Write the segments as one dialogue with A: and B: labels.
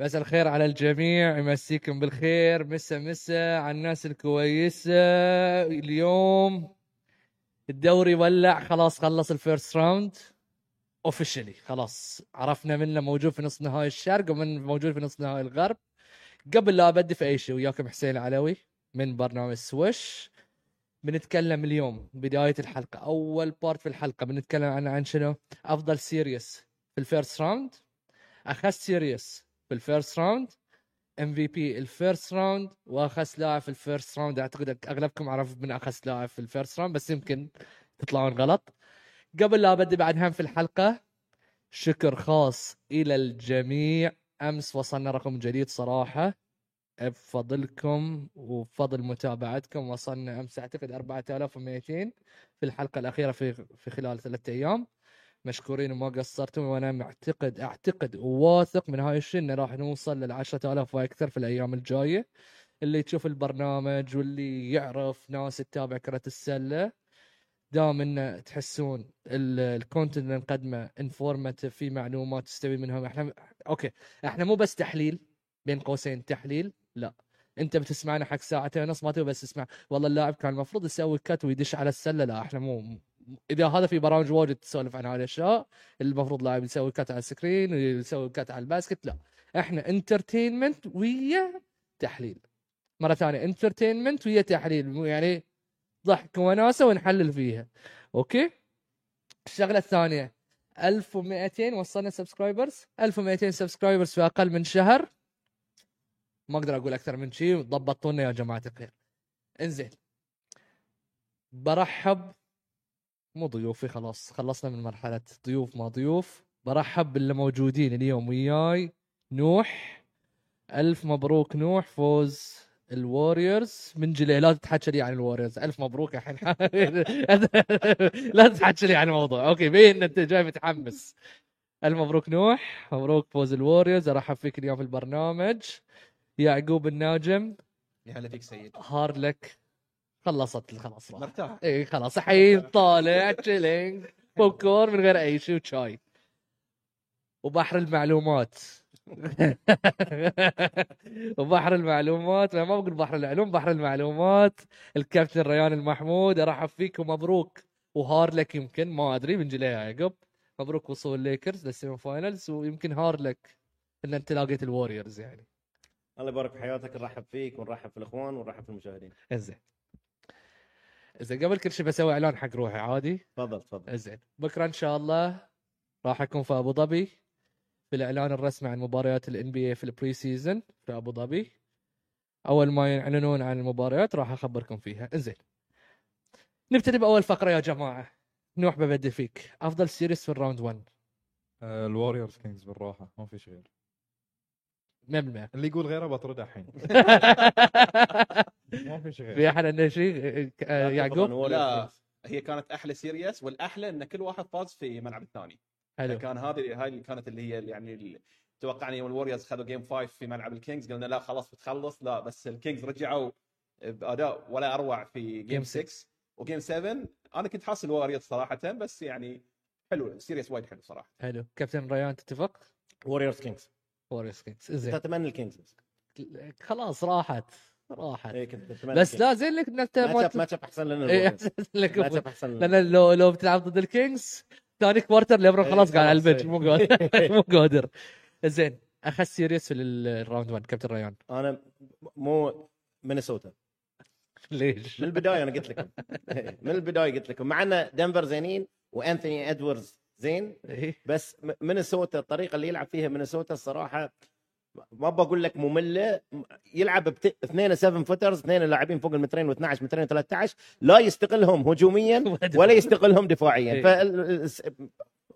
A: مساء الخير على الجميع. يمسيكم بالخير. مسا مسا على الناس الكويسة. اليوم الدوري ولع. خلاص خلص ال first round. officially خلاص. عرفنا منو موجود في نص نهائي الشرق ومن موجود في نص نهائي الغرب. قبل لا أبدي في أي شيء وياكم حسين العلوي من برنامج سويش بنتكلم اليوم بداية الحلقة أول part في الحلقة. بنتكلم عن عن شنو؟ أفضل series في ال first round. أخس series في ال first round، MVP ال first round وأخس لاعب في ال first round. أعتقد أغلبكم عرف من أخس لاعب في الفيرست راوند بس يمكن تطلعون غلط. قبل لا ابدي بعد هم في الحلقة شكر خاص إلى الجميع. أمس وصلنا رقم جديد صراحة. بفضلكم وبفضل متابعتكم. وصلنا أمس أعتقد 4200 في الحلقة الأخيرة في في خلال ثلاثة أيام. مشكورين وما قصرتم وأنا معتقد أعتقد وواثق من هاي الشيء إنه راح نوصل لل 10000 وأكثر في الأيام الجاية. اللي تشوف البرنامج واللي يعرف ناس تتابع كرة السلة دام إن تحسون ال content اللي نقدمه informative في معلومات تستفيد منها إحنا okay إحنا مو بس تحليل بين قوسين تحليل؟ لا. أنت بتسمعنا حق ساعتين ونص ما تبي بس تسمع. والله اللاعب كان المفروض يسوي cut ويخش على السلة لا إحنا مو إذا هذا في برامج واجد تسولف عن هذه الاشياء المفروض لاعب يسوي cut على ال screen ويسوي cut على ال basket لا. إحنا entertainment ويا تحليل. مرة ثانية entertainment ويا تحليل. يعني ضحك وناسة ونحلل فيها. okay؟ الشغلة الثانية 1200 وصلنا subscribers 1200 subscribers في أقل من شهر. ما أقدر أقول أكثر من شيء ضبطونا يا جماعة الخير. إنزين. برحب مو ضيوفي خلاص خلصنا من مرحلة ضيوف ما ضيوف. برحب باللي موجودين اليوم وياي. نوح ألف مبروك نوح. فوز ال Warriors. من جلي لا تتحكى لي عن ال Warriors. ألف مبروك الحين لا تتحكى لي عن الموضوع. okay بين إن أنت جاي متحمس. ألف مبروك نوح. مبروك فوز ال Warriors. أرحب فيك اليوم في البرنامج. يعقوب الناجم.
B: يا هلا فيك سيد.
A: hard luck خلصت خلاص راح.
B: مرتاح.
A: اي خلاص. الحين طالع chilling popcorn من غير أي شيء وشاي وبحر المعلومات. وبحر المعلومات. ما بقول بحر العلوم بحر المعلومات. الكابتن ريان المحمود أرحب فيك ومبروك. و hard luck يمكن ما أدري من جليه يعقوب مبروك وصول ال Lakers لل semi finals ويمكن hard luck إن أنت لاقيت ال Warriors يعني.
C: الله يبارك في حياتك نرحب فيك ونرحب في الإخوان ونرحب في المشاهدين.
A: زين زين قبل كل شيء بسوي إعلان حق روحي عادي؟
C: تفضل تفضل.
A: زين بكرة إن شاء الله راح أكون في أبو ظبي في الإعلان الرسمي عن مباريات ال NBA في ال pre-season في أبو ظبي. أول ما يعلنون عن المباريات راح أخبركم فيها. زين نبتدي بأول فقرة يا جماعة. نوح ببدي فيك. أفضل series في ال round 1
D: آه، الوريورز كينجز بالراحة ما في شيء غير.
A: 100%
D: اللي يقول غيره بطرده الحين. ما في شيء.
A: في احد عنده شيء يعقوب؟
B: لا هي كانت أحلى series والاحلى إن كل واحد فاز في ملعب الثاني.
A: حلو.
B: كان هذه هاي اللي كانت اللي هي يعني توقعنا يوم الوريورز خذوا game 5 في ملعب الكينجز قلنا لا خلاص بتخلص لا بس الكينجز رجعوا بأداء ولا أروع في
A: game
B: 6 و game 7 أنا كنت حاس الوريورز صراحة بس يعني حلو series وايد حلو صراحة.
A: حلو. كابتن ريان تتفق؟
C: ووريرز كينجز
A: ووريرز كينجز زين.
C: تتمنى الكينجز.
A: خلاص راحت. راحت
C: اي كنت
A: بس لا زين لك إنك
C: match match أحسن لنا
A: إيه،. لك
C: ماتش أحسن. لنا
A: لأن لو لو بتلعب ضد الكينجز ثاني quarter ليبرون
C: إيه،
A: خلاص قاعد على
C: ال
A: bench
C: إيه.
A: مو قادر. مو قادر. زين أخذ series في ال round 1 كابتن ريان.
C: أنا مو مينيسوتا.
A: ليش؟
C: من البداية أنا قلت لكم. من البداية قلت لكم. مع أن دنفر زينين وأنثوني إدواردز زين
A: إيه.
C: بس مينيسوتا الطريقة اللي يلعب فيها مينيسوتا الصراحة ما بقول لك مملة يلعب بت... اثنين 7 footers اثنين لاعبين فوق المترين و12 مترين و13 لا يستغلهم هجوميا ولا يستغلهم دفاعيا.
A: إيه.
C: فال...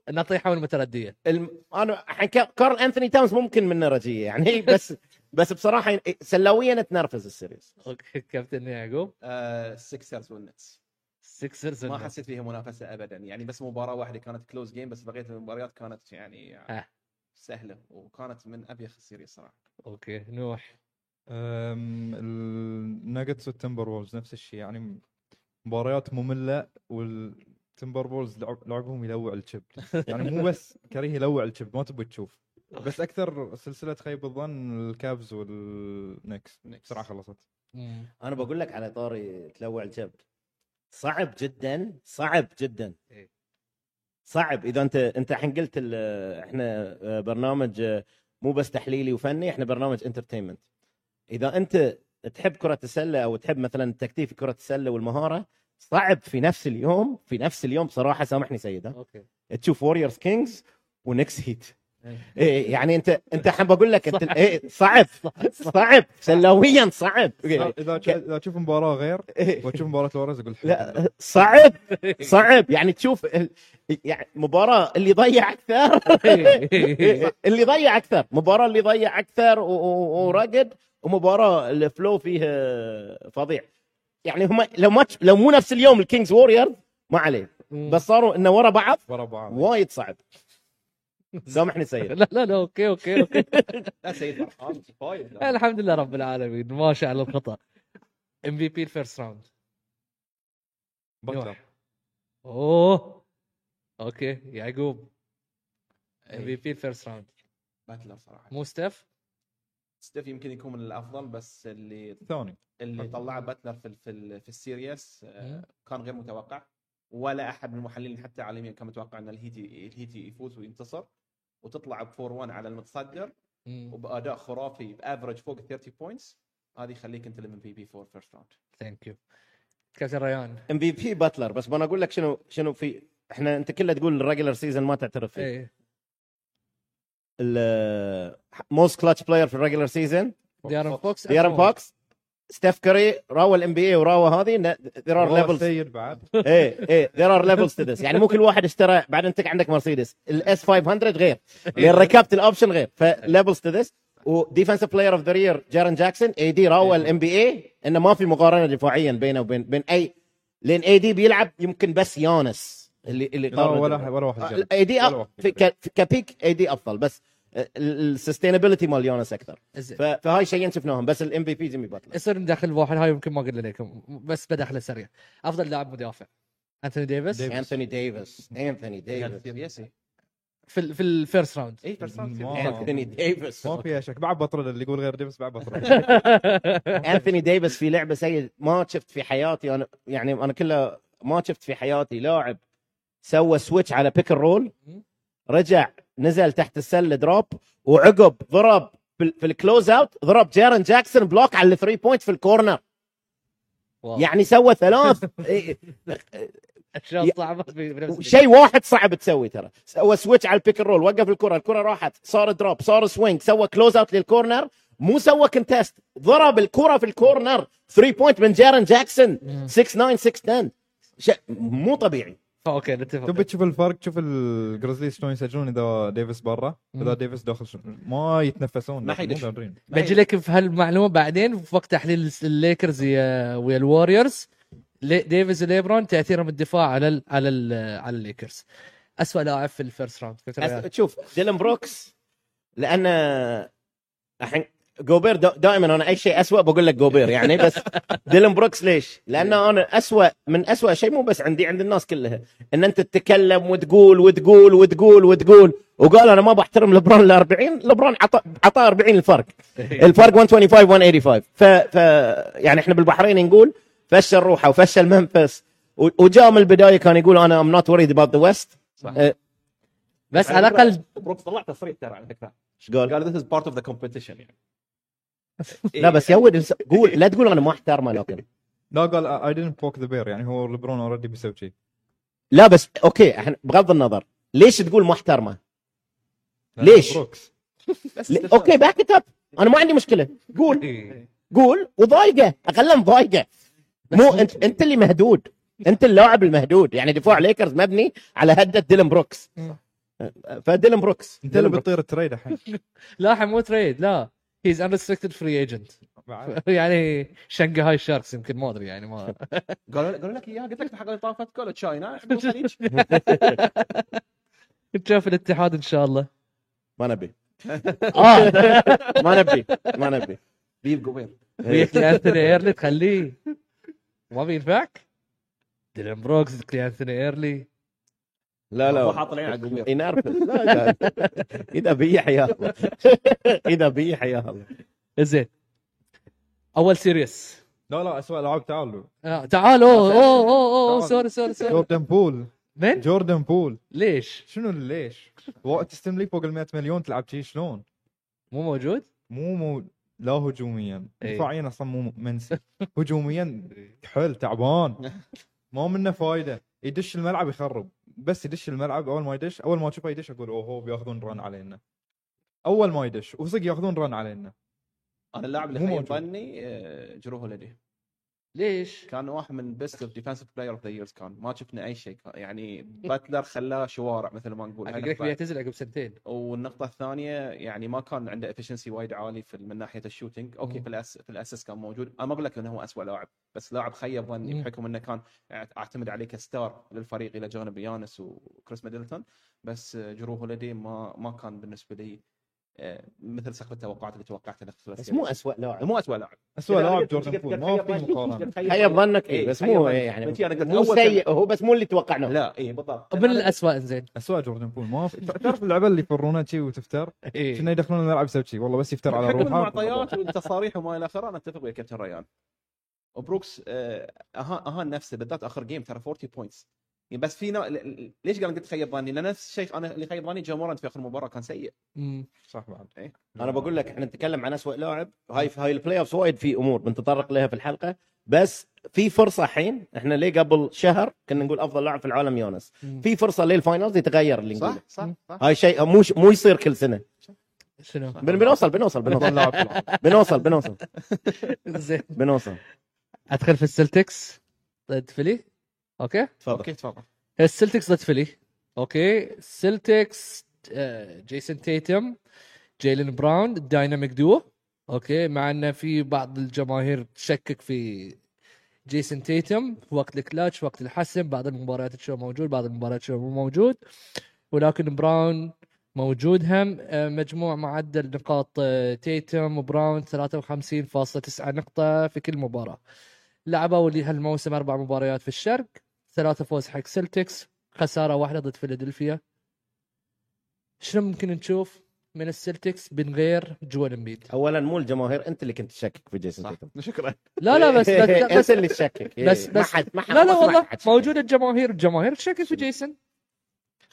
A: النطيحه والمترديه
C: الم... أنا الحين كا- كارل أنثوني تاونز ممكن منه رجيه يعني بس بس بصراحة سلاويا تنرفز ال
A: series. okay كابتن يعقوب.
B: سيكسرز والنتس
A: سكسرز
B: ما حسيت فيها منافسة ابدا يعني بس مباراة واحدة كانت close game بس بقية المباريات كانت يعني
A: آه.
B: سهلة وكانت من أبيخ ال series
A: صراحة okay نوح.
D: أم، الناجتس والتمبر وولز نفس الشيء يعني مباريات مملة والتمبر وولز لعب- لعبهم يلوع الجبد يعني مو بس كريه يلوع الجبد ما تبي تشوف. بس أكثر سلسلة خيب الظن الكافز والنكس بسرعة خلصت.
C: أنا بقول لك على طاري تلوع الجبد صعب جدا صعب جدا.
A: إيه.
C: صعب. إذا أنت أنت الحين قلت إحنا آه، برنامج آه، مو بس تحليلي وفني إحنا برنامج entertainment إذا أنت تحب كرة السلة أو تحب مثلا التكتيك في كرة السلة والمهارة صعب في نفس اليوم في نفس اليوم صراحة سامحني سيد ها
A: okay.
C: تشوف ووريرز كينجز ونكس هيت
A: إيه.
C: إيه يعني انت أنت حاب أقول لك أنت
A: صعب.
C: إيه صعب صعب سلويا صعب.
D: اذا إذا تشوف مباراة غير
C: إيه.
D: وتشوف مباراة الووريرز أقول
C: لا صعب صعب. يعني تشوف ال- يعني مباراة اللي ضيع أكثر. اللي ضيع أكثر مباراة اللي ضيع أكثر ورقد ومباراة ال flow فيه فظيع. يعني هم لو ما لو مو نفس اليوم الكينجز وورير ما عليه. بس صاروا إنه ورا بعض
D: ورا بعض.
C: وايد صعب. سامحني سيد.
A: لا لا لا okay okay okay.
B: لا سيد فايز
A: الحمد لله رب العالمين ماشي على الخطا MVP ال first
D: round.
A: أوه. okay يعقوب. MVP ال first round.
B: باتلر صراحة.
A: مو ستيف؟
B: ستيف يمكن يكون من الأفضل بس اللي
D: ثاني.
B: اللي طلعه باتلر في في في ال series آه،
A: مم.
B: كان غير متوقع. ولا أحد من المحللين حتى عالميا كان متوقع إن الهيتي الهيتي يفوز وينتصر. وتطلع ب 4 1 على المتصدر وبأداء خرافي ب average فوق 30 points هذه يخليك أنت ال MVP for first round
A: thank you كابتن ريان
C: MVP باتلر بس أنا أقول لك شنو شنو في إحنا أنت كله تقول ال regular season ما تعترف فيه.
A: إيه.
C: most clutch player في ال regular season
A: ديارن فوكس
C: ديارن فوكس ستيف كاري راوى ال NBA وراوى هذه there are
D: والله
C: levels.
D: سيد بعد.
C: إيه إيه there are levels to this. يعني مو كل واحد اشترى بعدين انت عندك مرسيدس ال S 500 غير. لأن ركبت ال option غير. ف levels to this و defensive player of the year جارن جاكسون AD راوى ال NBA إنه ما في مقارنة دفاعيا بينه وبين بين أي لأن AD بيلعب يمكن بس يانس اللي اللي
D: لا ولا ولا واحد.
C: AD ك peak AD أفضل. بس ال sustainability مال يانس أكثر. فهاي شيئين شفناهم بس ال MVP جيمي باتلر.
A: يصير ندخل واحد هاي يمكن ما قلنا لكم بس بدخله سريع. أفضل لاعب مدافع. انتوني ديفيس.
C: انثوني ديفيس انثوني ديفيس
B: في
A: في ال first round
B: اي first
D: round
C: انثوني ديفيس
D: ما فيها شك. بعد بطل اللي يقول غير ديفيس بعد بطل
C: انثوني ديفيس في لعبة سيد ما شفت في حياتي أنا يعني أنا كله ما شفت في حياتي لاعب سوى switch على pick roll رجع نزل تحت السله drop وعقب ضرب في, ال- في ال close out ضرب جيرن جاكسون block على ال three point في ال
A: corner wow.
C: يعني سوى ثلاث. إيه،
A: اشياء
C: يا-
A: صعبه
C: شيء واحد صعب تسوي ترى. سوى switch على ال pick roll وقف الكرة الكرة راحت صار drop صار swing سوى close out لل corner مو سوى contest ضرب الكرة في ال corner 3 point من جيرن جاكسون 6 9 6 10 شيء مو طبيعي.
A: okay نتفق.
D: تبي تشوف الفرق؟ تشوف الجريزليز شلون يسجلون إذا ديفيس برا.
A: إذا.
D: ديفيس داخل شو- ما يتنفسون
B: ما حد
D: يدش.
A: بجي لك في هالمعلومة بعدين في وقت تحليل الليكرز ويا الوريورز لي- ديفيز وليبرون تأثيرهم الدفاع على ال على ال على الليكرز. اسوء لاعب في ال first round.
C: أس- شوف ديلن بروكس لأن الحين جوبير دا- دائما أنا أي شيء اسوء بقول لك جوبير يعني بس ديلن بروكس ليش؟ لأن أنا اسوء من اسوء شيء مو بس عندي عند الناس كلها إن أنت تتكلم وتقول وتقول وتقول وتقول وقال أنا ما بحترم لبرون ال 40 لبرون عطى عطى 40 الفرق الفرق 125 185 ف, ف يعني إحنا بالبحرين نقول فشل روحه وفشل منفس وجاء من البداية كان يقول أنا I'm not worried about the West
A: بس على الاقل
B: بروكس طلع تصريح ترى على فكرة.
C: إيش قال؟
B: قال this is part of the competition يعني.
C: لا بس يود الس- قول لا تقول أنا ما احترمه لكن
D: لا قال I didn't poke the bear يعني هو ليبرون already بيسوي شيء
C: لا بس أوكي إحنا بغض النظر. ليش تقول ما احترمه؟ ليش؟ أوكي back up أنا ما عندي مشكلة. قول.
A: إيه.
C: قول وضايقه. اخله مضايقه مو أنت أنت اللي مهدود. أنت اللاعب المهدود. يعني دفاع ليكرز مبني على هدة ديلن بروكس
A: مم.
C: فديلن بروكس
D: انت اللي. بتطير ال trade الحين.
A: لا الحين مو trade لا. he's unrestricted free
D: agent.
A: يعني شنغهاي شاركس يمكن ما أدري يعني ما
B: قالوا قالوا لك اياه قلت لك الحلقة اللي طافت قالوا China
A: نشوف الاتحاد إن شاء الله.
C: ما نبي.
A: آه.
C: ما نبي ما نبي.
B: بيب جوبير
A: وياك انثوني إيرلي تخليه. ما بينفعك؟ ديلان بروكس انثوني إيرلي.
C: لا لا.
B: هو حاط العين على قمير
C: ينرفز لا لا إذا بيح يا الله. إذا بيح يا الله.
A: زين. أول سيريس
D: لا لا اسوء العاب تعالوا.
A: آه تعالوا. أوه أوه أوه
D: أوه،.
A: سوري سوري سوري.
D: جوردن بول.
A: من؟
D: جوردن بول.
A: ليش؟
D: شنو ليش؟ وقت تستلم لي فوق ال 100 مليون تلعب شي شلون؟
A: مو موجود؟
D: مو مو لا هجوميا.
A: إيه.
D: دفاعيا أصلا مو منسي. هجوميا حل تعبان. ما منه فايدة. يدش الملعب يخرب. بس يدش الملعب أول ما يدش أول ما أشوفه يدش أقول أوه بياخذون run علينا. أول ما يدش وصدق ياخذون run علينا.
B: أنا اللاعب اللي خيب. ظني آه، جرو هوليدي.
A: ليش؟
B: كان واحد من best of defensive player of the years كان ما شفنا أي شيء يعني باتلر خلاه شوارع مثل ما نقول
A: حق لك. بيعتزل عقب سنتين
B: والنقطة الثانية يعني ما كان عنده efficiency وايد عالي في من ناحية ال shooting،
A: أوكي.
B: في الأس في الأسس كان موجود، أنا ما أقول لك إنه هو اسوء لاعب، بس لاعب خيب ظني. بحكم إنه كان أعتمد عليه ك star للفريق إلى جانب يانس وكريس ميدلتون، بس جرو هوليدي ما ما كان بالنسبة لي مثل سقف التوقعات اللي توقعتها
C: بس مو اسوء لاعب.
B: مو اسوء لاعب.
D: اسوء لاعب جوردن بول ما في
B: مقارنة. خيب.
C: ظنك
B: إيه،
C: إيه بس
B: خيب
C: مو. يعني مو سيء هو بس مو اللي توقعناه.
B: لا اي بالضبط.
A: من الاسوء انزين
D: اسوء جوردن بول ما في تعرف اللعبة اللي يفرونها شي وتفتر؟ كنا يدخلون الملعب يسوي شي. والله بس يفتر على
B: بحكم
D: روحه.
B: المعطيات والتصاريح وما إلى آخره. أنا أتفق ويا كابتن ريان. وبروكس آه، اهان نفسه بالذات آخر game ترى 40 points بس في نوع... ليش قال قلت خيب ظني؟ لأن نفس الشيء أنا اللي خيب ظني جامورانت في آخر مباراة كان سيء.
A: مم.
D: صح بعد.
C: أنا بقول لك إحنا نتكلم عن اسوء لاعب هاي هاي ال playoffs وايد في أمور بنتطرق لها في الحلقة. بس في فرصة الحين إحنا ليه قبل شهر كنا نقول أفضل لاعب في العالم يونس.
A: مم.
C: في فرصة لل finals يتغير اللي
B: صح
C: نقوله.
B: صح صح
C: هاي شيء مو مو يصير كل سنة.
A: شنو؟
C: بن- بنوصل بنوصل بنوصل.
D: في.
C: بنوصل بنوصل.
A: زين.
C: بنوصل.
A: أدخل في السلتكس. ضد فيلي أوكي؟
C: تفضل.
B: أوكي تفضل.
A: السلتكس ضد فيلي. أوكي؟ السلتكس آه، جيسون تيتم جيلين براون ال dynamic duo أوكي؟ مع انه في بعض الجماهير تشكك في جيسون تيتم وقت الكلاتش وقت الحسم بعض المباريات تشوف موجود بعض المباريات تشوف مو موجود. ولكن براون موجود هم. آه، مجموع معدل نقاط تيتم وبراون 53.9 نقطة في كل مباراة. لعبوا لي هالموسم أربع مباريات في الشرق. ثلاثة فوز حق سلتكس خسارة واحدة ضد فيلادلفيا. شنو ممكن نشوف من السلتكس من غير جوال امبيد؟
C: اولا مو الجماهير أنت اللي كنت تشكك في جيسون تيتم.
B: شكرا.
A: لا لا بس بس,
C: أنت
A: بس
C: اللي تشكك. إيه.
A: بس-
C: ما
A: بس-
C: حد ما حد
A: لا لا والله. موجودة الجماهير الجماهير تشكك في جيسون.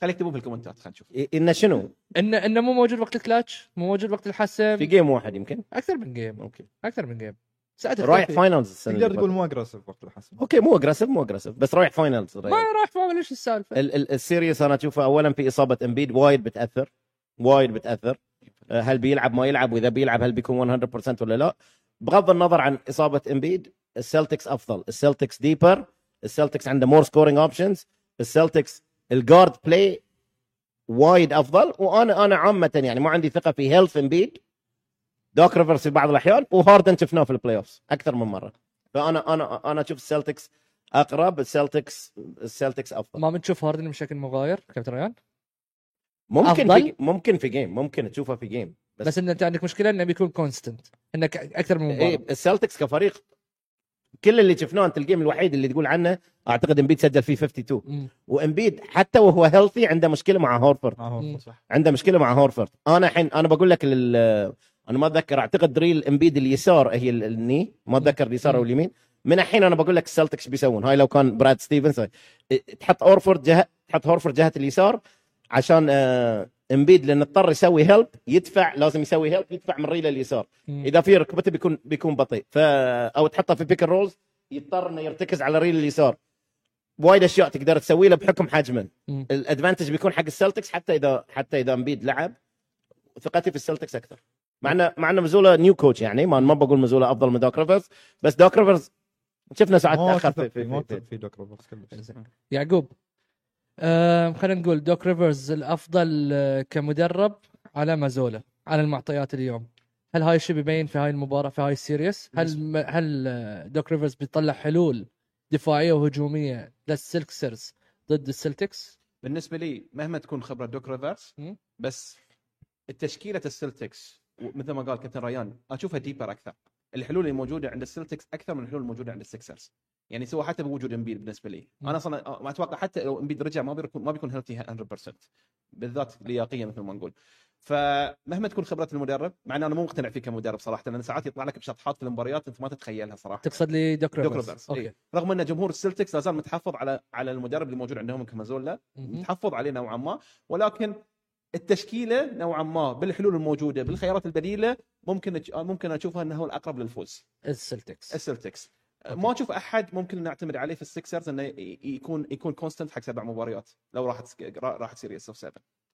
B: خليك تكتبوا في الكومنتات خلينا نشوف.
C: إيه، إنه شنو؟
A: انه إنه مو موجود وقت الكلاتش مو موجود وقت الحسم.
C: في game واحد يمكن؟
A: أكثر من game
C: أوكي.
A: أكثر من game ساعتها
C: رايح. finals السنة
D: تقدر تقول. مو aggressive وقت الحسم.
C: أوكي مو aggressive مو aggressive بس رايح finals
A: ما راح فاهم ليش السالفة؟
C: ال- ال- ال series أنا أشوفه اولا في إصابة إمبيد وايد بتأثر وايد بتأثر. أه، هل بيلعب ما يلعب وإذا بيلعب هل بيكون 100% ولا لا؟ بغض النظر عن إصابة إمبيد السلتكس أفضل. السلتكس deeper السلتكس عنده more scoring options السلتكس ال guard play وايد أفضل. وأنا أنا عامة يعني ما عندي ثقة في health إمبيد. دوك ريفرس في بعض الأحيان وهاردن شفناه في ال playoff أكثر من مرة. فأنا أنا أنا أشوف السلتكس أقرب السلتكس السلتكس أفضل.
A: ما بنشوف هاردن بشكل مغاير كابتن ريان؟
C: ممكن
A: أفضل؟
C: في ممكن في game ممكن تشوفه في game
A: بس,
C: بس,
A: إن أنت عندك مشكلة إنه بيكون consistent انك أكثر من مباراة.
C: إيه السلتكس كفريق كل اللي شفناه أنت الجيم الوحيد اللي تقول عنه أعتقد امبيد سجل فيه 52
A: مم.
C: وامبيد حتى وهو هيلثي عنده مشكلة مع.
B: صح.
C: عنده مشكلة مع هورفورد أنا الحين أنا بقول لك لل... أنا ما أتذكر. أعتقد دريل إمبيد اليسار هي ال- الني ما أتذكر اليسار أو اليمين. من الحين أنا بقول لك السلتكس بيسوون. هاي لو كان براد ستيفنز هاي. تحط اورفورد جهه تحط هورفورد جهة اليسار عشان آه... إمبيد لأن اضطر يسوي هيلب يدفع لازم يسوي هيلب يدفع من ريله اليسار. إذا في ركبته بيكون بيكون بطيء. ف أو تحطه في بيك رولز يضطر إنه يرتكز على ريل اليسار. وايد أشياء تقدر تسوي له بحكم حجمه.
A: ال
C: advantage بيكون حق السلتكس حتى اذا حتى إذا إمبيد لعب. ثقتي في السلتكس أكثر. مع انه مع إنه مزولا new coach يعني ما ما بقول مزولا أفضل من دوك ريفرز بس دوك ريفرز شفنا ساعات
D: تأخر
C: في, في, في,
D: دوك ريفرز كلش.
A: يعقوب آه خلينا نقول دوك ريفرز الأفضل آه، كمدرب على مازولا على المعطيات اليوم. هل هاي الشيء بيبين في هاي المباراة في هاي ال series؟ هل هل آه، دوك ريفرز بيطلع حلول دفاعية وهجومية للسكسرز ضد السلتكس
B: بالنسبة لي مهما تكون خبرة دوك ريفرس
A: مم.
B: بس التشكيلة السلتكس مثل ما قال كابتن ريان أشوفها deeper أكثر. الحلول اللي موجوده عند السلتكس أكثر من الحلول الموجودة عند السكسرز. يعني سوى حتى بوجود امبيد بالنسبة لي. أنا أصلا ما أتوقع حتى لو امبيد رجع ما بيكون ما بيكون healthy 100% بالذات لياقيا مثل ما نقول. فمهما تكون خبرة المدرب مع إن أنا مو مقتنع فيه كمدرب صراحة لأن ساعات يطلع لك بشطحات في المباريات أنت ما تتخيلها صراحة.
A: تقصد لي دوك
B: ريفرز
A: okay.
B: إيه. رغم إن جمهور السلتكس لا زال متحفظ على على المدرب اللي موجود عندهم كمازولا. متحفظ عليه نوعا ما. ولكن التشكيلة نوعا ما بالحلول الموجودة بالخيارات البديلة ممكن ممكن أشوفها انه هو الأقرب للفوز.
A: السلتكس.
B: السلتكس.
A: okay.
B: ما أشوف أحد ممكن نعتمد عليه في السكسرز إنه يكون يكون consistent حق سبع مباريات لو راح تس- راح تصير best of 7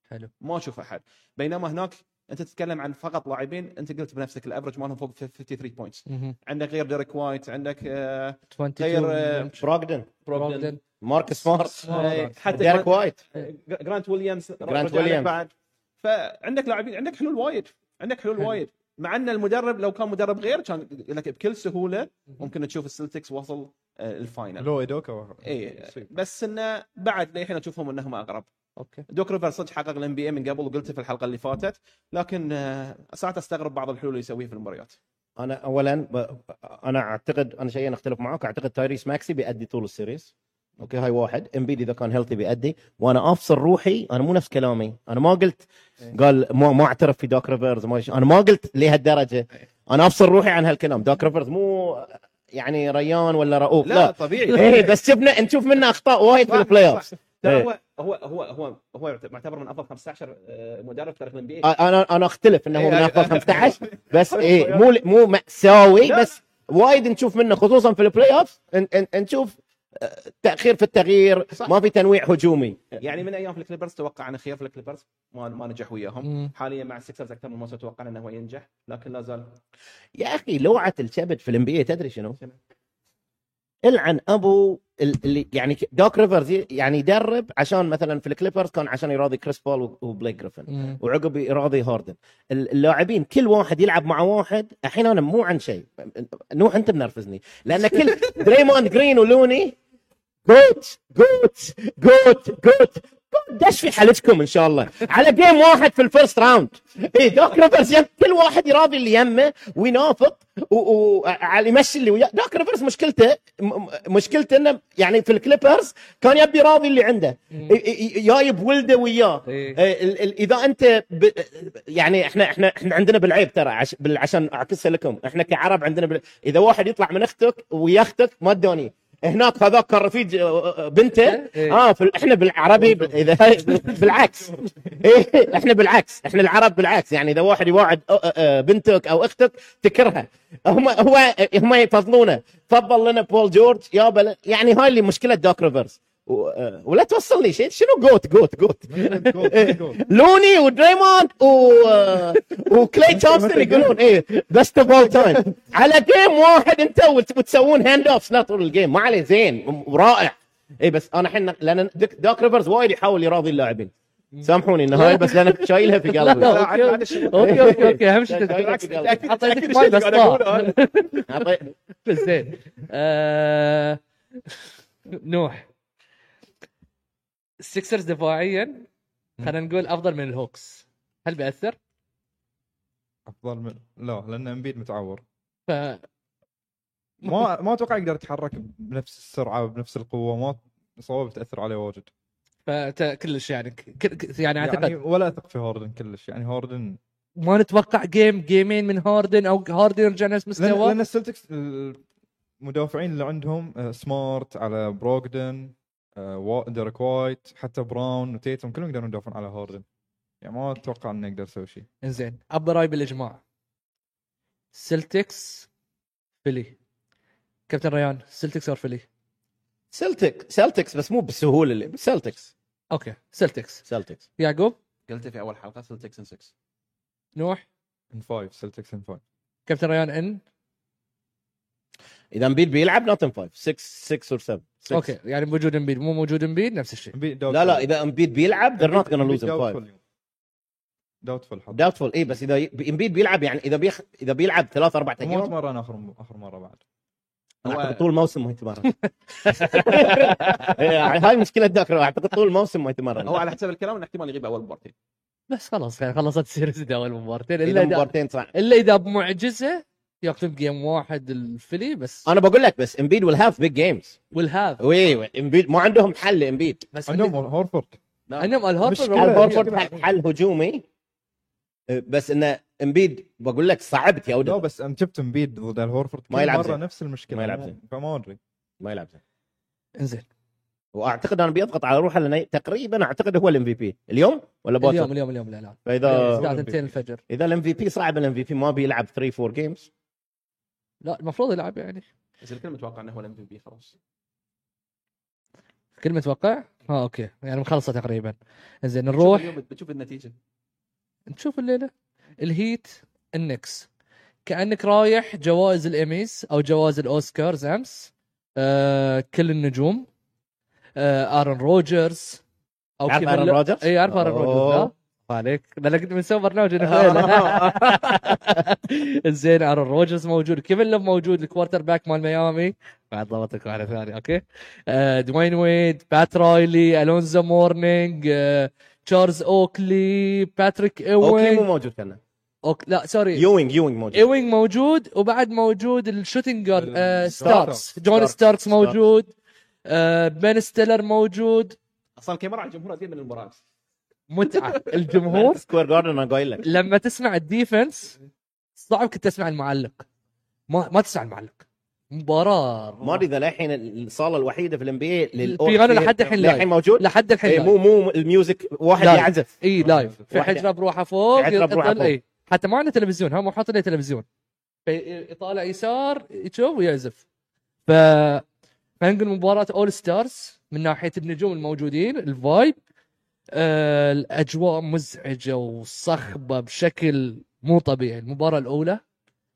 A: حلو.
B: ما أشوف أحد. بينما هناك أنت تتكلم عن فقط لاعبين أنت قلت بنفسك ال average مالهم فوق 53
A: points.
B: عندك غير ديريك وايت عندك آه،
A: 22
B: غير، آه،
C: بروغدن
A: بروغدن
C: ماركس سمارت
B: آه، حتى
C: ديريك
B: جرانت-
C: وايت.
B: جرانت ويليامز
C: جرانت ويليامز.
B: بعد. فعندك لاعبين عندك حلول وايد. عندك حلول
A: حلو.
B: وايد. مع أن المدرب لو كان مدرب غير كان لك بكل سهولة ممكن تشوف السلتكس وصل آه، ال final.
D: لو إيدوكا
B: اي بس إنه بعد للحين أشوفهم إنهم أقرب.
A: okay.
B: دوك ريفر صدق حقق ال NBA من قبل وقلت في الحلقة اللي فاتت. لكن آه، ساعات أستغرب بعض الحلول اللي يسويها في المباريات.
C: أنا اولا ب... أنا أعتقد أنا شيئين أختلف معاك أعتقد تايريس ماكسي بيأدي طول ال series. okay هاي واحد. امبيد إذا كان healthy بيأدي. وأنا أفصل روحي أنا مو نفس كلامي. أنا ما قلت قال ما ما أعترف في دوك ريفرز ما. أنا ما قلت لهالدرجة. أنا أفصل روحي عن هالكلام. دوك ريفرز مو يعني ريان ولا رؤوف. لا,
B: لا. طبيعي.
C: إيه بس شفنا نشوف منه أخطاء وايد في ال
B: play.
C: off
B: ترى
C: إيه.
B: هو هو هو هو هو معتبر من أفضل 15 آه، مدرب في تاريخ ال NBA
C: أنا أنا أختلف إنه هو من
B: إيه،
C: أفضل
B: أيوة.
C: 15 بس إيه مو مو مأساوي. بس وايد نشوف منه خصوصا في ال playoff نشوف تأخير في التغيير
B: صح.
C: ما في تنويع هجومي
B: يعني من أيام في الكليبرز توقع أن خيار في الكليبرز ما ما نجح وياهم
A: مم.
B: حاليا مع السكسرز أكثر من ما توقعنا أنه هو ينجح لكن لا زال
C: يا أخي لوعة الكبد في الام تدري شنو؟ العن أبو ال- اللي يعني دوك ريفرز يعني يدرب عشان مثلا في الكليبرز كان عشان يراضي كريس بول وبليك جريفن. وعقب يراضي هاردن ال- اللاعبين كل واحد يلعب مع واحد الحين أنا مو عن شيء نوح أنت منرفزني لأن كل دريموند جرين ولوني جوت جوت جوت جوت دش في حالتكم إن شاء الله. على جيم واحد في الفيرست راوند اي دوك ريفرز كل واحد يراضي اللي يمه وينافق وعلى يمشي اللي وياه دوك ريفرز مشكلته مشكلته إنه يعني في الكليبرز كان يبي يراضي اللي عنده. جايب ولده وياه. إذا أنت ب... يعني إحنا إحنا إحنا عندنا بالعيب ترى عش... عشان اعكسها لكم. إحنا كعرب عندنا بال... إذا واحد يطلع من أختك ويا أختك ما تدوني. هناك هذاك كان رفيج آه، بنته.
A: إيه.
C: آه في... إحنا بالعربي. إذا بالعكس. إيه إحنا بالعكس. إحنا العرب بالعكس. يعني إذا واحد يواعد بنتك أو أختك تكرهها هم هو هم يفضلونه. فضل لنا بول جورج يابا لا- يعني هاي اللي مشكلة دوك ريفرز ولا توصلني شيء. شنو جوت جوت جوت لوني ودريموند و... آه، وكلاي تومسون يقولون. إيه بيست اوف اول تايم على جيم واحد انت وت- وتسوون هاند اوفs لا طول الجيم ما عليه زين. ورائع اي بس أنا الحين لأن دوك- ريفرز وايد يحاول يراضي اللاعبين. سامحوني انه هاي بس لأن شايلها في قلبي.
B: أوكي
A: أوكي أوكي أوكي أهم شيء
C: بالعكس،
B: أكيد-
A: حطيتك
B: أكيد
A: ماي
B: الشيء
A: بس
B: اللي قاعد أقوله
A: طاح.
B: أنا.
C: أعطي-
A: زين آه، نوح السكسرز دفاعيا خلينا نقول أفضل من الهوكس. هل بيأثر؟
D: أفضل من لا لأن إمبيد متعور.
A: ف
D: ما ما أتوقع يقدر يتحرك بنفس السرعة بنفس القوة ما اصابه بتأثر عليه واجد.
A: فت كلش يعني ك... يعني أعتقد
D: يعني ولا أثق في هاردن كلش. يعني هاردن
A: ما نتوقع game جيمين من هاردن أو هاردن يرجع نفس
D: لأن,
A: مستواه
D: لأن السلتكس المدافعين اللي عندهم آه، سمارت على بروغدن آه، ديريك وايت حتى براون وتيتم كلهم يقدرون يدافعون على هاردن. يعني ما أتوقع إنه يقدر يسوي شيء.
A: إنزين ابا راي بالإجماع. سلتكس فيلي كابتن ريان سلتكس اور فيلي
C: سلتك سلتكس بس مو بالسهوله اللي سلتكس
A: أوكي سلتكس
C: سلتكس
A: يعقوب
B: قلت في أول حلقة سلتكس 6
A: نوح؟
D: ان فايف سلتكس ان فايف
A: كابتن ريان ان
C: إذا امبيد بيلعب نوت ان 5 6 6 اور 7
A: أوكي يعني بوجود امبيد مو موجود امبيد نفس الشيء.
C: لا لا إذا امبيد بيلعب they're not gonna lose in 5
D: داوتفul حظ
C: داوتفول اي بس إذا امبيد بيلعب يعني إذا بيخ... إذا بيلعب ثلاث أربع
D: مو
C: أيام
D: تمرن آخر آخر مرة بعد.
C: أعتقد طول الموسم ما يتمرن. هاي مشكلة داكر أعتقد طول الموسم ما يتمرن.
B: هو على حسب الكلام انه احتمال يغيب أول مباراتين
A: بس خلاص يعني خلصت السيريز أول مباراتين
C: إذا
A: إلا إذا
C: مباراتين صح.
A: إلا إذا بمعجزة ياخذون جيم واحد الفيلي بس
C: أنا بقول لك بس امبيد ويل هاف بيج جيمز
A: والهاف
C: وي امبيد ما عندهم حل امبيد
A: بس
D: عندهم هورفورد
A: عندهم الهوفر
D: مشكلة.
C: هل
D: هو-
C: هورفورد حل, حل هجومي. بس انه امبيد بقول لك صعبت يا
D: لا
C: ودي
D: بس أنا شفت امبيد ضد الهورفورد
C: ما يلعب مرة.
D: نفس المشكلة.
C: ما يلعب زين.
D: فما أدري.
C: ما يلعب زين.
A: انزين.
C: وأعتقد أنا بيضغط على روحه لأنه تقريبا أعتقد هو الام في بي اليوم ولا
A: اليوم
C: بوتر
A: اليوم اليوم لا لا.
C: فاذا
A: الساعة 2 الفجر
C: إذا ال MVP صعب ال MVP ما بيلعب 3 4 games
A: لا المفروض يلعب يعني.
B: بس الكل متوقع إنه هو ال MVP خلاص.
A: كل متوقع؟ آه okay. يعني مخلصة تقريبا.
B: بتشوف
A: نروح.
B: بتشوف النتيجة.
A: نشوف الليلة. الهيت النكس. كأنك رايح جوائز الإيميز أو جوائز الأوسكارز أمس. آه كل النجوم. آه آرون روجرز.
C: أو
A: كيفن
C: آرون
A: لو-
C: روجرز؟
A: اي عارف آرون روجرز عليك. لأن كنت بنسوي برنامج NFL. زين أرون روجرز موجود كيفن لوف موجود ال quarterback مال ميامي. بعد ضبطك واحدة ثانية okay. آه دوين ويد بات رايلي ألونزو مورنينج آه تشارلز أوكلي باتريك
C: okay لي
A: مو
C: موجود كان.
A: أوك... لا سوري.
C: يوينج يوينج موجود.
A: ايوينج موجود وبعد موجود ال shooting guard آه ستاركس. جون
C: ستاركس.
A: ستاركس. موجود. آه بن ستيلر موجود.
B: أصلا الكاميرا على الجمهور من المباراه
A: متعة. الجمهور
C: Square Garden أنا قايل لك.
A: لما تسمع ال defense صعب كنت تسمع المعلق. ما ما تسمع المعلق. مباراة
C: ما أدري إذا للحين الصالة الوحيدة في ال NBA
A: البيانو لحد الحين live.
C: للحين موجود؟
A: لحد الحين
C: إيه،. مو مو ال music واحد
A: لايف.
C: يعزف.
A: إي live في. حجرة بروحه فوق
C: في حجرة بروحه فوق.
A: إي. حتى ما عنده تلفزيون هم حاطين له تلفزيون. في- يطالع يسار يشوف ويعزف. ف خلينا نقول مباراة all stars من ناحية النجوم الموجودين ال vibe آه الأجواء مزعجة وصخبة بشكل مو طبيعي. المباراة الأولى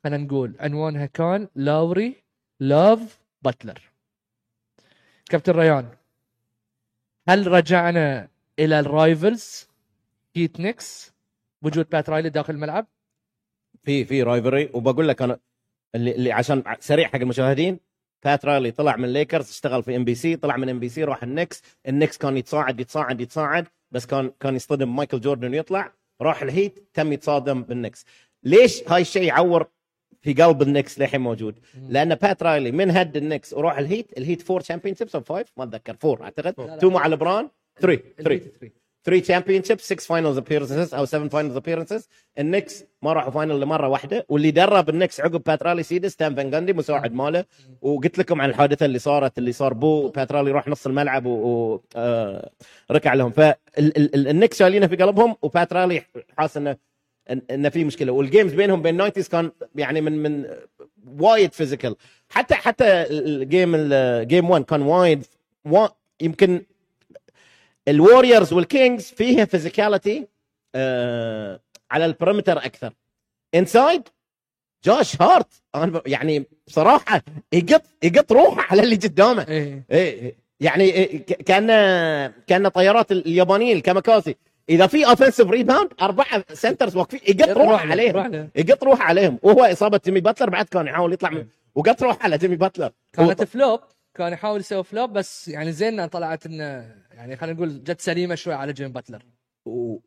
A: خلينا نقول عنوانها كان لاوري لاف باتلر. كابتن ريان هل رجعنا إلى ال rivals؟ هيت نيكس وجود بات رايلي داخل الملعب؟
C: في في rivalry. وبقول لك أنا اللي, اللي عشان سريع حق المشاهدين بات رايلي طلع من ليكرز اشتغل في إم بي سي طلع من إم بي سي راح النكس النكس كان يتصاعد يتصاعد يتصاعد. بس كان كان يصطدم مايكل جوردن ويطلع راح الهيت تم يتصادم بالنكس. ليش هاي الشيء يعور في قلب النكس للحين موجود؟ لأن بات رايلي من هد النكس وروح الهيت الهيت 4 championships أو 5 ما أتذكر 4
A: أعتقد.
C: 2 مع ليبرون 3 3
A: الهيت 3
C: 3 championships 6 finals appearances أو 7 finals appearances النكس ما راحوا فاينل لمرة واحدة. واللي درب النكس عقب باترالي سيدس تام فان جاندي مساعد ماله. وقلت لكم عن الحادثة اللي صارت اللي صار بو باترالي راح نص الملعب وركع لهم. فالنكس شايلينه في قلبهم وباترالي حاس انه إنه في مشكلة. والجيمز بينهم بين نايتيز كان يعني من من وايد فيزيكال حتى حتى الجيم الجيم 1 كان وايد وا يمكن الوريورز والكينجز فيها physicality آه على ال perimeter أكثر. inside جوش هارت. أنا يعني بصراحة يقط يقط روحه على اللي قدامه.
A: إيه.
C: إيه يعني إيه كأن كأن طيارات اليابانيين الكاميكازي إذا في offensive rebound أربعة centers واقفين يقط روحه
A: روح
C: عليهم. يقط روحه عليهم. وهو إصابة جيمي باتلر بعد كان يحاول يطلع من وقط روحه على جيمي باتلر.
A: كانت flop كان يحاول يسوي flop بس يعني زين طلعت إنه يعني خلينا نقول جت سليمة شوي على جيمي باتلر.
C: و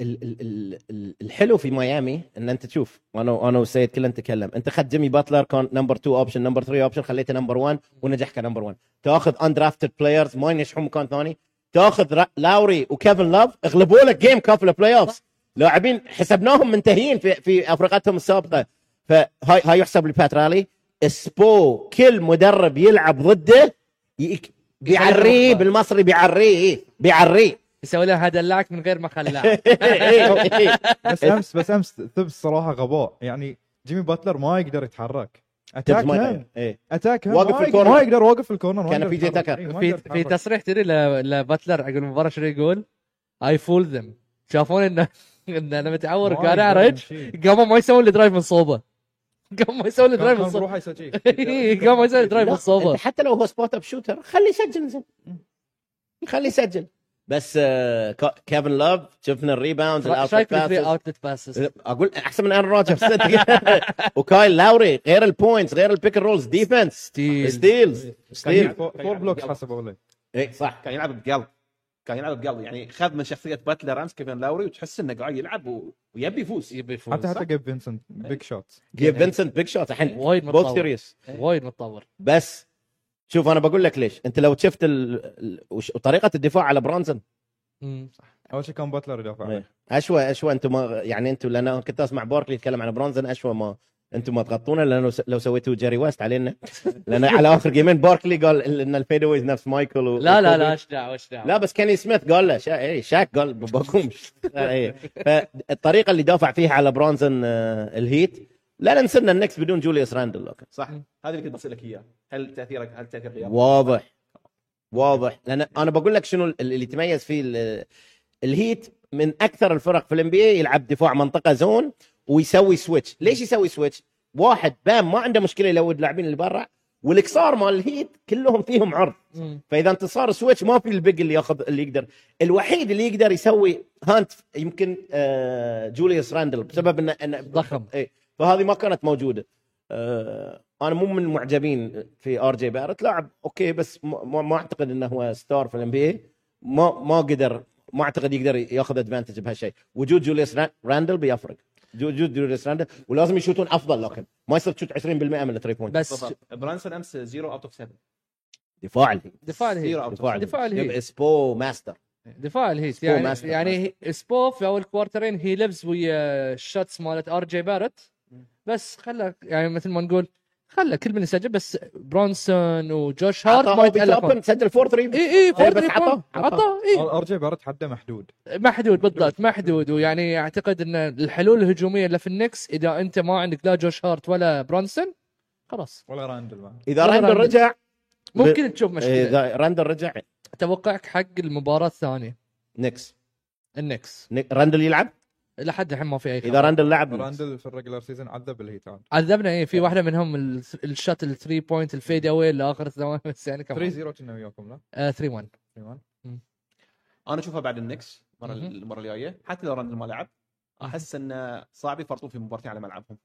C: ال ال ال ال الحلو في ميامي إن أنت تشوف أنا أنا وسيد كلنا نتكلم. أنت اخذت جيمي باتلر كان number 2 option number 3 option خليته number 1 ونجح ك number 1 تأخذ undrafted players ما ينجحون مكان ثاني. تأخذ لاوري وكيفن لاف اغلبوا لك جيم كاب ال playoffs لاعبين حسبناهم منتهيين في في افريقتهم السابقة. فهاي هاي يحسب لبات رالي. سبو كل مدرب يلعب ضده يك- بيعريه بالمصري بيعريه إيه، بيعريه
A: يسوي له هدلعك من غير ما خلاه
C: إيه.
D: بس أمس بس أمس ثب الصراحه غباء يعني جيمي باتلر ما يقدر يتحرك اتاك
C: ما
D: هم.
C: إيه.
D: اتاك هم
C: واقف
D: ما
C: في
D: يقدر-
C: الكورنر.
D: ما يقدر واقف في الكورنر
C: كان في جي. تكر.
D: إيه، ما
A: في في. تصريح تدري ل- لباتلر عقب المباراة شنو يقول؟ اي فول ذم شافون انه إنه لما تعور
D: ما
A: كان
D: يقدر
A: اعرج. قاموا ما يسوون الدرايف من صوبه ما يسوون
D: كان
A: الدرايف من
D: كان
A: صوبه
D: بروحه يسوي
A: صوبه
C: إنت حتى لو هو سبوت اب شوتر خليه يسجل زين. خليه يسجل. بس آه، كا- كيفن لاف شفنا الريباوند
A: في الثري اوتلت باسز؟
C: أقول أحسن من آرن روجرز وكايل لاوري غير البوينتس غير البيك رولز ديفنس
A: ستيل
C: ستيلز
D: كان
C: ستيل
D: فور بلوكس حسبوا له
C: اي صح.
B: كان يلعب بقلب. كان يلعب بقلبي يعني خذ من شخصية باتلر أمس كيفن لاوري وتحس إنه قاعد يلعب و... ويبي يفوز.
A: يبي يفوز
D: حتى حتى جيب فينسنت big shot
C: جيب فينسنت big shot الحين.
A: وايد
C: بوث
A: متطور.
C: serious
A: وايد متطور.
C: بس شوف أنا بقول لك ليش. أنت لو شفت ال... ال... وش- طريقة الدفاع على برونسون
A: مم.
D: أول شيء كان باتلر يدافع. عليه
C: إيه. اشوى أشوى أنتم ما يعني أنتم لأن كنت أسمع باركلي يتكلم عن برونسون أشوى ما أنتم ما تغطونه لأنه لو سويتوا جيري ويست علينا. لأن على آخر جيمين باركلي قال إن ال fadeaways نفس مايكل و...
A: لا لا. لا إيش دعوة إيش دعوة؟
C: لا بس كيني سميث قال له شا... إيه شاك قال بقوم إيه. فالطريقة اللي دافع فيها على برونسون آه، الهيت لا ننسى إن النكس بدون جوليوس راندل أوكي.
B: صح. هذا اللي كنت بسالك اياه هل تأثيرك هل تأثير غياب
C: واضح. واضح. لأن أنا بقول لك شنو اللي يتميز فيه ال- الهيت من أكثر الفرق في ال NBA يلعب دفاع منطقة zone ويسوي switch ليش يسوي switch واحد بام ما عنده مشكلة يلود اللاعبين اللي برا والإكسار مال الهيت كلهم فيهم عرض. فإذا أنت صار switch ما في ال big اللي ياخذ اللي يقدر. الوحيد اللي يقدر يسوي hunt يمكن آه جوليوس راندل بسبب انه انه
A: ضخم.
C: اي فهذه ما كانت موجودة. آه أنا مو من المعجبين في آر جي بارت. لاعب أوكي بس ما, ما- أعتقد إنه هو star في ال NBA ما ما قدر ما أعتقد يقدر ياخذ advantage بهالشيء. وجود جوليوس را- راندل بيفرق. وجود جوليوس راندل ولازم يشوتون أفضل لكن ما يصير تشوت 20% من ال three point.
A: بس
B: بالضبط. برانسون أمس 0 out of 7
C: دفاع الهيت.
A: دفاع الهيت.
B: Zero out of
C: دفاع
A: دفاع
C: الهيت. سبو ماستر.
A: دفاع الهيت.
C: سبو
A: يعني
C: ماستر،
A: يعني سبو في أول كوارترين he lives ويا ال shots مالت آر جي بارت. بس خلى يعني مثل ما نقول خلى كل من يسجل بس برونسون وجوش هارت ما
C: open سجل four 3
A: إي إي four
C: بس عطاه-.
A: عطاه. إي.
D: ار جي بارت حده محدود.
A: محدود بالضبط محدود. ويعني أعتقد إن الحلول الهجومية اللي في النكس إذا أنت ما عندك لا جوش هارت ولا برونسون خلاص.
D: ولا راندل ما.
A: إذا
C: راندل. رجع
A: ممكن تشوف مشكلة.
C: إذا راندل رجع
A: توقعك حق المباراة الثانية.
C: نكس.
A: النكس.
C: نك- راندل يلعب؟
A: لحد الحين ما في
C: أي
A: إذا.
C: راندل لعب.
D: راندل في ال regular season عذب الهيت عاد
A: عذبنا إيه في واحدة منهم ال- ال shot ال three point ال fadeaway لآخر الثواني بس يعني
D: 3
A: كمان
D: 0 كنا وياكم لا؟
A: 3 1
D: 3-1.
B: أنا أشوفها بعد النكس المره. المرة الجاية. حتى لو راندل ما لعب أحس انه صعب يفرطون في مباراتين على ملعبهم.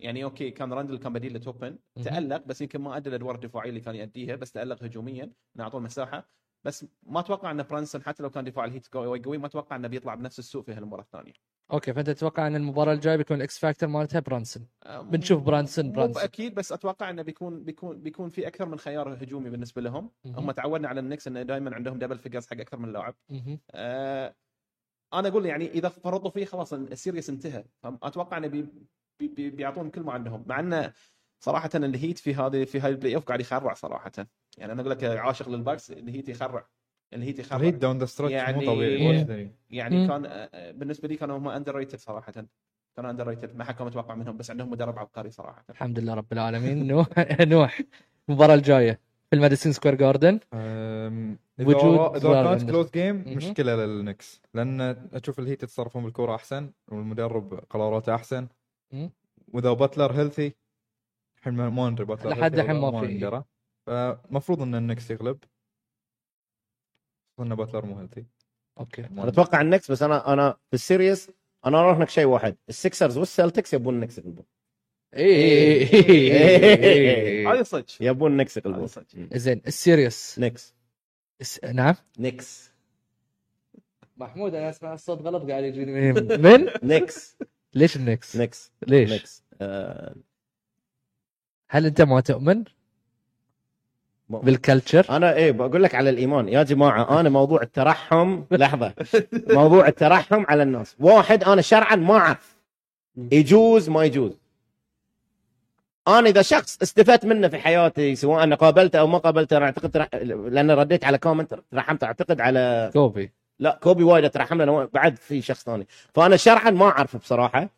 B: يعني أوكي كان راندل كان بديل لتوبن. تألق بس يمكن ما أدى الأدوار الدفاعية اللي كان يأديها بس تألق هجوميا انه اعطوه مساحه بس ما أتوقع إن برانسون حتى لو كان دفاع الهيت قوي قوي ما أتوقع إنه بيطلع بنفس السوء في هالمباراة الثانية.
A: أوكي فأنت تتوقع إن المباراة الجاية بيكون ال X factor مالتها برانسون
B: آه،
A: بنشوف برانسون برانسون
B: بأكيد بس أتوقع إنه بيكون بيكون بيكون في أكثر من خيار هجومي بالنسبة لهم. هم تعودنا على النكس إنه دائما عندهم double figures حق أكثر من لاعب. آه أنا أقول يعني إذا فرطوا فيه خلاص ال series انتهى. أتوقع إنه بي بي بي بيعطون كل ما عندهم مع إنه صراحة الهيت في هذه في هاي ال playoff قاعد يخرع صراحة يعني أنا أقول لك عاشق للباكس الهيت يخرع الهيت يخرع
D: الهيت down the stretch مو
B: يعني-
D: طبيعي
A: مم.
D: ولا ثاني.
B: يعني
A: مم.
B: كان بالنسبة لي كانوا هم underrated صراحة كانوا underrated ما حد كان متوقع منهم بس عندهم مدرب عبقري صراحة
A: الحمد لله رب العالمين نروح نروح المباراة الجاية في الماديسون سكوير جاردن وجود إذا
D: كانت. close
A: game.
D: مشكلة للنكس لأن أشوف الهيت يتصرفون بالكورة أحسن والمدرب قراراته
A: أحسن.
D: وإذا باتلر healthy الحين ما ما ندري باتلر
A: لحد الحين ما في.
D: ندرى فمفروض إن النكس يغلب. ان باتلر مو healthy
A: أوكي.
C: أنا أتوقع النكس بس أنا أنا في ال series أنا أروح لك شيء واحد. السكسرز والسلتكس يبون النكس يغلبون.
A: اي
B: هذه صدق.
C: يبون النكس يغلبون.
A: زين ال
C: series.
A: نكس. نعم.
C: نكس.
A: محمود أنا أسمع الصوت غلط قاعد يجيني. من من؟
C: نكس.
A: ليش النكس؟
C: نكس.
A: ليش؟
C: نكس. آه،
A: هل أنت ما تؤمن
C: بال
A: culture؟
C: أنا إيه بقول لك على الإيمان. يا جماعة أنا موضوع الترحم لحظة. موضوع الترحم على الناس. واحد أنا شرعا ما أعرف. يجوز ما يجوز. أنا إذا شخص استفدت منه في حياتي سواء أنا قابلته أو ما قابلته أنا أعتقد ترح... لأن رديت على comment ترحمت أعتقد على
A: كوبي.
C: لا كوبي وايد اترحم له بعد في شخص ثاني. فأنا شرعا ما اعرف بصراحة.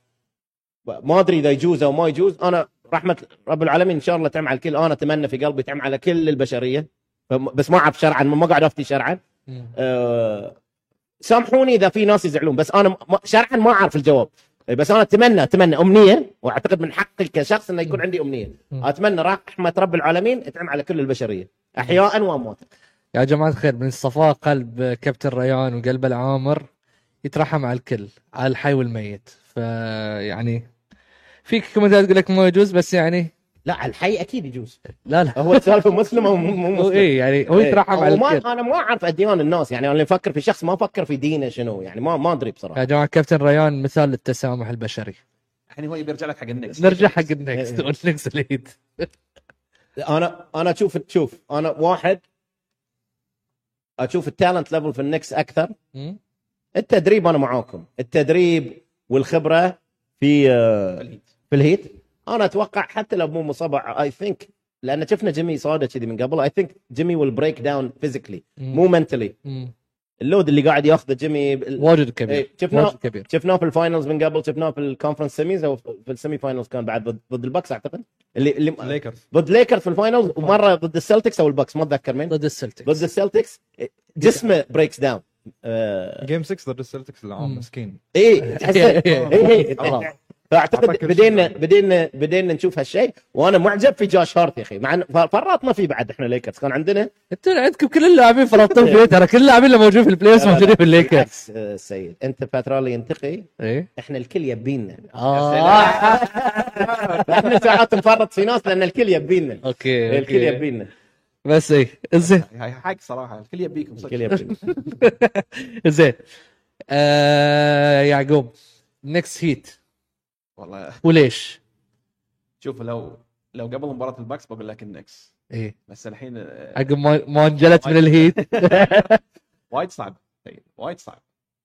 C: ما أدري إذا يجوز أو ما يجوز. أنا رحمة رب العالمين إن شاء الله تعم على الكل أنا أتمنى في قلبي تعم على كل البشرية. بس ما أعرف شرعا ما قاعد أفتي شرعا. أه سامحوني إذا في ناس يزعلون بس أنا شرعا ما أعرف الجواب. بس أنا اتمنى أتمنى امنيه وأعتقد من حقي كشخص إنه يكون عندي امنيه. أتمنى رحمة رب العالمين تعم على كل البشرية. احياء وامواتا.
A: يا جماعة الخير من صفاء قلب كابتن ريان وقلب العامر يترحم على الكل على الحي والميت. فيعني في كومنتات تقول لك ما يجوز بس يعني
C: لا الحي أكيد يجوز.
A: لا لا.
C: هو السالفه مسلم أو مو مسلم؟
A: إيه يعني هو يترحم على الكل
C: أنا ما أعرف اديان الناس يعني أنا اللي أفكر في شخص ما أفكر في دينه شنو يعني ما ما أدري بصراحة.
A: يا جماعة كابتن ريان مثال للتسامح البشري.
B: الحين هو يبي يرجع لك حق النكس.
A: نرجع حق النكس والنكس الهيت.
C: أنا أنا أشوف شوف أنا واحد أشوف ال talent level في النكس
A: أكثر.
C: التدريب أنا معاكم. التدريب والخبرة في آه،
B: الهيت.
C: في الهيت أنا أتوقع حتى لو مو مصاب I think لأن شفنا جيمي صاده كذي من قبل I think جيمي will break down physically مو mentally.
A: ال
C: load اللي قاعد ياخذه جيمي
A: واجد كبير
C: إيه، شفنا
A: واجد كبير
C: شفناه في ال finals من قبل شفناه في ال conference semis أو في ال semi finals كان بعد ضد ضد البكس اعتقد اللي اللي
D: ليكرز
C: ضد ليكرز في ال finals ومره ضد السلتكس أو البكس ما اتذكر مين
A: ضد السلتكس
C: ضد السلتكس جسمه breaks down
D: game 6 ضد السلتكس العام. مسكين
C: اي تحسه. اي
D: فأعتقد
C: بدينا. بدينا بدينا نشوف هالشيء وأنا معجب في جوش هارت يا أخي مع فرطنا فيه بعد إحنا ليكرز كان عندنا
A: أنتوا عندكم كل اللاعبين فرطوا فيه ترى كل اللاعبين اللي موجودين في ال playoff موجودين في الليكرز
C: بالعكس، آه، سيد. أنت بات رايلي ينتقي
A: إيه.
C: إحنا الكل يبينا.
A: آه.
C: إحنا ساعات نفرط في ناس لأن الكل يبينا.
A: okay
C: الكل يبينا.
A: بس إيه. زين
B: هاي حق صراحة الكل يبيكم صدق.
C: الكل يبينا.
A: زين آه يعقوب نكس هيت
B: والله.
A: وليش؟
B: شوف لو لو قبل مباراة الباكس بقول لك النكس.
A: إيه.
B: بس الحين آه،
A: عقب ما ما انجلت من الهيت.
B: وايد صعب. وايد صعب.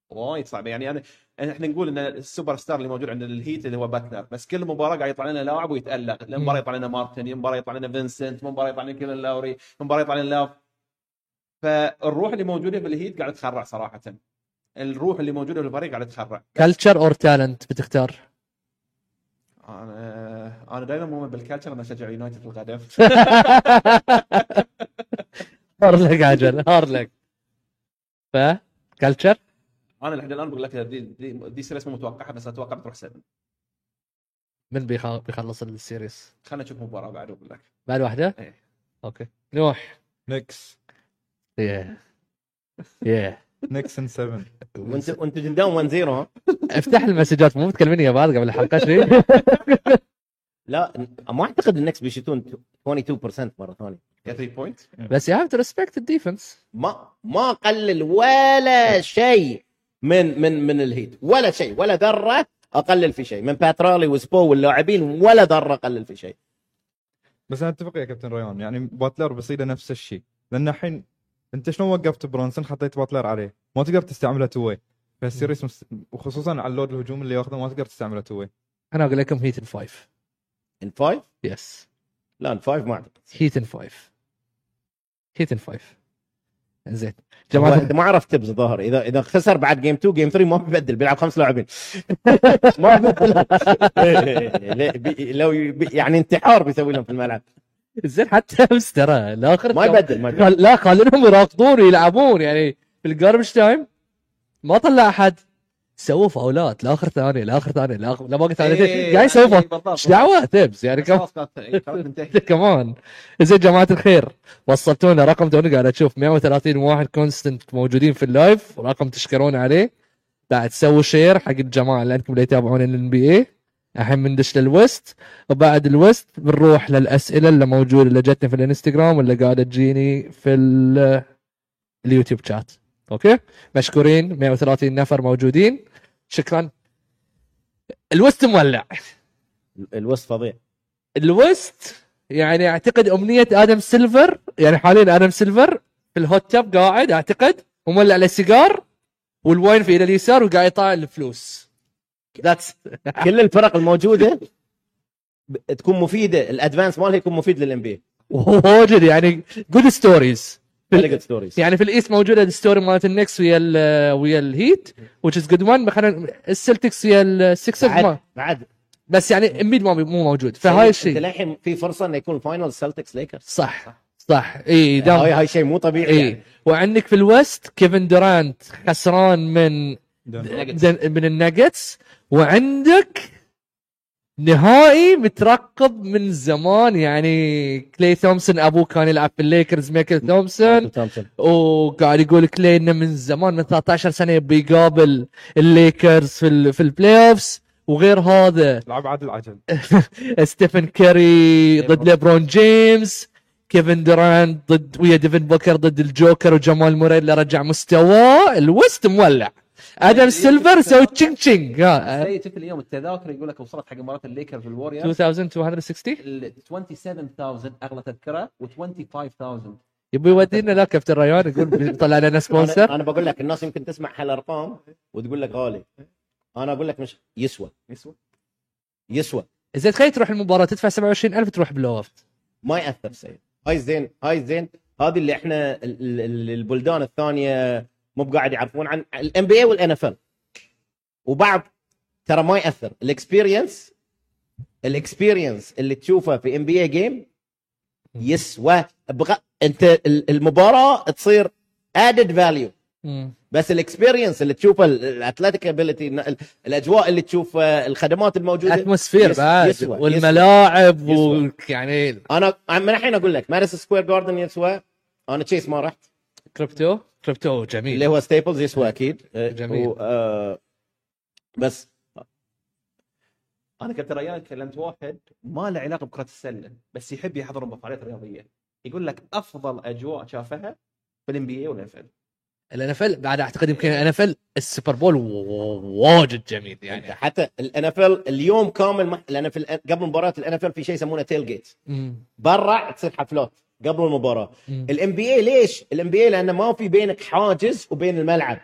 B: وايد صعب. يعني أنا إحنا نقول إن السوبر ستار اللي موجود عندنا الهيت اللي هو باتلر بس كل مباراة قاعد يطلع لنا لاعب ويتألق. المباراه يطلع لنا مارتن المباراه يطلع لنا فينسنت مباراة يطلع لنا كايل لاوري مباراة يطلع لنا لاف فالروح اللي موجودة في الهيت قاعد تخرع صراحة. الروح اللي موجودة في الفريق قاعد تخرع.
A: culture or talent بتختار؟
B: أنا أنا دائما مؤمن بال culture أنا أشجع يونايتد في القدم
A: hard luck عجل hard luck. ف؟ culture
B: أنا لحد الآن بقول لك the the, the series مو متوقعها بس أتوقع بتروح 7
A: من بيخ- بيخلص ال series
B: خلينا نشوف مباراة بعد أقول لك.
A: بعد واحدة؟
B: إيه.
A: okay. نوح
D: نكس
A: yeah yeah
D: نكس in 7
C: وانت وانت قدام 1 0 ها؟
A: افتح المسجات مو متكلمين يا بعض قبل الحلقة شيء
C: لا ما أعتقد النكس بيشوتون 22% مرة ثانية.
B: 3 point
A: بس you have to respect ال defense
C: ما ما قلل ولا شيء من من من الهيت. ولا شيء ولا ذرة أقلل في شيء. من بات رايلي وسبو واللاعبين ولا ذرة قلل في شيء.
D: بس أنا أتفق يا كابتن ريان. يعني باتلر بيصير نفس الشيء. لأن الحين انت شلون وقفت برونسون حطيت باتلر عليه؟ ما تقدر تستعمله two way. فال series مست... وخصوصا على ال load الهجوم اللي ياخذه ما تقدر تستعمله two way.
A: أنا أقول لكم هيت in five
C: in five
A: yes
C: لا in five ما أعتقد.
A: هيت in five هيت in five زين. جماعة
C: انت ما عرفت تبز ظهر اذا إذا خسر بعد game 2 game 3 ما بيبدل بيلعب خمس لاعبين. ما بيبدل لو يعني انتحار بيسوي لهم في الملعب.
A: زين حتى أمس ترى الآخر
C: ما يبدل ما يبدل.
A: لا خلينهم يراقبون ويلعبون يعني في ال garbage time ما طلع أحد. سووا فاولات لاخر ثانية لاخر ثانية لاخر لا باقي ثانيتين
B: إيه،
A: قاعد يسوي فاول
B: بالضبط.
A: إيش دعوة؟ تبز يعني كم كمان. زين جماعة الخير وصلتونا رقم توني قاعد أشوف 130 واحد constant موجودين في ال live ورقم تشكرون عليه. بعد سووا share حق الجماعة اللي عندكم اللي يتابعون ال NBA الحين بندش لل west وبعد ال west بنروح للأسئلة اللي موجودة اللي جتني في الإنستغرام واللي قاعدة تجيني في ال- اليوتيوب chat okay؟ مشكورين 130 نفر موجودين. شكرا. ال west مولع.
C: ال west فظيع.
A: ال west يعني أعتقد أمنية آدم سيلفر يعني حاليا آدم سيلفر في الهوت تاب قاعد أعتقد. ومولع على سيجار والواين في إلى اليسار وقاعد يطالع الفلوس. ذاتس
C: كل الفرق الموجودة تكون مفيدة الادفانس مالها يكون مفيد للان بي
A: واجد يعني جود ستوريز
C: جود
A: يعني في الايست موجودة الستوري مالت النكس ويا ال ويا الهيت which is good one. خلينا السلتكس ويا السكسرز
C: بعد
A: ما.
C: بعد.
A: بس يعني امبيد ما مو موجود. فهاي
C: انت
A: الشيء.
C: للحين في فرصة إنه يكون ال final سلتكس ليكرز
A: صح صح. إي دام
C: هاي هاي شيء مو طبيعي
A: إي.
C: يعني.
A: وعندك في ال west كيفن دورانت خسران من دن- من الناجتس. وعندك نهائي مترقب من زمان يعني كلي ثومسون أبوه كان يلعب في الليكرز مايكل ثومسون.
C: تومسون
A: وقاعد يقول كلي إنه من زمان من 13 سنة يبي يقابل الليكرز في ال في ال playoffs وغير هذا
D: لعب عادل عجل.
A: ستيفن كاري ضد ليبرون جيمس. كيفن دورانت ضد ويا ديفن بوكر ضد الجوكر وجمال موري اللي رجع مستواه ال west مولع. آدم سيلفر سوي ching ching.
B: زي شفت اليوم التذاكر يقول لك وصلت حق مباراة الليكرز والوريورز
A: 2260
B: ال 27000 أغلى تذكرة و 25000
A: يبي يودينا لا كابتن ريان يقول بيطلع لنا sponsor
C: أنا بقول لك الناس يمكن تسمع هالأرقام وتقول لك غالي. أنا أقول لك مش يسوى.
B: يسوى.
C: يسوى.
A: زين تخيل تروح المباراة تدفع 27000 تروح بلو
C: ما يأثر سيء هاي زين هاي زين. هذه اللي إحنا ال- ال- ال- البلدان الثانية مو بقاعد يعرفون عن الام بي اي والان اف ال وبعض ترى ما يأثر. الاكسبيرينس الاكسبيرينس اللي تشوفه في ام بي اي جيم يسوى. بغ... أنت ال- المباراة تصير added value بس ال experience اللي تشوفه ال athletic ability الأجواء اللي تشوفها الخدمات الموجودة
A: atmosphere
C: يس-
A: بعد
C: يسوى-
A: والملاعب
C: يسوى.
A: ويعني
C: أنا من الحين أقول لك ماديسون سكوير جاردن يسوى. أنا تشيس ما رحت.
A: كريبتو كريبتو جميل.
C: اللي هو ستيبلز يسوى أكيد.
A: جميل.
C: و- آه، بس
B: أنا كنت ريان كلمت واحد ما له علاقة بكرة السله بس يحب يحضر فعاليات رياضية. يقول لك أفضل أجواء شافها في ال NBA وال NFL ال
A: NFL بعد أعتقد يمكن ال NFL ال Super Bowl واجد جميل يعني.
C: حتى ال NFL اليوم كامل. لأن في قبل مباراة ال NFL في شيء يسمونه
A: tailgate.
C: برا تصير حفلات. قبل المباراة. ال NBA ليش؟ ال NBA لأنه ما في بينك حاجز وبين الملعب.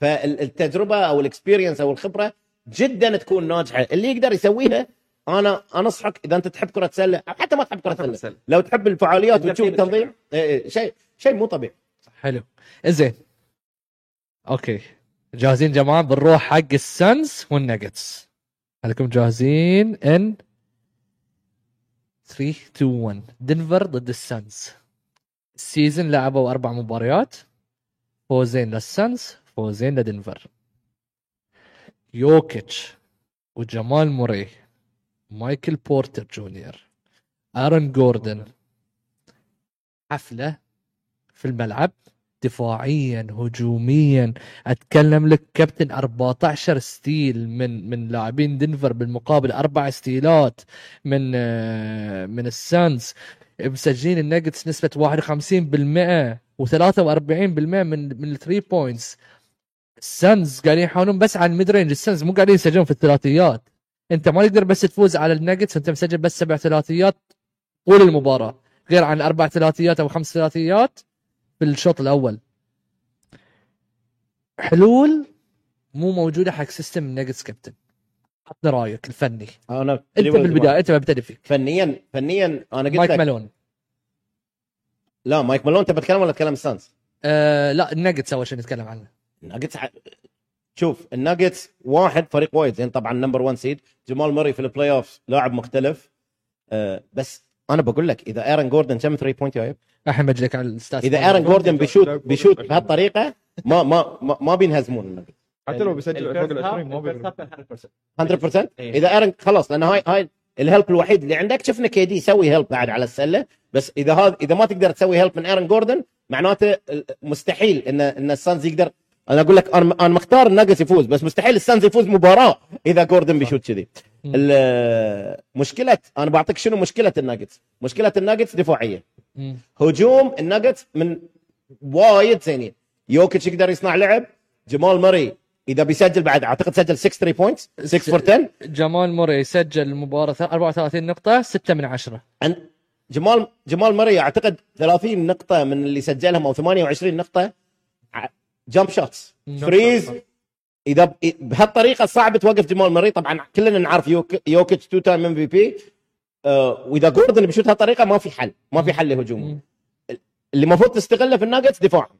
A: فالتجربة
C: أو ال experience أو الخبرة جدا تكون ناجحة. اللي يقدر يسويها أنا أنصحك إذا أنت تحب كرة سلة أو حتى ما تحب كرة سلة.
B: السلة.
C: لو تحب الفعاليات وتشوف التنظيم إيه، إيه، شيء شيء مو طبيعي.
A: حلو. زين okay. جاهزين جماعة؟ بنروح حق السانز والناجتس خليكم جاهزين؟ in 3 2 1 دنفر ضد السانز ال season لعبوا أربع مباريات. فوزين للسانز فوزين لدنفر يوكيتش وجمال موري مايكل بورتر جونيور ارون جوردن حفلة في الملعب. دفاعيا هجوميا. أتكلم لك كابتن 14 steal من من لاعبين دنفر بالمقابل أربع steal ات من آه، من السانز مسجلين النجتس نسبة 51% و43% من من ال three points. السانز قاعدين يحاولون بس على ال mid range. السانز مو قاعدين يسجلون في الثلاثيات. أنت ما تقدر بس تفوز على النجتس أنت مسجل بس سبع ثلاثيات طول المباراة. غير عن أربع ثلاثيات أو خمس ثلاثيات في الشوط الأول. حلول مو موجودة حق system النجتس كابتن عطنا رأيك الفني.
C: أنا
A: أنت بالبداية أنت ببتدي فيك
C: فنيا فنيا أنا قلت
A: مايك
C: لك
A: مالون.
C: لا مايك مالون تبى تتكلم ولا تتكلم السانز؟
A: آه لا النجتس أول شيء نتكلم عنه.
C: الناجتس ع- شوف الناجتس واحد فريق وايد زين طبعا number 1 seed جمال مurray في ال playoff لاعب مختلف. آه بس أنا بقول لك إذا إيرن جوردن كم 3 point جايب
A: الحين بجيك على ال
C: stat ات إذا إيرن جوردن بي shoot بي shoot بهالطريقة ما ما ما, ما بينهزمون الناجتس
D: حتى لو بيسجل فوق ال 20 ما
B: كان 100%
C: 100%
B: إيه.
C: إذا ايرن خلاص لأن هاي هاي ال help الوحيد اللي عندك. شفنا KD يسوي help بعد على السلة بس إذا هذا إذا ما تقدر تسوي help من إيرن جوردن معناته مستحيل ان إن السانز يقدر أنا أقول لك أنا مختار الناجتس يفوز بس مستحيل السانز يفوز مباراة إذا جوردن بي
A: shoot
C: كذي. مشكلة أنا بعطيك شنو مشكلة الناجتس مشكلة الناجتس
A: دفاعية.
C: هجوم الناجتس من وايد زينين. يوكيتش يقدر يصنع لعب. جمال ماري إذا بيسجل بعد أعتقد سجل 6 3 points 6 for 10
A: جمال موري سجل المباراه 34 نقطة 6 من 10
C: عن جمال جمال ماري أعتقد 30 نقطة من اللي سجلهم أو 28 نقطة. jump shots threes إذا بهالطريقة صعب توقف جمال ماري طبعا كلنا نعرف يوك يوكيتش two time MVP وإذا جوردن بي shoot هالطريقة ما في حل. ما في حل لهجومه. اللي المفروض تستغله في الناجتس دفاعهم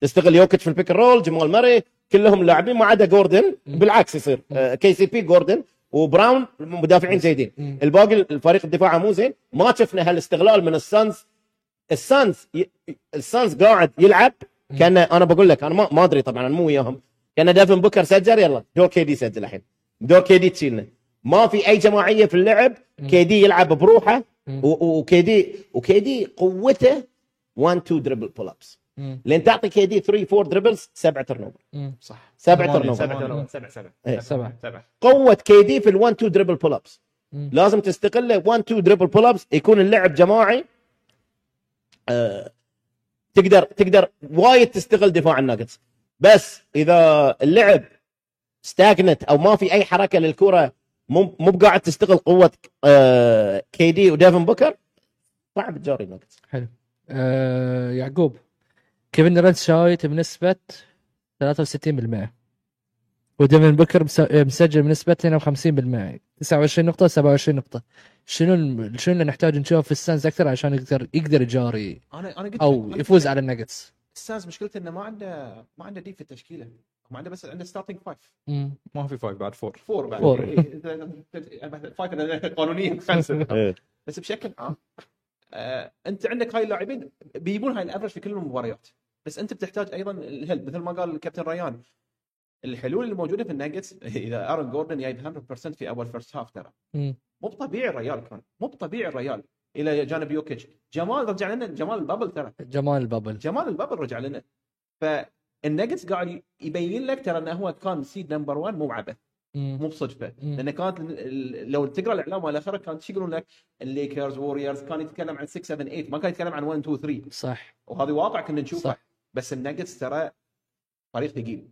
C: تستغل يوكيتش في ال pick roll جمال ماري كلهم لاعبين ما عدا جوردن. بالعكس يصير. KCP جوردن وبراون مدافعين جيدين
A: مم.
C: الباقي الفريق الدفاع مو زين. ما شفنا هالاستغلال من السانز السانز. السانز قاعد يلعب. كأن أنا بقول لك أنا ما, ما أدري طبعا أنا مو وياهم كأن ديفن بوكر سجل يلا دور KD سجل الحين دور KD تشيلنا ما في أي جماعية في اللعب KD يلعب بروحه
A: مم.
C: و- و- وKD وKD قوته 1 2 dribble pull
A: ups.
C: لين تعطي KD 3 4 dribbles سبعه
A: turn.
B: صح
C: سبعة
D: ثمانية،
C: turnover
B: سبعة
D: ثمانية.
B: سبعة سبعة
C: إيه.
A: سبعة.
B: سبعة
C: قوة KD في ال1 2 dribble pull
A: ups.
C: لازم تستغله 1 2 dribble pull ups يكون اللعب جماعي آه تقدر تقدر وايد تستغل دفاع الناجتس بس إذا اللعب stagnant أو ما في أي حركة للكرة مو مو بقاعد تستغل قوة KD وديفن بوكر صعب تجاري الناجتس
A: آه يعقوب. كيفن دورانت شايت بنسبة 63% وديفن بوكر مس- مسجل بنسبة 52% 29 نقطة 27 نقطة. شنو شنو اللي نحتاج نشوف في السانز أكثر عشان يقدر يقدر يجاري
B: أنا أنا قلت
A: أو
B: أنا
A: يفوز على النجتس
B: السانز مشكلته إنه ما عنده ما عنده depth في التشكيلة. ما عنده بس عنده starting
A: five.
D: ما في five بعد four
B: four بعد.
A: four.
B: five قانونيا. خمسه
C: إيه.
B: بس بشكل عام آه أنت عندك هاي اللاعبين بيجيبون هاي ال average في كل المباريات. بس أنت بتحتاج أيضا ال help. مثل ما قال الكابتن ريان الحلول اللي موجوده في الناجتس إذا أرون جوردن جايب 100% في أول first half ترى. مو طبيعي الريال كان مو طبيعي الريال. إلى جانب يوكيتش. جمال رجع لنا جمال ال bubble ترى.
A: جمال ال bubble.
B: جمال ال bubble رجع لنا. فالنجتس قاعد يبين لك ترى انه هو كان seed number 1 مو عبث. مو
A: بصدفة.
B: لأن كانت لو تقرأ الإعلام والاخره كانت شو يقولون لك؟ الليكرز ووريرز كان يتكلم عن 6 7 8 ما كان يتكلم عن 1 2 3
A: صح.
B: وهذا واقع كنا نشوفه
A: صح.
B: بس النجتس ترى فريق ثقيل.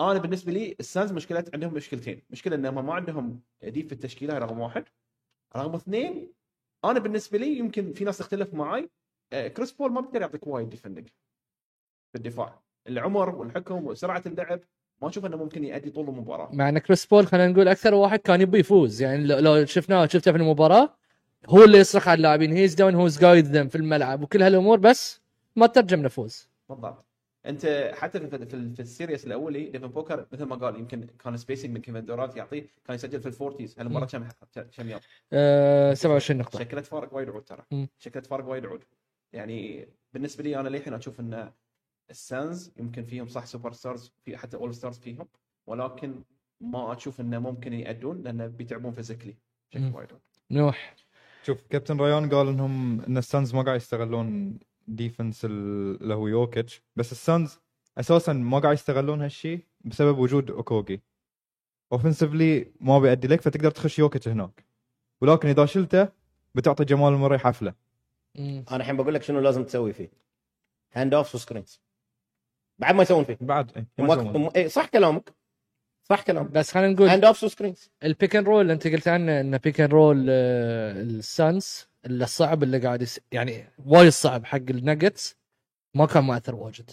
B: أنا بالنسبة لي السانز مشكله عندهم مشكلتين. مشكله انهم ما عندهم depth في التشكيلة رقم واحد. رقم اثنين أنا بالنسبة لي يمكن في ناس تختلف معي آه، كريس بول ما بيقدر يعطيك وايد defending في الدفاع. العمر والحكم وسرعة اللعب ما أشوف إنه ممكن يؤدي طول المباراة.
A: مع إن كريس بول خلينا نقول أكثر واحد كان يبي يفوز. يعني لو- شفناه شفته في المباراة هو اللي يصرخ على اللاعبين. he's the one who's guiding them في الملعب. وكل هالأمور بس ما ترجم لفوز.
B: بالضبط. انت حتى في في, في ال series الأولي ديفن بوكر مثل ما قال يمكن كان spacing من كيفن دورانت يعطيه كان يسجل في ال forties هالمره كم كم يوم.
A: آه 27 نقطة.
B: شكلت فارق وايد عود ترى. شكلت فارق وايد عود. يعني بالنسبة لي أنا للحين أشوف إن ال Suns يمكن فيهم صح superstars في حتى all stars فيهم ولكن ما أشوف إنه ممكن يأدون لأن بيتعبون physically بشكل. وايد عود.
A: نوح.
D: شوف كابتن ريان قال إنهم إن ال Suns ما قاعد يستغلون defense ال- اللي هو يوكيتش. بس ال Suns أساسا ما قاعد يستغلون هالشيء بسبب وجود اوكوجي اوفنسively ما بيأدي لك فتقدر تخش يوكيتش هناك. ولكن إذا شلته بتعطي جمال موري
A: حفلة.
C: أنا الحين بقول لك شنو لازم تسوي فيه. hand off و screens بعد ما يسوون فيه.
D: بعد إيه، ما. يسوون.
C: م... إيه صح كلامك. صح كلامك.
A: بس خلينا نقول
C: hand off و
A: screens ال pick and roll اللي أنت قلت عنه إنه pick and roll ال Suns الصعب اللي قاعد يس... يعني وايد صعب حق النجتس ما كان مؤثر واجد.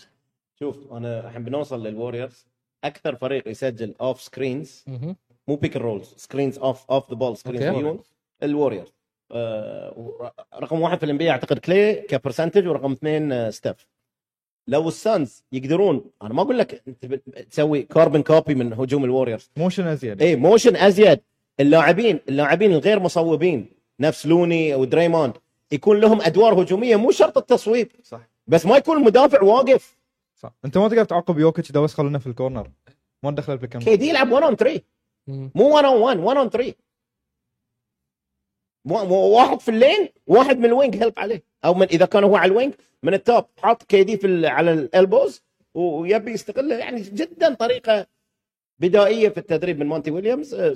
C: شوف أنا الحين بنوصل لل Warriors أكثر فريق يسجل off
A: screens.
C: مو pick rolls screens off off the ball
A: screens
C: ال Warriors آه ور- رقم واحد في ال NBA أعتقد كلي ك percentage ورقم اثنين آه ستيف لو ال Suns يقدرون أنا ما أقول لك أنت تسوي carbon copy من هجوم ال
D: Warriors motion أزيد.
C: اي motion أزيد. اللاعبين اللاعبين الغير مصوبين. نفس لوني ودريموند يكون لهم أدوار هجومية مو شرط التصويب.
B: صح.
C: بس ما يكون المدافع واقف.
D: صح. أنت ما تقدر تعاقب يوكيتش اذا بس خلونا في ال corner. ما ال pick
C: and KD يلعب 1 on 3
A: مم.
C: مو 1 on 1 1 on 3 مو- مو- واحد في ال lane واحد من ال wing help عليه. أو من إذا كان هو على ال wing من ال top حاط KD في ال- على ال elbows ويبي يستغله. يعني جدا طريقة بدائية في التدريب من مونتي ويليامز آه،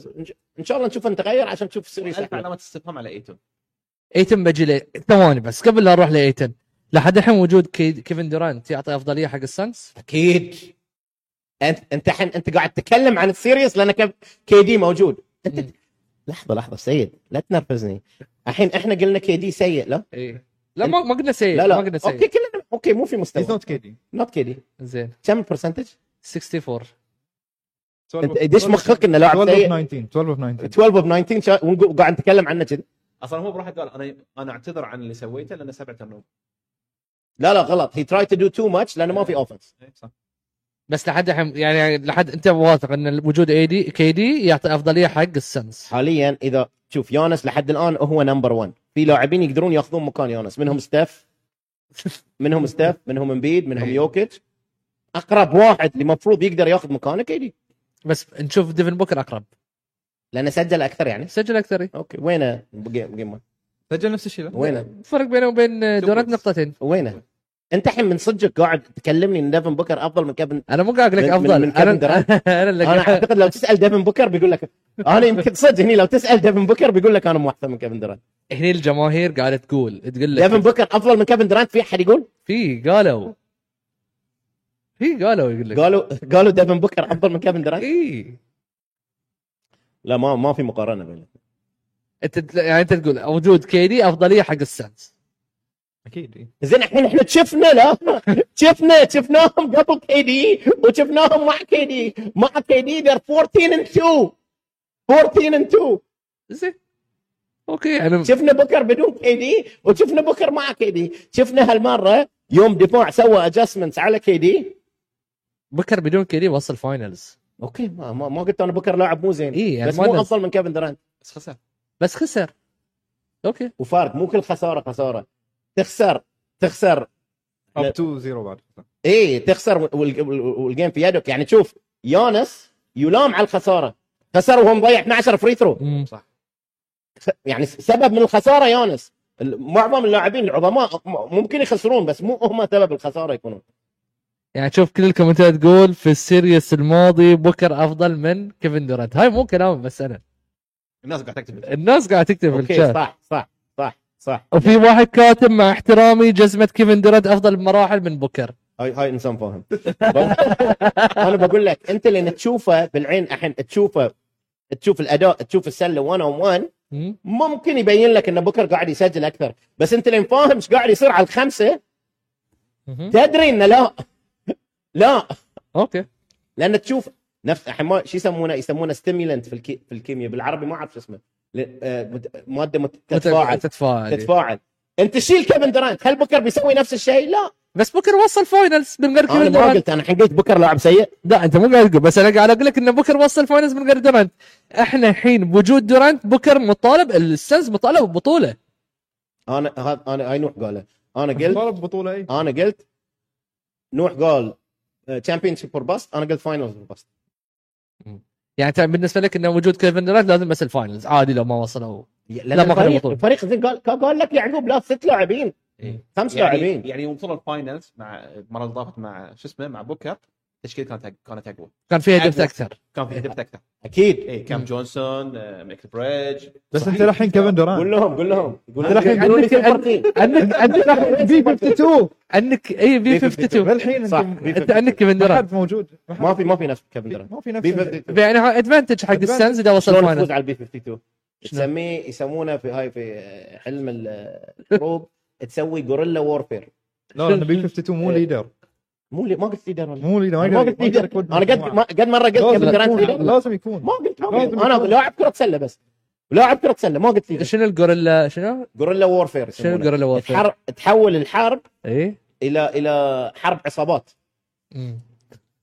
C: إن شاء الله نشوفه نتغير عشان نشوف ال
B: series
C: الف.
B: علامه استفهام على إيتون.
A: ايتن بجي لي ثواني بس قبل لا نروح لايتن لحد الحين وجود كي... كيفن دورانت يعطي أفضلية حق ال
C: Suns؟ أكيد. انت أنت حين أنت قاعد تتكلم عن ال series لأن KD موجود.
A: أنت.
C: لحظه لحظة سيد لا تنرفزني. الحين إحنا قلنا KD سيء لا؟
A: اي لا ما ما قلنا سيء
C: لا لا.
A: ما قلنا
C: أوكي
A: سيء
C: كلنا أوكي مو في مستوى.
D: not
C: KD not KD
A: زين.
C: كم ال percentage؟
A: 64
C: أنت يدش مخك إنه لاعب
D: 12
C: سيء؟
D: of 19 12 اوف 19
C: 12 of 19 شا- ونقو- قاعد نتكلم عنه كذي
B: أصلا هو بروحه قال أنا أنا أعتذر عن اللي سويته لأنه سبع turnover
C: لا لا غلط. he try to do too much لأنه ما في offense
B: صح.
A: بس لحد الحين يعني لحد أنت واثق إن وجود AD KD يعطي أفضلية حق ال Suns
C: حاليا اذا شوف يانس لحد الآن هو number 1 في لاعبين يقدرون ياخذون مكان يانس. منهم ستيف. منهم ستيف منهم امبيد منهم. يوكيتش أقرب واحد اللي المفروض يقدر ياخذ مكانه KD
A: بس نشوف ديفن بوكر أقرب.
C: لأنه سجل أكثر يعني؟
A: سجل أكثر.
C: أوكي. وينه بقي- بقي-
D: سجل نفس الشيء
C: وينه؟
A: فرق بينه وبين دورانت نقطتين.
C: وينه؟ أنت الحين من صدقك قاعد تكلمني إن ديفن بوكر أفضل من كيفن
A: أنا مو قاعد أقول لك
C: من- من-
A: أفضل.
C: من كيفن أنا؟
A: أنا اللي
C: أنا
A: قاعد-
C: أعتقد لو تسأل ديفن بوكر بيقول لك أنا يمكن صدق هني لو تسأل ديفن بوكر بيقول لك أنا مو أحسن من كيفن دورانت.
A: هني الجماهير قاعدة تقول تقول
C: ديفن
A: لك
C: بوكر أفضل من كيفن دورانت؟ في أحد يقول؟
A: في قالوا. في قالوا يقول لك.
C: قالوا قالوا ديفن بوكر افضل من كيفن دورانت
A: اي
C: لا ما ما في مقارنة بينهم.
A: أنت يعني أنت تقول وجود KD أفضلية حق ال
D: Suns. أكيد إيه.
C: زين الحين إحنا شفنا لا شفنا شفناهم قبل KD وشفناهم مع KD مع KD they're 14 and 2 14 and 2
A: زين. أوكي انا
C: شفنا بوكر بدون KD وشفنا بوكر مع KD شفنا هالمرة يوم دفاع سوى adjustments على KD
A: بوكر بدون KD وصل finals
C: أوكي ما ما, ما قلت أنا بوكر لاعب مو زين.
A: إيه، يعني
C: بس مو افضل من كيفن دورانت.
B: بس خسر.
A: بس خسر. أوكي.
C: وفارق مو كل خسارة خسارة. تخسر تخسر.
D: up two zero بعد.
C: إيه تخسر وال- وال- وال game في يدك. يعني تشوف يانس يلام على الخسارة. خسر وهو مضيع 12 free throw
A: مم.
C: يعني سبب من الخسارة يانس ال- معظم اللاعبين العظماء ممكن يخسرون بس مو هم سبب الخسارة يكونون.
A: يعني شوف كل الكومنتات تقول في ال series الماضي بوكر أفضل من كيفن دورانت. هاي مو كلام بس أنا.
B: الناس قاعد تكتب
A: الناس قاعدة تكتب في الشات.
C: صح صح صح صح.
A: وفي واحد كاتب مع احترامي جزمة كيفن دورانت أفضل بمراحل من بوكر
C: هاي هاي إنسان فاهم. أنا بقول لك أنت لأن تشوفه بالعين الحين تشوفه تشوف الأداء تشوف السلة 1 on 1
A: مم.
C: ممكن يبين لك إن بوكر قاعد يسجل أكثر. بس أنت لين فاهم إيش قاعد يصير على
A: الخمسة.
C: تدري انه لا. لا.
A: أوكي.
C: لأن تشوف نفس الحين ما شو يسمونه؟ يسمونه stimulant في الكي في الكيمياء. بالعربي ما أعرف شو اسمه. ل- آه، مادة مت- تتفاعل.
A: تتفاعل.
C: تتفاعل. أنت شيل كيفن دورانت هل بوكر بيسوي نفس الشيء؟ لا.
A: بس بوكر وصل finals من غير
C: أنا
A: كيفن
C: ما
A: دورانت
C: قلت أنا الحين قلت بوكر لاعب سيء.
A: لا أنت مو قاعد تقول بس أنا قاعد أقول لك إن بوكر وصل finals من غير دورانت إحنا الحين بوجود دورانت بوكر مطالب ال Suns مطالب ببطولة.
C: أنا هذا أنا هاي نوح قاله. أنا قلت
D: طالب بطوله إي.
C: أنا قلت نوح قال championship or bust أنا قلت finals or bust
A: يعني انت بالنسبة لك ان وجود كيفن دورانت لازم بس ال finals عادي لو ما وصلوا.
C: لا
A: ما خذوا
C: الفريق زين قال قال لك يعقوب لا ست لاعبين. خمس
B: يعني
C: لاعبين.
B: يعني يوم وصلوا ال finals مع المره اللي مع شو اسمه مع بوكر التشكيله كانت كانت أقوى؟
A: كان فيها
B: أقوى.
A: أكثر.
B: كان في هدف أكثر.
C: أكيد.
B: اي كام جونسون آه، ميكل بريدج
D: بس أنت الحين كيفن
C: قول
D: دوران
C: لهم قول لهم. قول لهم
A: الحين
C: يقولون لي
A: عندك- عندك عندك
D: B 52
A: عندك اي B 52
D: الحين
C: صح
A: أنت عندك كيفن
D: ما
A: دورانت.
D: حد موجود. ما
C: ما في ما في نفس كيفن دورانت.
D: ما في نفس
C: B 52
A: يعني advantage حق. السنز اذا وصل
C: شلون تفوز
A: final
C: على ال B 52 تسميه يسمونه في هاي في علم الحروب تسوي guerrilla warfare
D: لا لأن B 52 مو leader
C: مو لي ما قلت leader ولا
D: مو leader
C: ما
D: ما
C: قلت
D: leader
C: أنا قد قد مرة قلت دورانت
D: يكون.
C: leader
D: لازم يكون.
C: ما قلت ما
D: لازم
C: قلت
D: أنا.
C: لاعب كرة سلة بس. لاعب كرة سلة ما قلت leader
A: شنو ال guerrilla شنو؟
C: guerrilla warfare
A: شنو ال guerrilla warfare؟
C: الحرب تحول الحرب
A: اي
C: إلى إلى حرب عصابات.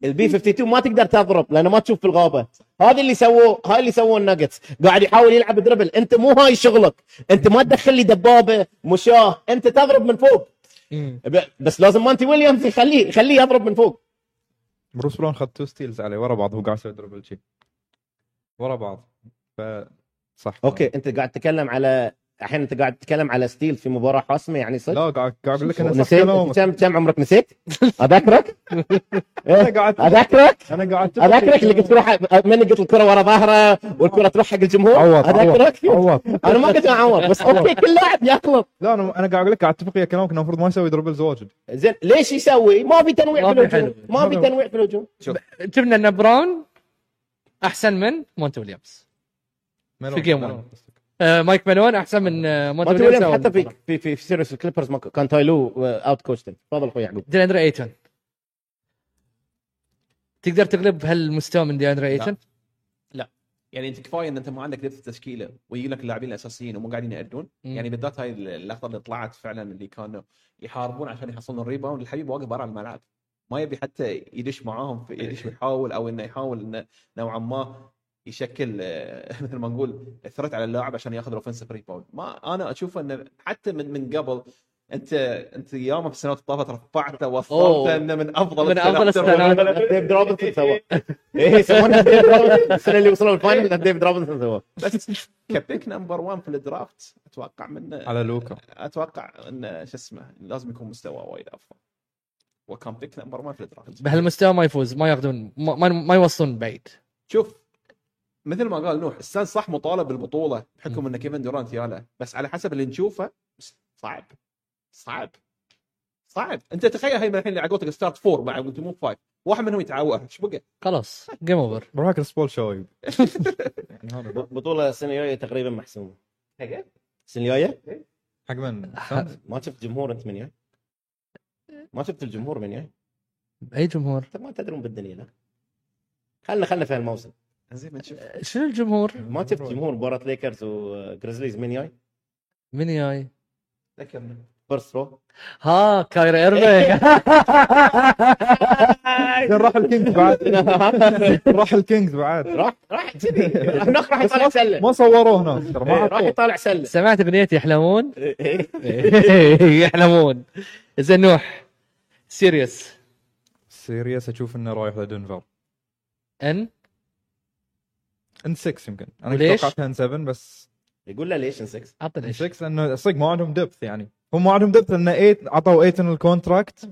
A: ال
C: B 52 ما تقدر تضرب لأنه ما تشوف في الغابة. هذا اللي سووه هاي اللي سووه الناجتس قاعد يحاول يلعب dribble أنت مو هاي شغلك. أنت ما تدخل لي دبابة مشاة. أنت تضرب من فوق. بس لازم مونتي ويليامز يخليه يخليه يضرب من فوق.
D: بروس براون خذ two steals عليه ورا بعض هو قاعد يسوي dribble شي. ورا بعض. ف صح.
C: okay أنت قاعد تتكلم على الحين انت قاعد تتكلم على steal في مباراة حاسمه يعني صدق؟
D: لا قاعد قاعد أقول لك أنا
C: نسيت؟ كم كم عمرك نسيت؟ اذكرك؟
D: إيه؟ أنا قاعد
C: اذكرك؟
D: أنا قاعد
C: اذكرك اللي قلت تروح من قلت الكرة ورا ظهره والكرة تروح حق الجمهور؟
D: عوض
C: اذكرك؟
D: عوض.
C: أنا ما قلت عوض بس okay كل لاعب يغلط.
D: لا أنا أنا قاعد أقول لك قاعد اتفق ويا كلامك إنه المفروض ما يسوي dribbles واجد.
C: زين ليش يسوي؟ ما في تنويع في الهجوم. ما في تنويع في الهجوم. شوف.
A: شفنا ان براون أحسن من مونت ويليامز. في game 1 مايك مالون أحسن من آه مونت
C: ما
A: ويليامز
C: حتى في. في في, في series الكليبرز كان تاي لو outcoached him تفضل أخوي يعقوب
A: دياندري أيتون. تقدر تغلب هالمستوى من دياندري أيتون؟
B: يعني أنت كفاية إن أنت ما عندك depth تشكيلة ويجي لك اللاعبين الأساسيين ومو قاعدين يأدون. يعني بالذات هاي اللقطة اللي طلعت فعلا اللي كانوا يحاربون عشان يحصلون ال rebound الحبيب واقف برا الملعب. ما يبي حتى يدش معاهم يدش ويحاول أو إنه يحاول انه نوعا ما يشكل آه، مثل ما نقول threat على اللاعب عشان ياخذ ال offensive rebound ما أنا أشوف انه حتى من من قبل أنت أنت ياما في السنوات الطافت رفعته
A: أوه.
B: وصلته انه من أفضل
A: من أفضل
B: السنترات.
A: السنترات.
C: ديفيد روبنسون سوى إيه يسمونه ديفيد روبنسون السنة اللي وصلوا ال final ديفيد روبنسون سوى
B: بس ك pick number 1 في ال draft أتوقع منه
D: على لوكا.
B: أتوقع انه شو اسمه لازم يكون مستوى وايد أفضل. وكان pick number 1 في ال draft.
A: بهالمستوى ما يفوز ما ياخذون ما, ما يوصلون بعيد.
B: شوف مثل ما قال نوح السنز صح مطالب بالبطولة بحكم إن كيفن دورانت ياله. بس على حسب اللي نشوفه صعب. صعب. صعب. أنت تخيل هاي الحين اللي على قولتك start four مع مو five واحد منهم يتعور إيش بقى؟
A: خلاص game over
D: بروح كريس بول شايب يعني هذا
C: بطولة السنة الجاية تقريبا محسومة. السنة الجاية؟
D: حق من؟
C: ما شفت جمهور أنت من جاي ما شفت الجمهور من جاي
A: أي جمهور؟
C: انت ما تدرون بالدنيا لا خلنا خلنا في هالموسم.
B: زين بنشوف
A: شنو الجمهور؟
C: ما شفت جمهور مباراة ليكرز وجريزليز من جاي
A: من جاي؟
B: ذكرنا
C: first row
A: ها كايري ايرفينج
D: راح الكينجز بعد. راح الكينجز بعد.
C: راح راح كذي. هناك راح يطالع سلة.
D: ما صوروه هناك
C: إيه، راح. يطالع سلة.
A: سمعت أغنية يحلمون؟
C: إيه.
A: يحلمون. زين نوح. series
D: series أشوف إنه رايح لدنفر.
A: in؟
D: in 6 يمكن. أنا
A: وليش؟
D: توقعتها in 7 بس
C: يقول له ليش in 6
A: عطنا
D: in
A: إيش
D: 6 لأنه صدق ما عندهم depth يعني. هم ما عندهم depth لأن أيتون عطوا أيتون ال contract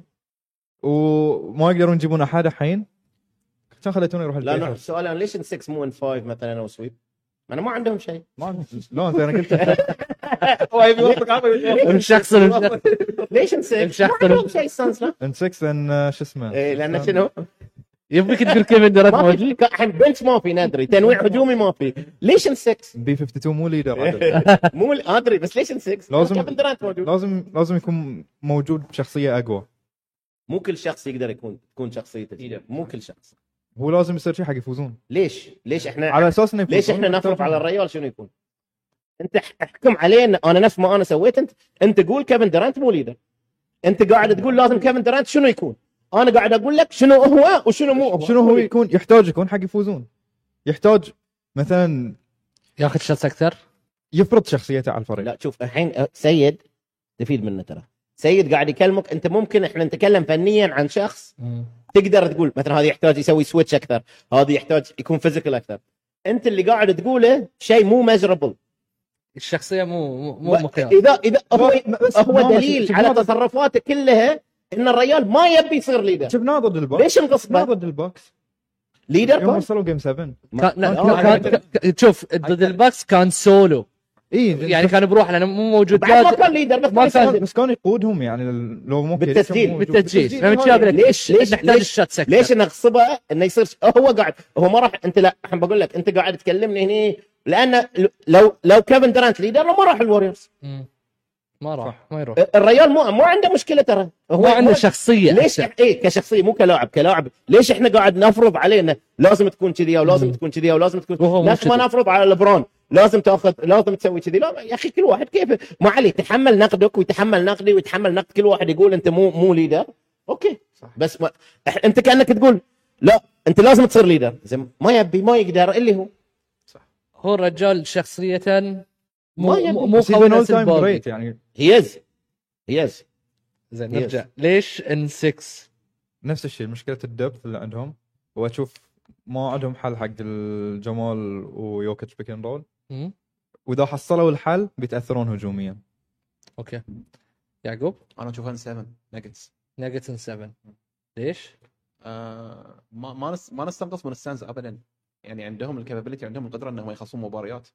D: وما يقدرون يجيبون أحد الحين. كان خليتونه يروح
C: لا
D: البيسرز
C: السؤال أنا ليش in 6 مو in 5 مثلا أو sweep؟ ما أنا ما عندهم شيء.
D: ما عندهم شلون أنا قلت
B: هو يبي يوفق
A: الشخص
C: ليش in 6
A: الشخص
C: ما عندهم شيء السنز لا.
D: in 6 لأن شو اسمه؟
C: إيه، لأن شنو؟
A: يبيك تقول كيفن دورانت
C: ما
A: موجود؟
C: في الحين bench ما في ندري تنويع هجومي ما في. ليش in 6
D: B 52 مو leader عدل.
C: مو أدري بس ليش in 6
D: لازم-
C: كيفن دورانت موجود.
D: لازم لازم يكون موجود بشخصية أقوى.
C: مو كل شخص يقدر يكون تكون شخصيته. مو كل شخص.
D: هو لازم يصير شيء حق يفوزون.
C: ليش؟ ليش إحنا
D: على أساس إنه
C: ليش إحنا نفرض على الريال شنو يكون؟ أنت أحكم عليه أنا نفس ما أنا سويت انت أنت قول كيفن دورانت مو leader أنت قاعد تقول لازم كيفن دورانت شنو يكون؟ أنا قاعد أقول لك شنو هو وشنو مو هو.
D: شنو هو يكون يحتاج يكون حق يفوزون. يحتاج مثلا
A: ياخذ shots أكثر؟
D: يفرض شخصيته على الفريق.
C: لا شوف الحين سيد تفيد منه ترى. سيد قاعد يكلمك أنت ممكن إحنا نتكلم فنيا عن شخص تقدر تقول مثلا هذا يحتاج يسوي switch أكثر هذا يحتاج يكون physical أكثر. أنت اللي قاعد تقوله شيء مو measurable
A: الشخصية مو مو- مقياس.
C: اذا إذا هو هو دليل على تصرفاته كلها إن الريال ما يبي يصير leader
D: شفناه ضد الباكس.
C: ليش نغصبه؟
D: ضد الباكس.
C: leader
D: يوم؟ وصلوا game 7
C: ما-
A: كان- لا،
C: آه،
A: شوف ضد الباكس كان سولو.
D: اي
A: يعني كان بروح لأنه مو موجود.
C: بعد ما كان leader بس
A: ما كان-
D: بس كان يقودهم يعني لو مو كذا
C: بالتسجيل،.
A: بالتسجيل. شو أقول لك؟
C: ليش- ليش-
A: نحتاج
C: ال
A: shots أكثر
C: ليش نغصبه إنه يصير هو قاعد هو ما راح أنت لا الحين بقول لك أنت قاعد تكلمني هني لأن لو لو كيفن دورانت leader ما راح الوريورز.
A: ما راح
D: صح.
A: ما يروح.
C: الريال مو ما عنده مشكلة ترى. هو
A: ما عنده شخصية
C: ليش إيه كشخصية مو كلاعب كلاعب. ليش إحنا قاعد نفرض علينا لازم تكون كذي أو لازم. تكون كذي أو لازم تكون نفس ما. نفرض على لبرون لازم تاخذ لازم تسوي كذي. لا يا أخي كل واحد كيف؟ ما عليه يتحمل نقدك ويتحمل نقدي ويتحمل نقد كل واحد يقول أنت مو مو leader okay.
B: صح.
C: بس ما إح- أنت كأنك تقول لا أنت لازم تصير leader زين ما يبي ما يقدر اللي هو.
A: هو الرجال شخصية مو. مو مو قوي time
D: great يعني.
C: he's he's
A: زين. نرجع ليش in 6
D: نفس الشيء مشكلة ال depth اللي عندهم. وأشوف ما عندهم حل حق الجمال ويوكيتش pick and
A: roll.
D: وإذا حصلوا الحل بيتأثرون هجوميا.
A: okay. يعقوب؟
B: أنا اشوفها 7 ناجتس
A: ناجتس in 7 ليش؟
B: آه ما ما نس ما نستنقص من السانز ابدا. يعني عندهم ال capability عندهم القدرة إنهم يخلصون مباريات.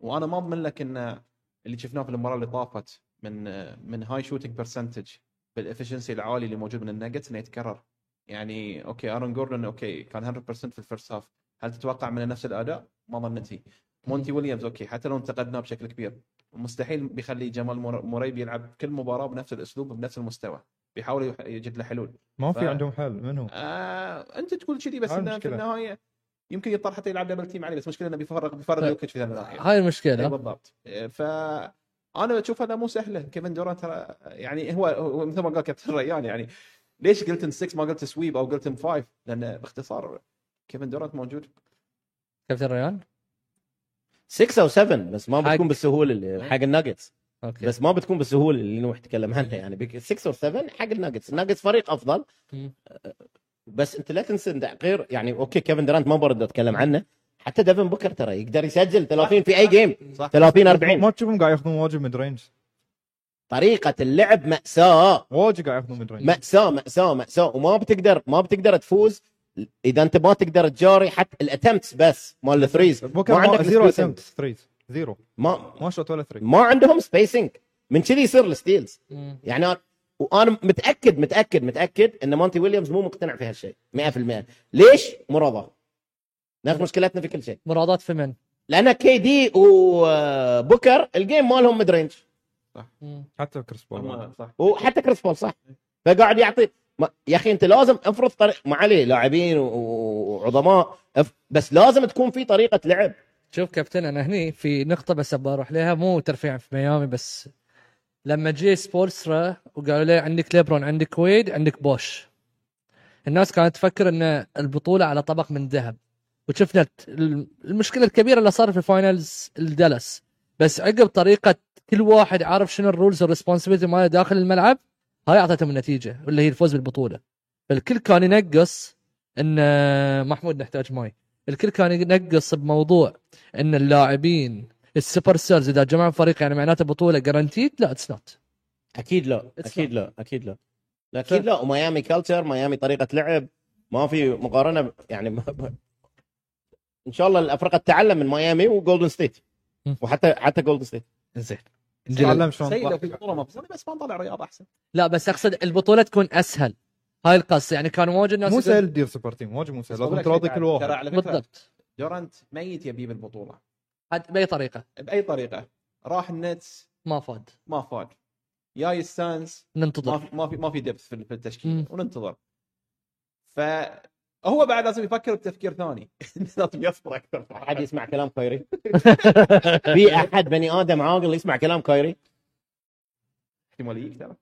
B: وأنا ما أضمن لك إن اللي شفناه في المباراة اللي طافت من من high shooting percentage بال efficiency العالي اللي موجود من الناجتس إنه يتكرر يعني okay ارون جوردن okay كان 100% في ال first half هل تتوقع منه نفس الأداء؟ ما ظنتي مونتي ويليامز okay حتى لو انتقدناه بشكل كبير مستحيل بيخلي جمال موري بيلعب كل مباراة بنفس الأسلوب بنفس المستوى بيحاول يح- يجد له حلول
D: ما في
B: ف-
D: عندهم حل من هو؟
B: آه أنت تقول كذي بس إنه في. النهاية يمكن يضطر حتى يلعب double team عليه بس مشكلة إنه بيفرق بيفرق
A: طيب.
B: يوكيتش في ذا الناحيه
A: هاي
B: إيه
A: المشكلة
B: بالضبط. ف أنا بشوف هذا مو سهله كيفن دورانت ترى يعني هو, مثل ما قال كابتن ريان يعني ليش قلت in 6 ما قلت sweep أو قلت in 5 لأن باختصار كيفن دورانت موجود.
A: كابتن ريان؟
C: 6 أو 7 بس ما بتكون بالسهولة اللي حق الناجتس
A: okay.
C: بس ما بتكون بالسهولة اللي نوح تكلم عنها يعني 6 أو 7 حق الناجتس الناجتس فريق
A: أفضل.
C: بس انت لا تنسى إن غير يعني okay كيفن دورانت ما برد أتكلم عنه. حتى ديفن بوكر ترى يقدر يسجل 30 في أي game
B: صح.
C: 30 40
D: ما تشوفهم قاعد ياخذون واجد mid range.
C: طريقة اللعب مأساة.
D: واجد قاعد ياخذون mid range.
C: مأساة مأساة مأساة. وما بتقدر ما بتقدر تفوز إذا أنت ما تقدر تجاري حتى ال attempts بس مال ال
D: threes
C: ما عندك
D: zero
C: spacing.
D: attempt threes zero
C: ما
D: ما shoot ولا three
C: ما عندهم spacing من كذي يصير ال
A: steals.
C: يعني وأنا متأكد متأكد متأكد إن مونتي ويليامز مو مقتنع في هالشيء 100% ليش؟ مرضى نفس مشكلتنا في كل شيء.
A: مرادات في من؟
C: لأن كي دي وبوكر ال game مالهم mid range
A: مم.
D: حتى كريس بول.
B: صح.
C: وحتى كريس بول صح. فقاعد يعطي ما يا أخي أنت لازم افرض طريق ما عليه لاعبين وعظماء. اف- بس لازم تكون في طريقة لعب.
A: شوف كابتن أنا هني في نقطة بس أبغى أروح لها مو ترفيع في ميامي بس لما جي سبولسترا وقالوا له عندك ليبرون عندك ويد عندك بوش. الناس كانت تفكر إن البطولة على طبق من ذهب. وشفنا المشكلة الكبيرة اللي صارت في ال finals ضد دالاس بس عقب طريقة كل واحد عارف شنو ال roles وال responsibility ماله داخل الملعب هاي أعطتهم النتيجة واللي هي الفوز بالبطولة. فالكل كان ينقص ان محمود نحتاج ماي. الكل كان ينقص بموضوع إن اللاعبين ال superstars إذا جمعوا فريق يعني معناته بطولة guaranteed لا it's not
C: أكيد لا
A: It's
C: أكيد لا أكيد لا. أكيد لا وميامي culture ميامي طريقة لعب. ما في مقارنة يعني ما- إن شاء الله الافرقه تتعلم من ميامي وجولدن ستيت. وحتى حتى جولدن ستيت
A: زين
D: تعلم شلون
B: سيء لو. في بطولة بس ما نطلع رياض أحسن.
A: لا بس أقصد البطولة تكون أسهل. هاي القصة يعني كان واجد ناس
D: مو سهل تدير super team واجد مو سهل. لازم تراضي كل واحد.
A: بالضبط.
B: دورانت ميت يبي بالبطولة.
A: حد- بأي طريقة؟
B: بأي طريقة؟ راح النتس.
A: ما فاد.
B: ما فاز جاي السانز ما
A: ننتظر
B: في ما في ما في depth في في التشكيل
A: مم.
B: وننتظر. فهو بعد لازم يفكر بتفكير ثاني. لازم يصبر أكثر.
C: أحد يسمع كلام كايري؟ في أحد بني آدم عاقل يسمع كلام كايري؟
B: احتمال يجيك ترى.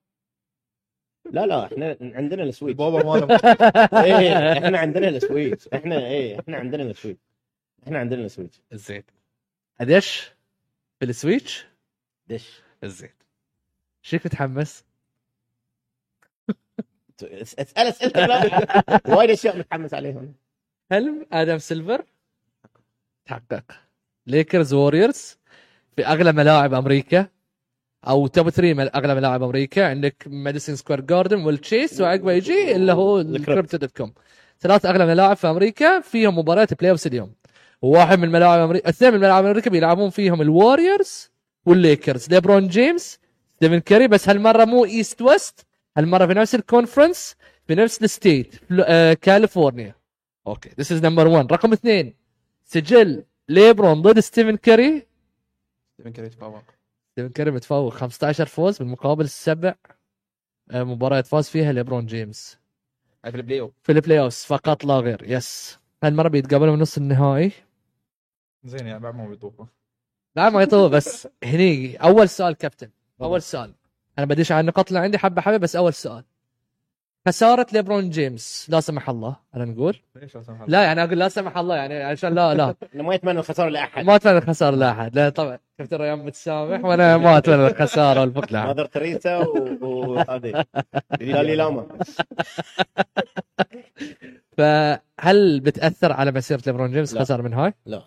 C: لا لا إحنا عندنا السويت
D: البابا ماله
C: إيه إحنا عندنا السويت إحنا إيه إحنا عندنا السويت إحنا عندنا السويت
A: زين. أدش في السويتش؟
C: دش.
A: زين شيك متحمس.
C: اسأل أسئلتك وايد أشياء متحمس عليهم.
A: حلم آدم سيلفر. تحقق. ليكرز ووريرز في أغلى ملاعب أمريكا. أو top 3 مل- أغلى ملاعب أمريكا. عندك ماديسون سكوير جاردن والتشيس. وعقبه يجي اللي هو الكريبتو. dot com. ثلاث أغلى ملاعب في أمريكا. فيهم مباريات playoffs اليوم وواحد من ملاعب أمريكا اثنين من ملاعب أمريكا بيلعبون فيهم الواريورز والليكرز ليبرون جيمس ستيفن كاري بس هالمرة مو East West هالمرة في نفس ال conference في نفس ال state آه، كاليفورنيا. okay this is number 1 رقم اثنين سجل ليبرون ضد ستيفن كاري
B: يمكن يتفوق.
A: ستيفن كاري متفوق. 15 فوز بالمقابل السبع آه، مباريات فاز فيها ليبرون جيمس.
B: في ال playoff
A: في ال playoff فقط لا غير. yes هالمرة بيتقابلون بنص النهائي.
D: زين يعني بعد ما بيطوفه
A: لا ما يطول بس هني أول سؤال كابتن أول سؤال. أنا بديش على النقاط اللي عندي حبة حبة بس أول سؤال. خسارة ليبرون جيمس لا سمح الله. أنا نقول؟
D: ليش لا سمح الله؟
A: لا يعني أقول لا سمح الله يعني عشان لا لا.
C: أنا ما يتمنى الخسارة لأحد.
A: ما أتمنى الخسارة لأحد. لا طبعا. كابتن ريان متسامح وأنا ما أتمنى الخسارة والفوز لاحد
C: ماذر تريسا وهذه دالي لاما.
A: فهل بتأثر على مسيرة ليبرون جيمس
C: لا.
A: خسارة من هاي؟
C: لا.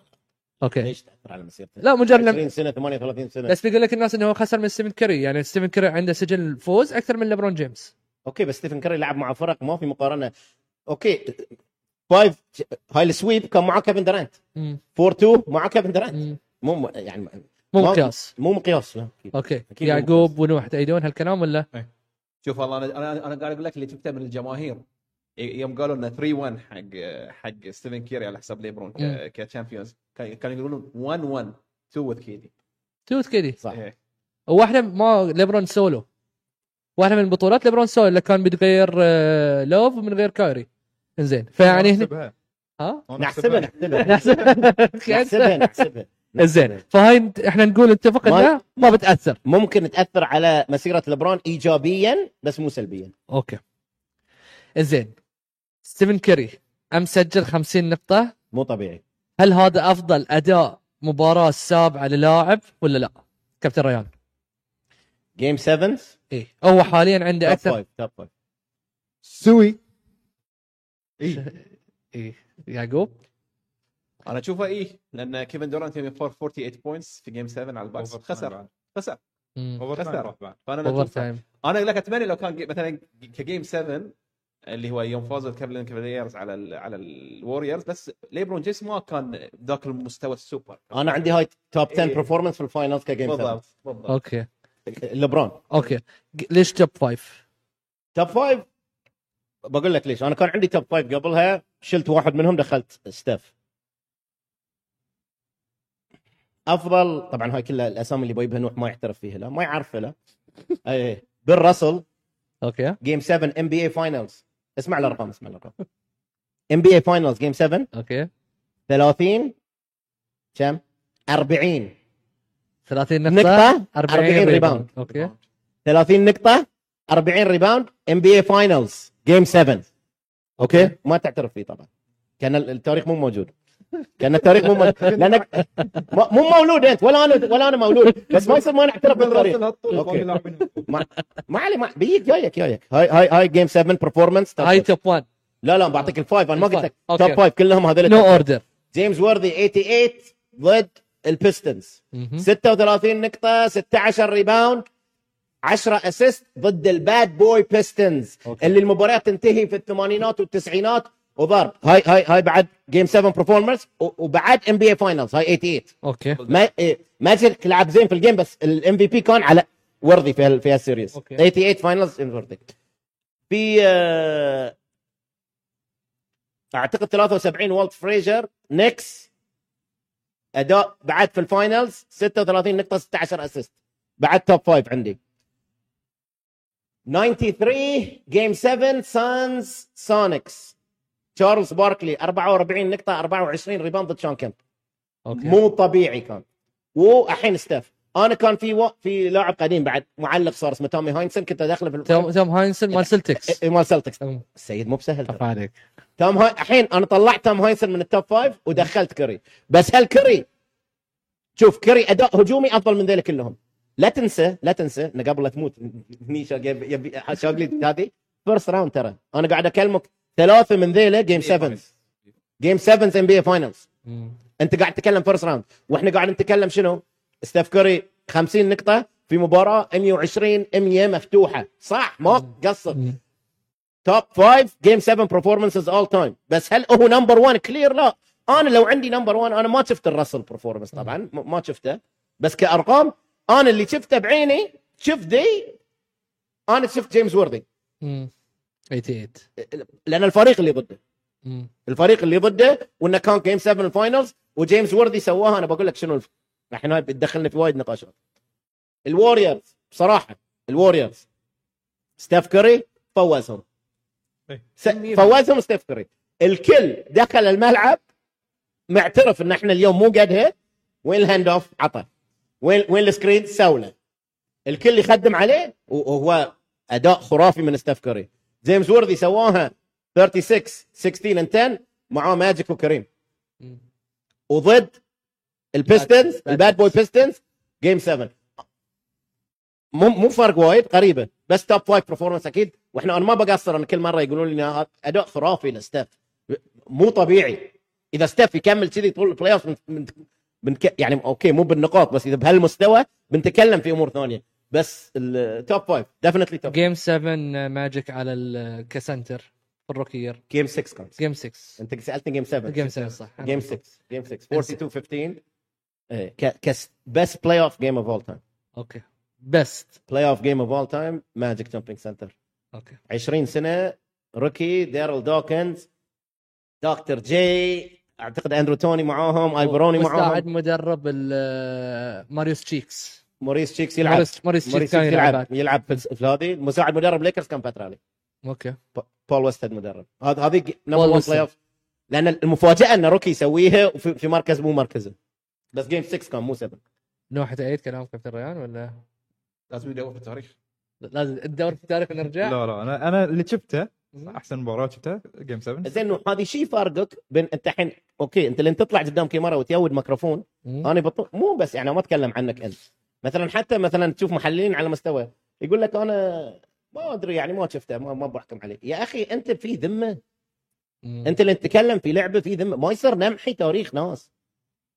A: okay.
C: ليش تأثر على مسيرته؟
A: لا مجرد لم...
C: 20 سنة 38 سنة.
A: بس بيقول لك الناس إنه هو خسر من ستيفن كاري يعني ستيفن كاري عنده سجل فوز أكثر من ليبرون جيمس.
C: okay بس ستيفن كاري لعب مع فرق ما في مقارنة. okay five هاي ال sweep كان معاه كيفن درانت
A: مم.
C: 4 2 معاه كيفن درانت. مو يعني
A: مو مقياس.
C: مو مقياس. okay.
A: يعقوب ونوح تأيدون هالكلام ولا؟
B: شوف والله أنا أنا أنا قاعد أقول لك اللي شفته من الجماهير. يوم قالوا إنه 3 1 حق حق ستيفن كيري على حساب ليبرون ك champions كان- كانوا يقولون 1 1 2 with KD
A: توت كذي
C: صح.
B: إيه.
A: وواحدة ما ليبرون سولو. واحدة من البطولات ليبرون سولو اللي كان بيتغير آه، لوف من غير كايري. إنزين. فيعني هنا
D: نحسبها.
A: ها؟
C: نحسبها نحسبها.
A: نحسبها.
C: نحسبها نحسبها.
A: زين فهاي إحنا نقول اتفق
C: ما-
A: انها ما بتأثر.
C: ممكن تأثر على مسيرة لبرون ايجابيا بس مو سلبيا.
A: okay. زين ستيفن كيري أم سجل 50 نقطة؟
C: مو طبيعي.
A: هل هذا أفضل أداء مباراة السابعه للاعب ولا لا؟ كابتن ريان.
C: game 7
A: إيه. هو حاليا عنده
C: top
A: أكثر.
C: 5 top 5
D: سوي. إي.
A: إيه. يعقوب؟
B: أنا أشوفه إيه لأن كيفن دورانت يوم يفور 48 points في game 7 على الباكس. خسر. خسر.
D: بعد.
B: فأنا
A: overtime
B: أنا لك أتمنى لو كان مثلا ك game 7 اللي هو يوم فازوا الكليفلاند كافاليرز على ال على الوريورز. بس ليبرون جيمس ما كان ذاك المستوى السوبر.
C: أنا عندي هاي top 10
B: إيه.
C: performance في الفاينلز كجيم 7
B: بالضبط بالضبط.
A: okay.
C: لبرون
A: okay. ليش top five؟
C: top five بقول لك ليش. أنا كان عندي top five قبلها شلت واحد منهم دخلت ستيف. أفضل طبعا هاي كلها الأسامي اللي بجيبها نوح ما يعترف فيها لا ما يعرفها لا. اي
A: بل
C: رسل okay. game 7 NBA finals اسمع الأرقام اسمع الأرقام. NBA finals game 7
A: okay.
C: 30 كم؟ 40
A: 30 نقطة
C: نقطة
A: 40
C: 40
A: rebound okay.
C: 30 نقطة 40 rebound NBA finals game 7 okay. ما تعترف فيه طبعا. كان ال- التاريخ مو موجود. كان التاريخ مو موجود لأنك مو مولود أنت ولا أنا ولا أنا مولود. بس ما يصير ما نعترف بالتاريخ.
D: لاعبين
C: ما علي ما بيجيك جايك جايك هاي هاي هاي game 7 performance
A: هاي top 1
C: لا لا بعطيك ال five أنا ما قلت لك. top five كلهم هذول
A: no order
C: جيمس وورثي 88 ضد البيستونز 36 نقطة 16 rebound 10 assist ضد ال bad boy
A: بيستونز.
C: اللي المباريات تنتهي في الثمانينات والتسعينات وضرب. هاي هاي هاي بعد game 7 performance وبعد NBA finals هاي 88
A: okay.
C: ما إيه، ماجيك لعب زين في ال game بس ال MVP كان على وردي في في هال
A: series okay.
C: 88 finals وردي في آه، أعتقد 73 والت فريزر نيكس أداء بعد في ال finals 36 نقطة 16 assist بعد top five عندي. 93 جيم 7 سانز سونيكس تشارلز باركلي 44 نقطة 24 ريباوند ضد شون كيمب.
A: أوكي.
C: مو طبيعي كان. والحين ستاف أنا كان في و... في لاعب قديم بعد معلق صار اسمه تومي هاينسن كنت أدخله في
A: توم توم هاينسون مال سلتكس
C: إيه، مال سلتكس السيد مو بسهل ترى.
A: عليك.
C: توم هاي الحين أنا طلعت توم هاينسن من التوب فايف ودخلت كري بس هالكري شوف كري أداء هجومي أفضل من ذيلا كلهم. لا تنسى لا تنسى انه قبل لا تموت هني شاقلي هذه؟ first round ترى. أنا قاعد أكلمك ثلاثة من ذيلا game 7 game 7 NBA finals أنت قاعد تتكلم first round وإحنا قاعد نتكلم شنو؟ ستيف كوري 50 نقطة في مباراة 120 100 مفتوحة. صح ما قصر. top 5 game 7 performances all time بس هل هو number 1 clear لا. أنا لو عندي number 1 أنا ما شفت الرسل performance طبعا. ما شفته. بس كأرقام أنا اللي شفته بعيني شفت دي أنا شفت جيمس ووردي
A: 88
C: لأن الفريق اللي ضده.
A: مم.
C: الفريق اللي ضده وإنه كان game 7 ال finals وجيمس ووردي سواها. أنا بقول لك شنو هاي بتدخلنا في وايد نقاشات. الوريورز بصراحة الوريورز ستيف كوري فوزهم.
D: إيه.
C: س... فوزهم ستيف كوري. الكل دخل الملعب معترف إن إحنا اليوم مو قدها وين ال hand off عطى. وين وين ال screen سوله. الكل يخدم عليه وهو أداء خرافي من ستيف كوري. جيمس ووردي سواها 36 16 and 10 معاه ماجيك وكريم. وضد البيستونز
A: bad-
C: ال bad boy بيستونز game 7 مو مو فرق وايد قريبة. بس top five performance أكيد. وإحنا أنا ما بقصر أنا كل مرة يقولون لي أداء خرافي لستيف مو طبيعي. إذا ستيف يكمل كذي طول ال playoff من من من يعني okay مو بالنقاط بس إذا بهالمستوى بنتكلم في أمور ثانية. بس ال top five definitely
A: top game 7 ماجيك على ال- ك center في ال
C: rookie year game 6 كان
A: game 6
C: انت سالتني game 7
A: game 7 صح.
C: game 6 game 6 42 15 إيه best playoff game of all
A: time okay
C: best playoff game of all time ماجيك jumping center
A: أوكي
C: 20 سنة روكي ديرل دوكنز دكتور جي أعتقد اندرو توني معاهم ايبروني
A: مساعد
C: معاهم.
A: مدرب ال- ماريوس تشيكس
C: موريس تشيكس يلعب.
A: ماريوس
C: موريس
A: تشيكس كان
C: تشيكس يلعب.
A: يلعب.
C: يلعب في هذه. مساعد مدرب ليكرز كان فتره عليه أوكي بول ويستد مدرب. هذا هذه نمبر 1
A: ويستد.
C: بلاي اوف لأن المفاجأة إن روكي يسويها في مركز مو مركزه. بس جيم 6 كان مو 7
A: نوحة عيد كلام كابتن ريان ولا؟
B: لازم يدور في التاريخ.
A: لازم الدور في التاريخ ونرجع.
D: لا لا أنا أنا اللي شفته أحسن مباراة شفتها game 7
C: زين إنه هذه شيء فارقك بين أنت الحين okay أنت لين تطلع قدام كاميرا وتيود ميكروفون. أنا بط... مو بس يعني ما أتكلم عنك أنت. مثلا حتى مثلا تشوف محللين على مستوى يقول لك أنا ما أدري يعني ما شفته ما, ما بحكم عليه. يا أخي أنت في ذمة.
A: مم.
C: أنت اللي تتكلم في لعبة في ذمة. ما يصير نمحي تاريخ ناس.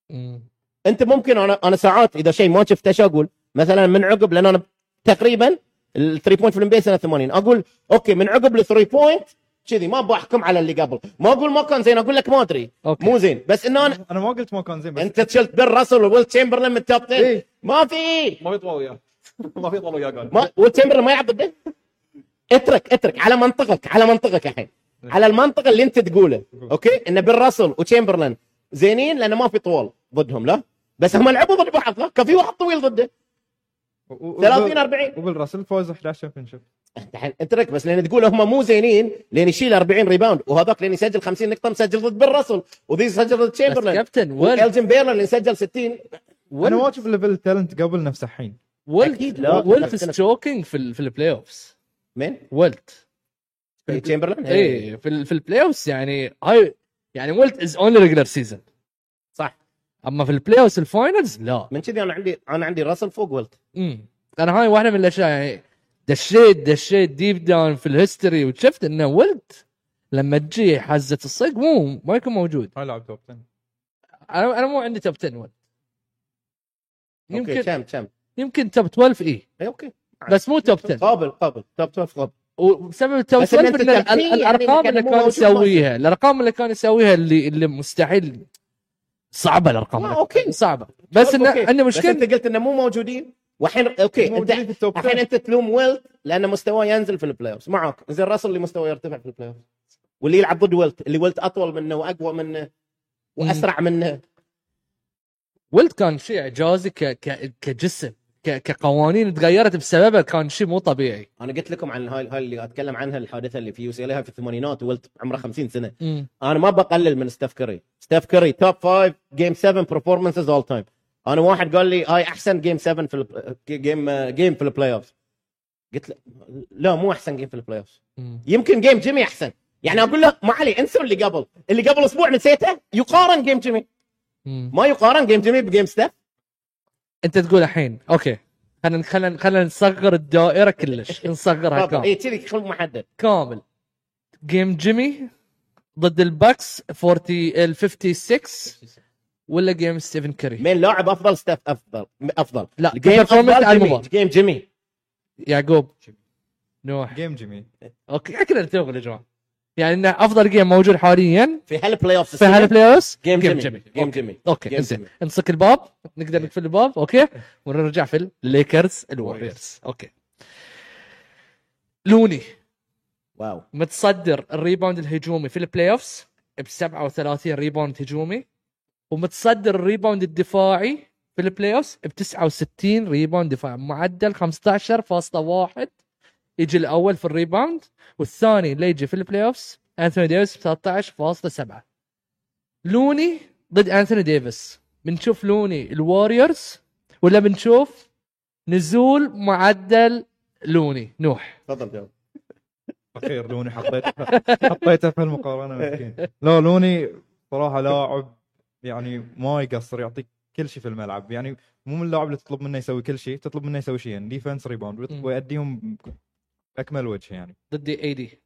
A: مم.
C: أنت ممكن أنا أنا ساعات إذا شيء ما شفته شو أقول؟ مثلا من عقب لأن أنا تقريبا ال three point في الام سنة 80 أقول okay من عقب ال three point كذي ما بحكم على اللي قبل. ما أقول ما كان زين أقول لك ما أدري.
A: okay.
C: مو زين. بس إنه أنا
D: أنا ما قلت ما كان زين بس
C: أنت شلت بيل راسل وويل تشامبرلين من ال top 10
D: إيه.
C: ما في.
B: ما يطول وياه. ما في طول وياه قال
C: ما ويل تشامبرلين ما يلعب ضده اترك اترك. على منطقك على منطقك الحين. على المنطقة اللي أنت تقوله. أوكي؟ ان بيل راسل وتشامبرلين زينين لأنه ما في طول ضدهم لا؟ بس هم لعبوا ضد بعض لا؟ كان في واحد طويل ضده.
D: و- و-
C: 30 40
D: وبالراسل فوز 11 شامبيونشيب.
C: انت الحين اترك بس لأن تقول هم مو زينين لين يشيل 40 ريباوند وهذاك لين يسجل 50 نقطة مسجل ضد بيل راسل وذي يسجل ضد تشامبرلين
A: كابتن
C: وإلجن بيرلر اللي سجل 60
D: أنا ما أشوف ليفل التالنت قبل نفسه الحين.
C: بس أنا-
A: ستروكينج في ال- في البلاي اوفز
C: مين؟
A: ويلت
C: تشامبرلين؟
A: إيه في ال- في ال playoffs يعني هاي يعني ويلت is only regular season
C: صح.
A: أما في ال playoffs ال finals لا.
C: من كذي أنا عندي أنا عندي راسل فوق ويلت.
A: امم أنا هاي واحدة من الأشياء يعني دشيت دشيت deep down في ال history وشفت إنه ويلت. لما تجي حزة الصدق مو ما يكون موجود.
D: هاي لاعب top 10
A: أنا أنا مو عندي top 10 ويلت.
C: okay
A: يمكن
C: كم كم؟
A: يمكن top 12 اي
C: اي okay.
A: بس مو top 10
C: قابل قابل. top 12 قابل.
A: وبسبب ال top
C: بس إن
A: 12
C: أنت
A: ان
C: يعني الأرقام
A: اللي كان يسويها الأرقام اللي كان يسويها اللي اللي مستحيل. صعبة الأرقام
C: آه، okay.
A: صعبة. بس انه
C: okay.
A: عنده
C: بس
A: مشكله
C: انت قلت إنه مو موجودين؟ والحين
D: okay أنت
C: الحين
D: 10
C: أنت تلوم ويلت لأن مستواه ينزل في ال playoff معك. زين راسل اللي مستواه يرتفع في ال playoff واللي يلعب ضد ويلت اللي ويلت أطول منه وأقوى منه وأسرع منه.
A: ويلت كان شيء إعجازي ك... ك... كجسم ك... كقوانين تغيرت بسببه كان شيء مو طبيعي.
C: أنا قلت لكم عن هاي هاي اللي أتكلم عنها الحادثة اللي في UC في الثمانينات ويلت عمره 50 سنة.
A: مم.
C: أنا ما بقلل من ستيف كوري ستيف كوري top 5 game 7 performances all time أنا واحد قال لي هاي احسن game 7 في ال- game game في ال playoff قلت له لا مو أحسن game في ال
A: playoff.
C: يمكن game جيمي أحسن. يعني أقول له ما علي انسوا اللي قبل. اللي قبل أسبوع نسيته يقارن game جيمي. ما يقارن game جيمي ب game ستيف
A: أنت تقول الحين okay. خلينا خلينا خلينا نصغر الدائرة كلش. نصغرها كامل.
C: اي كذي خل محدد.
A: كامل. game جيمي ضد الباكس 40 ال 56 ولا game ستيفن كاري
C: مين لاعب أفضل؟ ستيف أفضل. أفضل.
A: لا game على
C: افضل
A: المباراة.
C: جيمي game جيمي
A: يعقوب. نوح.
D: game جيمي
A: okay كذا نتفق يا جماعة. يعني إنه أفضل game موجود حاليا
C: في هالبلاي اوف
A: في هالبلاي اوف
C: جيم
A: جيم
C: جيمي
A: جيمي
C: جيم جيمي
A: أوكي.
C: جيم
A: زين
C: جيمي.
A: نسكر الباب. نقدر نقفل الباب. okay؟ ونرجع في الليكرز الوريورز okay. لوني.
C: wow.
A: متصدر ال rebound الهجومي في ال playoffs ب 37 rebound هجومي. ومتصدر ال rebound الدفاعي في ال playoffs ب 69 rebound دفاعي. معدل 15.1 يجي الأول في ال rebound والثاني اللي يجي في ال playoffs أنثوني ديفيس ب 13.7 لوني ضد أنثوني ديفيس. بنشوف لوني الواريورز ولا بنشوف نزول معدل لوني. نوح.
C: تفضل جاوب.
D: أخير لوني حطيته حطيته في المقارنة مسكين. لا لوني صراحة لاعب يعني ما يقصر يعطيك كل شيء في الملعب. يعني مو من اللاعب اللي تطلب منه يسوي كل شيء تطلب منه يسوي شيئين defense
A: rebound.
D: ويأديهم باكمل وجه يعني.
A: ضد AD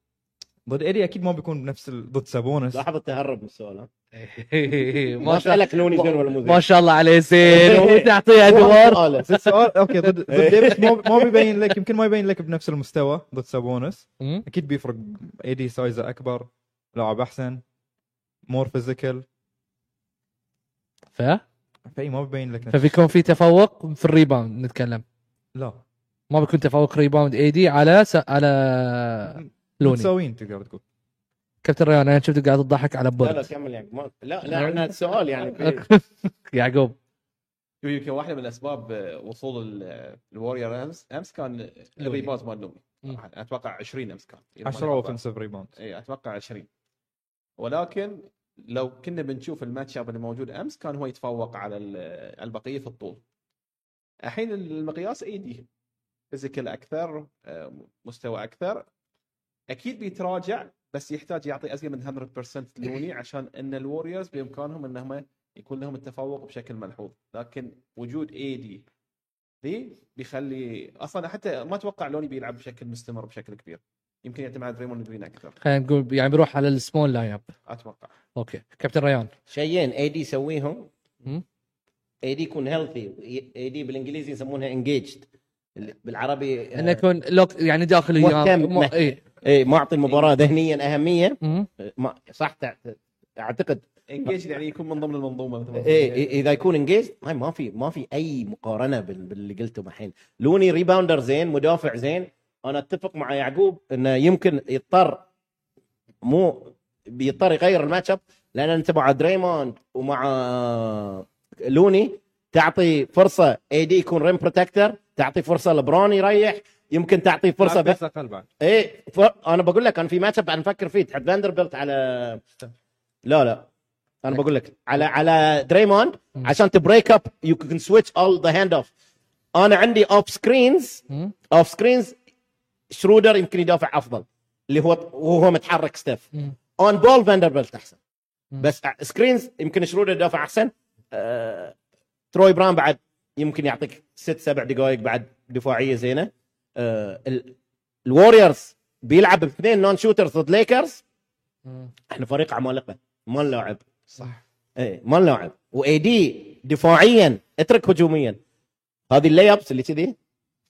D: ضد AD أكيد ما بيكون بنفس ال- ضد سابونس.
C: لاحظ التهرب من السؤال ها؟ ما
A: شاء
C: لوني زين ولا مو زين.
A: ما شاء الله عليه زين. وتعطيه
D: أدوار. السؤال أوكي ضد ضد ديفيس ما ما بيبين لك يمكن ما يبين لك بنفس المستوى ضد سابونس. أكيد بيفرق AD سايزه أكبر لاعب أحسن more physical
A: ف؟
D: فإي ما بيبين لك
A: فبيكون في تفوق في ال rebound نتكلم.
D: لا.
A: ما بيكون تفوق rebound AD على س... على لوني.
D: متساويين تقدر تقول.
A: كابتن ريان أنا شفتك قاعد تضحك على
C: لا لا
A: برد
C: كمل يعني. ما... لا لا إحنا السؤال يعني.
A: يعقوب.
B: يمكن واحدة من أسباب آه، وصول ال- الوريور أمس أمس كان ال rebound مال لوني
A: مم.
B: أتوقع 20 أمس كان. إذا
D: 10
B: ماني غلطان.
D: offensive rebound
B: اي أتوقع 20 ولكن لو كنا بنشوف ال match up اللي موجود أمس كان هو يتفوق على ال- البقية في الطول. الحين المقياس AD physical أكثر آه، مستوى أكثر. أكيد بيتراجع بس يحتاج يعطي أزيد من 100% لوني عشان إن ال Warriors بإمكانهم انهم يكون لهم التفوق بشكل ملحوظ. لكن وجود AD ذي بيخلي أصلا حتى ما أتوقع لوني بيلعب بشكل مستمر بشكل كبير. يمكن يعتمد على دريموند جرين أكثر.
A: خلينا نقول يعني بيروح على ال small lineup
B: أتوقع.
A: okay. كابتن ريان.
C: شيئين. AD يسويهم. AD يكون healthy AD بالإنجليزي يسمونها engaged بالعربي
A: إنه يكون locked يعني داخل
C: مهتم.
A: اي
C: اي معطي المباراة ذهنيا
A: أهمية.
C: ما صح أعتقد.
B: انجيج يعني يكون من ضمن المنظومة مثل ما
C: إيه إيه، إذا يكون انجيج هاي ما في ما في أي مقارنة بال- باللي قلته الحين. لوني rebounder زين مدافع زين. أنا أتفق مع يعقوب إنه يمكن يضطر مو بيضطر يغير ال match up لأن أنت مع دريموند ومع لوني تعطي فرصة AD يكون rim protector تعطي فرصة لبرون يريح يمكن تعطي فرصة
D: بس بعد
C: إيه ف... أنا بقول لك أنا في match up نفكر فيه. تحت فاندربلت على لا لا. أنا بقول لك على على دريموند عشان ت break up you can switch all the hand off أنا عندي off
A: screens.
C: off screens شرودر يمكن يدافع أفضل اللي هو وهو متحرك ستيف. on ball فاندربلت أحسن.
A: مم.
C: بس screens يمكن شرودر يدافع أحسن. آه... تروي براون بعد يمكن يعطيك ست سبع دقائق بعد دفاعية زينة. آه... ال... ال Warriors بيلعب باثنين نون شوترز ضد ليكرز
A: مم.
C: إحنا فريق عمالقة ما نلاعب.
A: صح.
C: إيه ما نلاعب. واي دي دفاعيا اترك هجوميا. هذه اللي ابس اللي كذي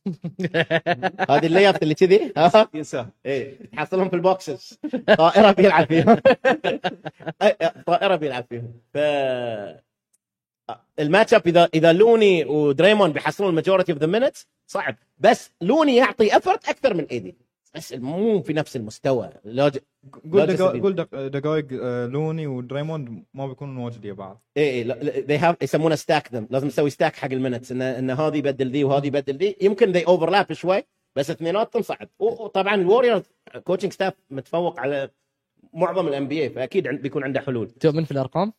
C: هذه اللي اللي كذي ها؟
B: ينساه
C: إيه. تحصلهم في البوكسز. طائرة بيلعب فيهم طائرة بيلعب فيهم ف الماتش أب إذا إذا لوني ودريمون بيحصلون الماجورتي اوف ذا مينتس صعب. بس لوني يعطي افرت أكثر من ايدي بس مو في نفس المستوى. لوج...
D: قول دقائق آه، لوني ودريموند ما بيكونوا موجودين بعض.
C: إيه إيه لا- لا- they have يسمونه stack them لازم تسوي stack حق ال minutes ان إن هذه يبدل ذي وهذه يبدل ذي يمكن they overlap شوي بس اثنيناتهم صعب وطبعا ال Warriors coaching staff متفوق على معظم ال NBA فأكيد بيكون عنده حلول.
A: تؤمن في الأرقام؟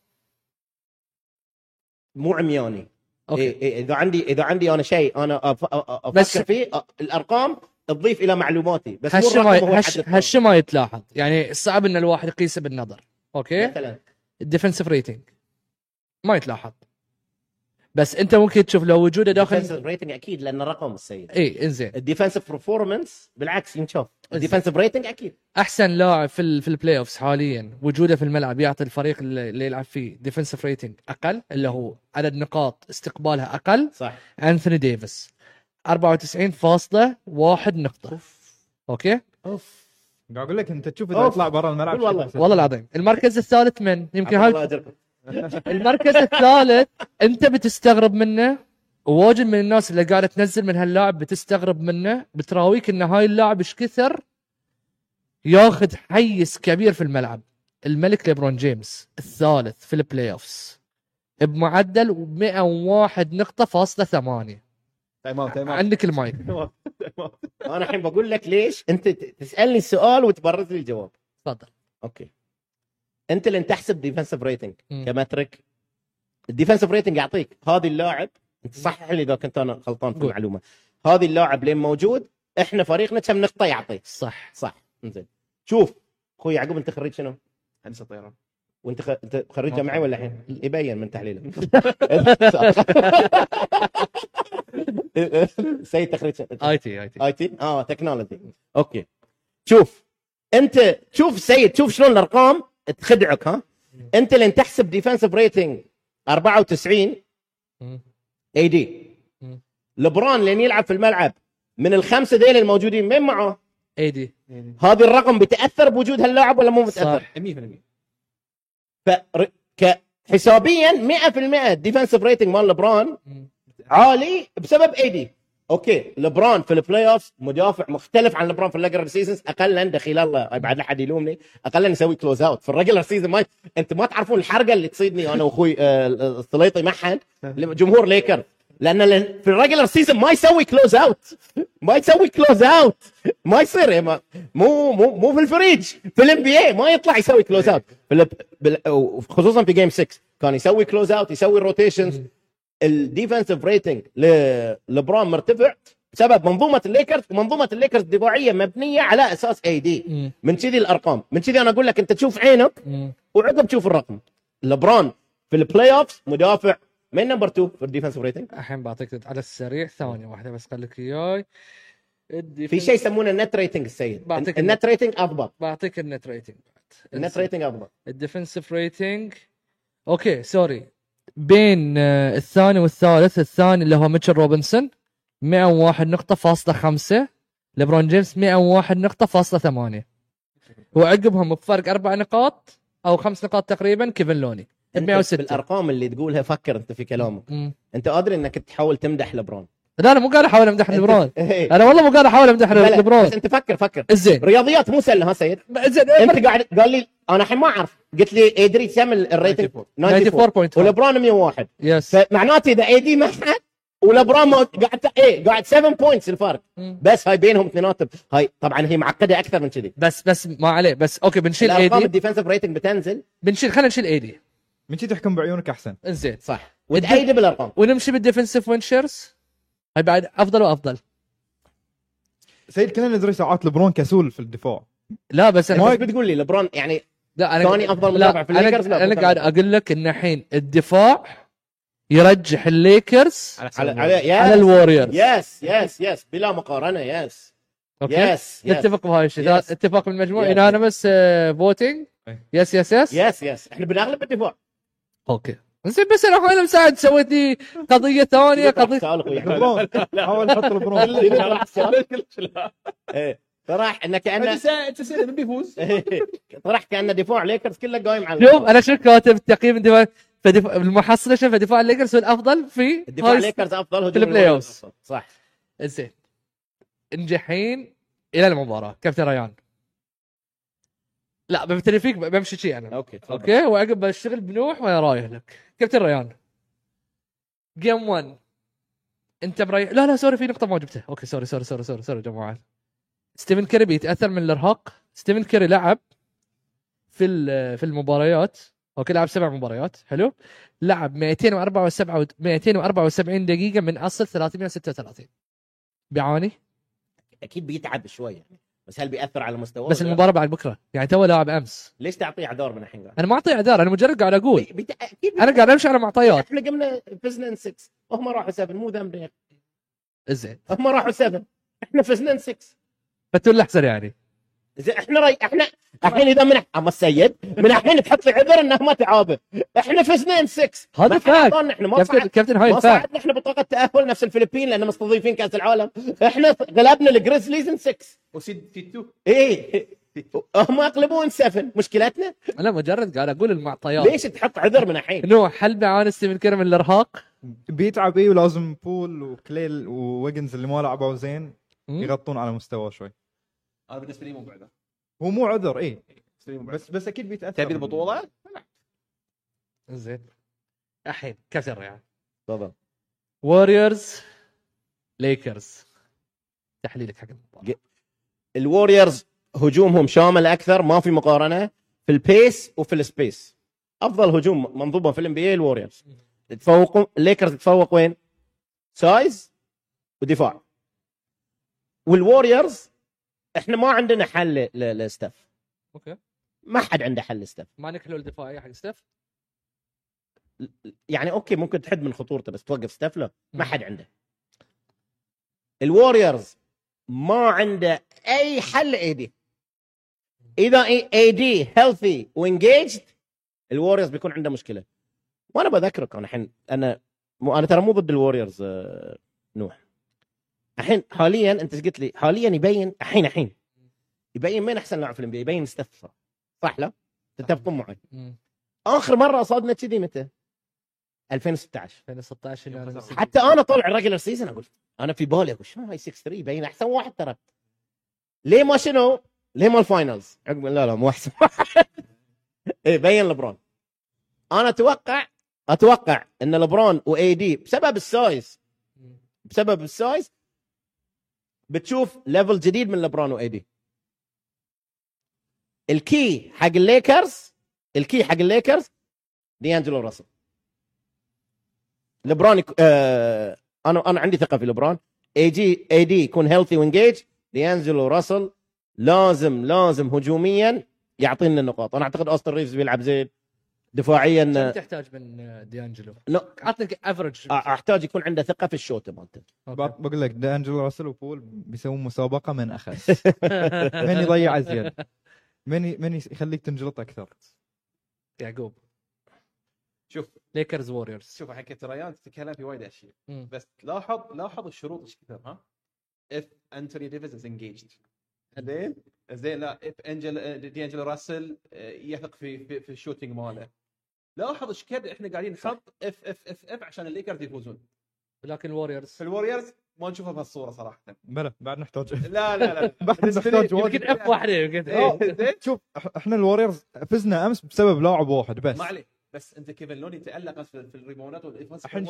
C: مو عمياني.
A: okay.
C: إيه إيه إذا عندي إذا عندي أنا شيء أنا أف- أ- أ- أفكر
A: بس-
C: فيه الأرقام تضيف إلى معلوماتي بس
A: هالشي ما. هالشي ما يتلاحظ. يعني صعب إن الواحد يقيسه بالنظر. okay؟
C: مثلا.
A: ال defensive rating ما يتلاحظ. بس أنت ممكن تشوف لو وجوده داخل
C: ديفنسيف ريتنج أكيد لأن الرقم السيء
A: إي إنزين.
C: ال defensive performance بالعكس ينشوف ال defensive rating
A: أكيد. أحسن لاعب في ال في ال playoffs حاليا وجوده في الملعب يعطي الفريق اللي اللي يلعب فيه defensive rating أقل اللي هو عدد نقاط استقبالها أقل.
C: صح.
A: انثوني ديفيس 94.1 نقطة. okay؟
C: أوف.
D: قاعد أقول لك أنت تشوف إذا
C: أوف.
D: يطلع برا الملعب
C: والله.
A: والله العظيم. المركز الثالث من؟ يمكن هاي. المركز الثالث أنت بتستغرب منه؟ وواجد من الناس اللي قاعدة تنزل من هاللاعب بتستغرب منه؟ بتراويك إن هاي اللاعب إيش كثر؟ ياخذ حيز كبير في الملعب. الملك ليبرون جيمس الثالث في ال playoffs بمعدل 101 نقطة فاصلة ثمانية.
B: time out time out
A: عندك المايك.
C: أنا الحين بقول لك ليش أنت تسألني السؤال وتبرز لي الجواب.
A: تفضل.
C: okay. أنت اللي تحسب defensive rating.
A: ك
C: metric ال defensive rating يعطيك. هذه اللاعب أنت صحح لي إذا كنت أنا غلطان في. المعلومة. هذه اللاعب لين موجود إحنا فريقنا كم نقطة يعطي؟
A: صح.
C: صح. إنزين. شوف أخوي يعقوب أنت خريج شنو؟
B: هندسة طيران.
C: وأنت خ... أنت خريج جامعي ولا. الحين؟ يبين من تحليلك سيد
A: أنت خريج IT
C: IT. IT؟ آه technology okay. شوف أنت شوف سيد شوف شلون الأرقام تخدعك ها؟ أنت لين تحسب defensive rating 94
A: مم. AD.
C: لبران لين يلعب في الملعب. من الخمسة ذيل الموجودين مين معه؟
A: AD
C: هذا الرقم بيتاثر بوجود هاللاعب ولا مو متاثر؟
A: صح
B: 100%
C: ف حسابيا 100% ال defensive rating مال لبران. عالي بسبب AD okay لبران في ال playoff مدافع مختلف عن لبران في ال regular seasons اقلا دخيل الله بعد لا حد يلومني. اقلا يسوي close out في ال regular season ما أنت ما تعرفون الحرقة اللي تصيدني أنا وأخوي آه، السليطي معهد جمهور Laker لأن في ال regular season ما يسوي close out ما يسوي close out ما يصير ما مو مو مو في الفريج. في ال NBA ما يطلع يسوي close out خصوصا في game 6 كان يسوي close out يسوي rotations ال defensive rating لبران مرتفع بسبب منظومة الليكرز ومنظومه الليكرز الدفاعيه مبنية على أساس
A: AD.
C: من كذي الأرقام. من كذي أنا أقول لك أنت تشوف عينك. وعقب تشوف الرقم. لبران في ال playoff مدافع من number 2 في ال defensive rating.
A: الحين بعطيك على السريع ثانية واحدة بس خليك اياي
C: في شيء يسمونه ال net rating السيد.
A: بعطيك
C: ال net rating اضبط
A: بعطيك ال net rating
C: ال net rating اضبط
A: ال defensive rating. okay sorry بين آه، الثاني والثالث. الثاني اللي هو ميتشل روبنسون 101 نقطة فاصلة خمسة. ليبرون جيمس 101 نقطة فاصلة ثمانية. وعقبهم بفرق أربع نقاط أو خمس نقاط تقريبا كيفن لوني.
C: أنت
A: 106
C: بالأرقام اللي تقولها فكر أنت في كلامك.
A: مم.
C: أنت قادر إنك تحاول تمدح لبرون
A: لا أنا مو قاعد أحاول أمدح ليبرون.
C: إيه.
A: أنا والله مو قاعد
C: أحاول أمدح
A: ليبرون.
C: بس أنت فكر فكر.
A: زين
C: رياضيات مو سله ها سيد؟
A: زين
C: أنت قاعد قال لي أنا الحين ما أعرف. قلت لي ادري كم ال rating 94
A: 94.5
C: ولبرون 101
A: yes
C: فمعناته إذا AD ما حد ولبرون ما قاعد إيه قاعد 7 points الفرق. بس هاي بينهم اثنيناتهم. هاي طبعا هي معقدة أكثر من كذي.
A: بس بس ما عليه. بس okay بنشيل اي
C: الأرقام
A: دي
C: ال defensive rating بتنزل.
A: بنشيل خلينا نشيل AD
D: من شي تحكم بعيونك أحسن.
A: زين
C: صح. وتأيد بالأرقام.
A: ونمشي بال defensive win shares هاي بعد أفضل وأفضل
D: سيد كلنا ندري ساعات لبرون كسول في الدفاع
A: لا بس أنا
C: ما بتقول لي لبرون يعني
A: لا أنا
C: ثاني أفضل
A: لا
C: مدافع في الليكرز؟ لا،
A: أنا,
C: أنا
A: قاعد. أقول لك إن الحين الدفاع يرجح الليكرز
B: على
C: على. على
A: على الوريورز
C: yes yes yes بلا مقارنة
A: yes
C: okay yes
A: نتفق بهاي الشيء. اتفاق من المجموع
C: Yes.
A: unanimous
D: voting.
A: yes yes yes
C: yes yes إحنا بنغلب بالدفاع
A: okay زين بس أنا أنا مساعد سويت لي قضية ثانية قضيه
C: أخوي
D: لبرون حاول تحط لبرون
C: إيه. طرح انه كانه
B: سأل من بيفوز
C: طرح كانه دفاع ليكرز كله قايم على
A: شوف أنا شو كاتب تقييم الدفاع فدفاع المحصلة شوف دفاع الليكرز هو الافضل في هاي-
C: ليكرز أفضل هجوم
A: في
C: ال
A: play.
C: أفضل. صح.
A: زين نجحين إلى المباراة. كابتن ريان. لا فيك بمشي شي أنا.
C: okay تفضل.
A: okay وعقب بشتغل بنوح وأنا رايح لك. كابتن ريان. game 1 أنت مريح لا لا sorry في نقطة ما جبتها. okay sorry sorry sorry sorry sorry جماعة. ستيفن كيري بيتأثر من الإرهاق. ستيفن كيري لعب في في المباريات. okay لعب سبع مباريات. حلو. لعب 274 274 دقيقة من أصل 336 بيعاني؟
C: أكيد بيتعب شوي يعني بس هل بيأثر على مستواه
A: بس؟ المباراة بعد بكرة. يعني تو لاعب أمس.
C: ليش تعطيه اعذار من الحين
A: أنا ما أعطيه اعذار أنا مجرد قاعد
C: أقول. بيت- أكيد
A: أنا قاعد أمشي على معطيات.
C: إحنا قمنا فزنا ان 6 وهم راحوا 7 مو ذنبنا يا أخي.
A: زين
C: هم راحوا 7 إحنا فزنا ان 6
A: فتقول الأحسن يعني.
C: زين إحنا راي إحنا الحين إذا من أما السيد من الحين تحط لي عذر إنه ما تعابه إحنا فزنا ان 6
A: هذا
C: حد إحنا ما
A: كابتن كابتن هاي
C: ما صعدنا إحنا بطاقة تأهل نفس الفلبين لأن مستضيفين كأس العالم. إحنا غلبنا الجريزليز in 6
B: وسيد في two
C: إيه. هم اقلبوا in 7 مشكلتنا؟
A: أنا مجرد قاعد أقول المعطيات.
C: ليش تحط عذر من الحين؟
A: نوح هل بيعاني ستيفن كيري من الإرهاق؟
D: بيتعب إيه ولازم بول وكلاي وويجنز اللي ما لعبوا زين؟ يغطون على مستواه شوي.
B: أنا بالنسبة لي مو بعده
D: هو مو عذر
B: بعده.
D: بس بس أكيد بيتأثر.
B: تبي البطولة؟
A: زين. الحين كابتن ريان
C: تفضل.
A: ووريرز ليكرز تحليلك حق المباراه
C: الوريورز هجومهم شامل أكثر ما في مقارنة في ال pace وفي ال space أفضل هجوم منظومة في ال NBA الوريورز. تفوقوا الليكرز تفوق وين؟ size ودفاع. والوريورز إحنا ما عندنا حل لستف
A: okay.
C: ما حد عنده حل لستف
A: ما نكلوا الدفاعيه حق ستيف؟
C: يعني okay ممكن تحد من خطورته بس توقف ستيف لا ما حد عنده. الوريورز ما عنده أي حل AD إذا AD healthy و engaged الوريورز بيكون عنده مشكلة. وأنا بذكرك أنا الحين أنا مو أنا ترى مو ضد الوريورز آه، نوح. الحين حاليا أنت إيش قلت لي؟ حاليا يبين الحين الحين. يبين مين أحسن لاعب في الام يبين ستيف صح لا؟ تتفقون معي. آخر مرة صادنا كذي متى؟ 2016
A: 2016 اللي أنا
C: حتى أنا طالع ال regular season أقول أنا في بالي أقول شنو هاي 6 3 يبين أحسن واحد ترى. ليه ما شنو؟ ليه ما ال finals؟ عقب لا لا مو أحسن واحد. إيه بين لبرون. أنا أتوقع أتوقع إن لبرون و AD بسبب ال size بسبب ال size بتشوف level جديد من لبرون و AD ال key حق الليكرز ال key حق الليكرز دي انجلو راسل. لبران. آه... أنا أنا عندي ثقة في لبران. اي جي AD يكون healthy و engaged ديانجلو راسل لازم لازم هجوميا يعطينا النقاط. أنا أعتقد أوستن ريفز بيلعب زين. دفاعيا
A: كم تحتاج من ديانجلو؟
C: لا
A: عطني average
C: أحتاج يكون عنده ثقة في ال shot مالته.
D: بق- بقول لك دانجلو راسل وبول بيسوون مسابقة من أخس. من يضيع ازيد من ي- من يخليك تنجلط أكثر؟
A: يعقوب.
B: شوف.
A: ليكرز ووريرز
B: شوف حكيت ريان تتكلم في وايد أشياء. بس لاحظ لاحظ الشروط إيش كثر ها؟ If انتوني ديفيز is engaged. زين؟ زين لا if انجل دي انجلو راسل آه، يثق في في, في ال shooting ماله. لاحظ إيش كثر إحنا قاعدين نحط if if if if عشان الليكرز يفوزون.
A: لكن الوريورز
B: في الوريورز ما نشوفها بهالصورة صراحة.
D: بلى بعد نحتاج.
B: لا لا لا.
D: بعد نحتاج
A: يمكن if واحدة يمكن.
B: إيه، زين.
D: شوف إح- إحنا الوريورز فزنا أمس بسبب لاعب واحد بس.
B: ما عليه بس أنت كيفن لوني تألق في, في
D: ال
B: rebounds
D: وال
B: offense الحين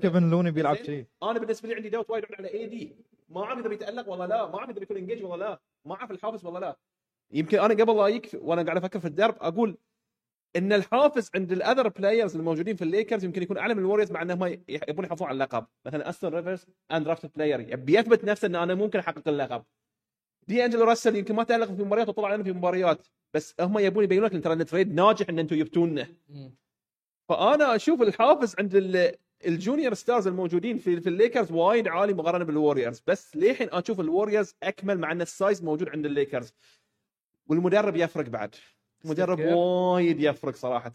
D: كيفن لوني بيلعب. شيء؟
B: أنا بالنسبة لي عندي داوت وايد على اي دي ما اعرف اذا بيتالق ولا لا. ما اعرف اذا بيكون انجيج ولا لا. ما أعرف الحافز ولا لا. يمكن أنا قبل لا اجيك وأنا قاعد أفكر في الدرب أقول إن الحافز عند ال other players الموجودين في الليكرز يمكن يكون أعلى من الوريوز مع إنهم يبون يحافظون على اللقب. مثلا اوستن ريفز undrafted player يبي يثبت نفسه إن أنا ممكن أحقق اللقب. دي انجلو راسل يمكن ما تالق في مباريات وطلع لنا في مباريات بس هم يبون يبينون لك ترى ال trade ناجح إن أنتم جبتونا. فأنا أشوف الحافز عند ال- ال junior stars الموجودين في في الليكرز وايد عالي مقارنة بالوريورز بس للحين أشوف الوريورز أكمل مع إن ال size موجود عند الليكرز. والمدرب يفرق بعد.
A: كير.
B: وايد يفرق صراحة.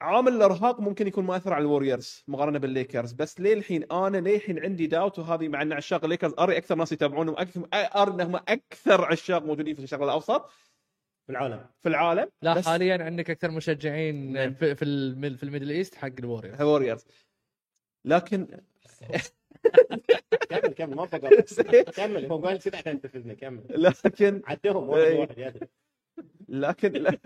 B: عامل الإرهاق ممكن يكون مؤثر على الوريورز مقارنة بالليكرز بس للحين أنا للحين عندي داوت وهذه مع أن عشاق الليكرز أري أكثر ناس يتابعونهم أكثر اري إنهم أكثر عشاق موجودين في الشرق الأوسط.
C: في العالم.
B: في العالم
A: لا
B: بس-
A: حاليا عندك أكثر مشجعين
B: نعم.
A: في في ال Mid- في ال Middle East حق الوريورز.
B: الوريورز. لكن
C: كمل كمل ما فقط. كمل هو قال نسيت عشان تفزنا كمل.
B: لكن
C: عدهم واحد. واحد
B: لكن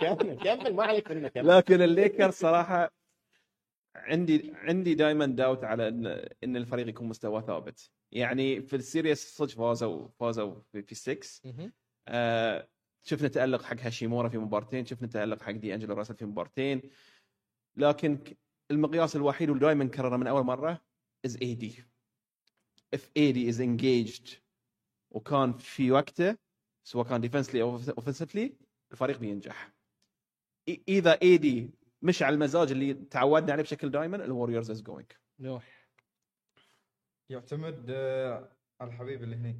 C: كمل كمل ما عليك منه كمل.
B: لكن الليكر صراحة عندي عندي دائما داوت على إن إن الفريق يكون مستواه ثابت. يعني في ال series صدق فازوا فازوا في, في 6
A: مهم.
B: آه شفنا تألق حق هاشيمورا في مبارتين شفنا تألق حق دي انجلو راسل في مبارتين. لكن المقياس الوحيد واللي دائما نكرره من أول مرة is AD if AD is engaged وكان في وقته سواء كان defensively أو offensively الفريق بينجح. إذا AD مش على المزاج اللي تعودنا عليه بشكل دائما الوريورز is going
A: نوح.
D: يعتمد آه، على الحبيب اللي هني.